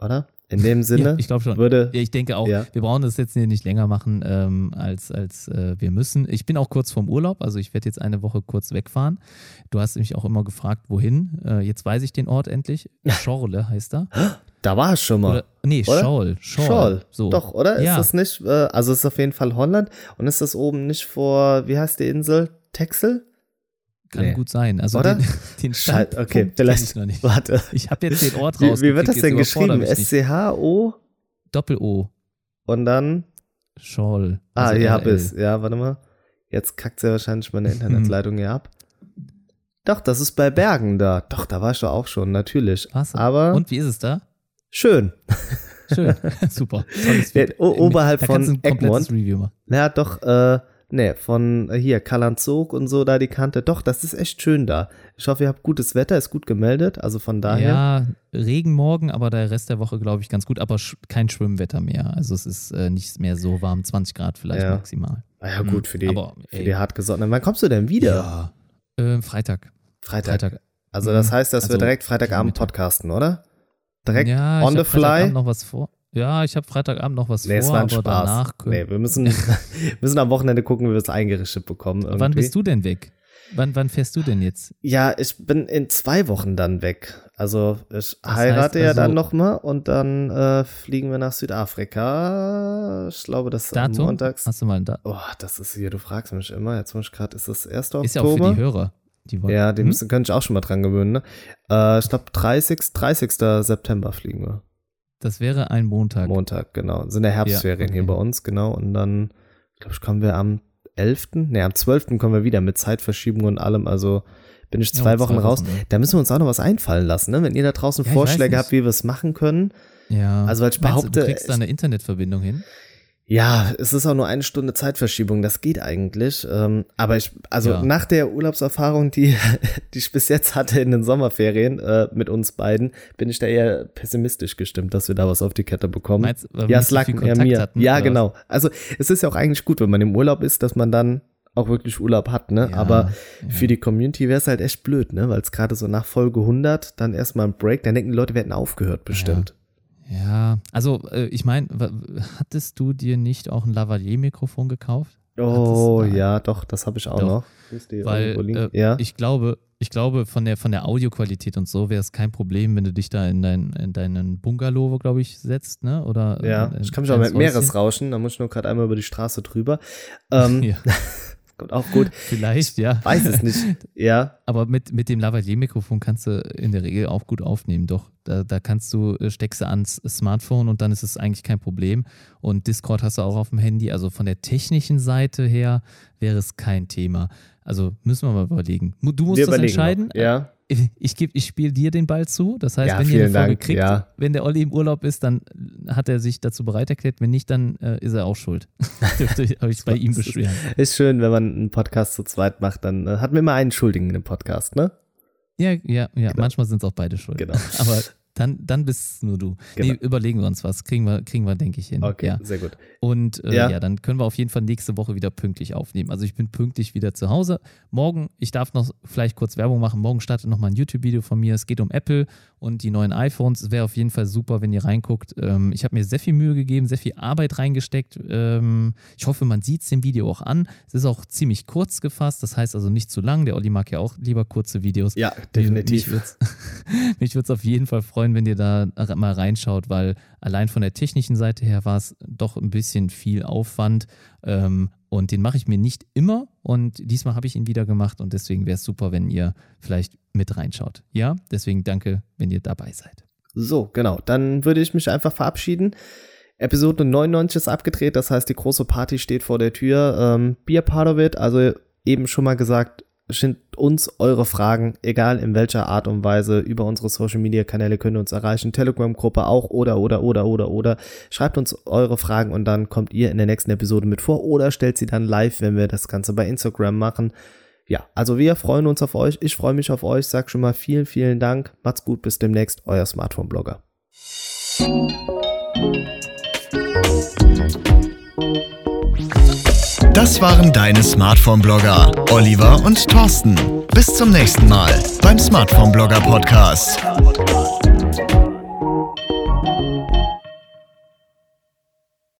Oder? In dem Sinne, ja, ich glaube schon. Würde, ja, ich denke auch, ja. wir brauchen das jetzt hier nicht länger machen, ähm, als, als äh, wir müssen. Ich bin auch kurz vorm Urlaub, also ich werde jetzt eine Woche kurz wegfahren. Du hast mich auch immer gefragt, wohin. Äh, jetzt weiß ich den Ort endlich. Schorle heißt er. Da war es schon mal. Oder, nee, Scholl. Scholl. So. Doch, oder? Ist das nicht, äh, also ist auf jeden Fall Holland und ist das oben nicht vor, wie heißt die Insel? Texel? Kann nee. gut sein. Also Oder? den, den Stand okay, vielleicht ich noch nicht. Warte. Ich habe jetzt den Ort raus. Wie, wie wird das denn geschrieben? S-C-H-O? Doppel-O. Und dann? Scholl. Ah, also hier hab es. Ja, warte mal. Jetzt kackt sie ja wahrscheinlich meine Internetleitung hier ab. Doch, das ist bei Bergen da. Doch, da war ich doch auch schon, natürlich. Was? Aber Und wie ist es da? Schön. Schön. Super. Ja, oberhalb da von Egmont. Review machen. Ja, doch, äh, Nee, von äh, hier Kalanzog und so da die Kante. Doch, das ist echt schön da. Ich hoffe, ihr habt gutes Wetter, ist gut gemeldet. Also von daher. Ja, Regen morgen, aber der Rest der Woche, glaube ich, ganz gut. Aber sch kein Schwimmwetter mehr. Also es ist äh, nicht mehr so warm, 20 Grad vielleicht ja. maximal. Ah ja, gut, für die, aber, für die hartgesottenen. Wann kommst du denn wieder? Ja, äh, Freitag. Freitag. Freitag. Also das mhm. heißt, dass also, wir direkt Freitagabend podcasten, oder? Direkt ja, on the fly. noch was vor. Ja, ich habe Freitagabend noch was nee, vor, es war ein aber Spaß. danach. Nee, wir müssen, müssen am Wochenende gucken, wie wir es eingerichtet bekommen. Irgendwie. Wann bist du denn weg? Wann, wann fährst du denn jetzt? Ja, ich bin in zwei Wochen dann weg. Also ich das heirate ja also, dann nochmal und dann äh, fliegen wir nach Südafrika. Ich glaube, das ist Datum? montags. Hast du mal ein Datum? Oh, das ist hier, du fragst mich immer. Jetzt muss ich gerade, ist das 1. Oktober? Ist ja auch für die Hörer. Die wollen, ja, die hm? müssen, können ich auch schon mal dran gewöhnen. Ne? Äh, ich glaube, 30, 30. September fliegen wir. Das wäre ein Montag. Montag, genau. Sind der Herbstferien ja, okay. hier bei uns, genau. Und dann, glaube ich, kommen wir am 11., ne, am 12. kommen wir wieder mit Zeitverschiebung und allem. Also bin ich zwei ja, Wochen zwei raus. Wochen, ja. Da müssen wir uns auch noch was einfallen lassen, ne? Wenn ihr da draußen Vorschläge habt, wie wir es machen können. Ja. Also, weil ich behaupte. Du, du kriegst da eine Internetverbindung hin? Ja, es ist auch nur eine Stunde Zeitverschiebung, das geht eigentlich. Ähm, aber ich, also ja. nach der Urlaubserfahrung, die, die ich bis jetzt hatte in den Sommerferien äh, mit uns beiden, bin ich da eher pessimistisch gestimmt, dass wir da was auf die Kette bekommen. Meinst, ja, es lag eher mir. Hatten, ja, genau. Also es ist ja auch eigentlich gut, wenn man im Urlaub ist, dass man dann auch wirklich Urlaub hat, ne? Ja, Aber ja. für die Community wäre es halt echt blöd, ne? Weil es gerade so nach Folge 100 dann erstmal ein Break, dann denken die Leute, wir hätten aufgehört bestimmt. Ja, also äh, ich meine, hattest du dir nicht auch ein Lavalier-Mikrofon gekauft? Oh ja, doch, das habe ich auch doch. noch. Weil äh, ja. ich glaube, ich glaube, von der, von der Audioqualität und so wäre es kein Problem, wenn du dich da in, dein, in deinen Bungalow, glaube ich, setzt, ne? Oder ja, in, ich kann mich auch mit Meeresrauschen, da muss ich nur gerade einmal über die Straße drüber. Ähm, ja. Kommt auch gut. Vielleicht, ja. Weiß es nicht. Ja. Aber mit, mit dem Lavalier-Mikrofon kannst du in der Regel auch gut aufnehmen, doch. Da, da kannst du, äh, steckst du ans Smartphone und dann ist es eigentlich kein Problem. Und Discord hast du auch auf dem Handy. Also von der technischen Seite her wäre es kein Thema. Also müssen wir mal überlegen. Du musst wir das entscheiden. Noch. Ja ich, geb, ich spiele dir den Ball zu. Das heißt, ja, wenn ihr eine Folge Dank, kriegt, ja. wenn der Olli im Urlaub ist, dann hat er sich dazu bereit erklärt. Wenn nicht, dann äh, ist er auch schuld. Habe ich bei ihm beschweren. Ist schön, wenn man einen Podcast zu zweit macht, dann äh, hat man immer einen Schuldigen in dem Podcast, ne? Ja, ja, ja. Genau. Manchmal sind es auch beide schuld. Genau. Aber dann, dann bist nur du. Genau. Nee, überlegen wir uns was. Kriegen wir, kriegen wir denke ich, hin. Okay, ja. sehr gut. Und äh, ja. ja. dann können wir auf jeden Fall nächste Woche wieder pünktlich aufnehmen. Also ich bin pünktlich wieder zu Hause. Morgen, ich darf noch vielleicht kurz Werbung machen. Morgen startet nochmal ein YouTube-Video von mir. Es geht um Apple und die neuen iPhones. Es wäre auf jeden Fall super, wenn ihr reinguckt. Ähm, ich habe mir sehr viel Mühe gegeben, sehr viel Arbeit reingesteckt. Ähm, ich hoffe, man sieht es dem Video auch an. Es ist auch ziemlich kurz gefasst. Das heißt also nicht zu lang. Der Olli mag ja auch lieber kurze Videos. Ja, definitiv. Mich würde es auf jeden Fall freuen, wenn ihr da mal reinschaut, weil allein von der technischen Seite her war es doch ein bisschen viel Aufwand. Ähm, und den mache ich mir nicht immer. Und diesmal habe ich ihn wieder gemacht. Und deswegen wäre es super, wenn ihr vielleicht mit reinschaut. Ja, deswegen danke, wenn ihr dabei seid. So, genau. Dann würde ich mich einfach verabschieden. Episode 99 ist abgedreht, das heißt, die große Party steht vor der Tür. Ähm, be a part of it. Also eben schon mal gesagt, schickt uns eure Fragen, egal in welcher Art und Weise, über unsere Social Media Kanäle könnt ihr uns erreichen, Telegram-Gruppe auch oder, oder, oder, oder, oder. Schreibt uns eure Fragen und dann kommt ihr in der nächsten Episode mit vor oder stellt sie dann live, wenn wir das Ganze bei Instagram machen. Ja, also wir freuen uns auf euch. Ich freue mich auf euch. Sag schon mal vielen, vielen Dank. Macht's gut. Bis demnächst. Euer Smartphone-Blogger. Das waren deine Smartphone-Blogger, Oliver und Thorsten. Bis zum nächsten Mal beim Smartphone-Blogger Podcast.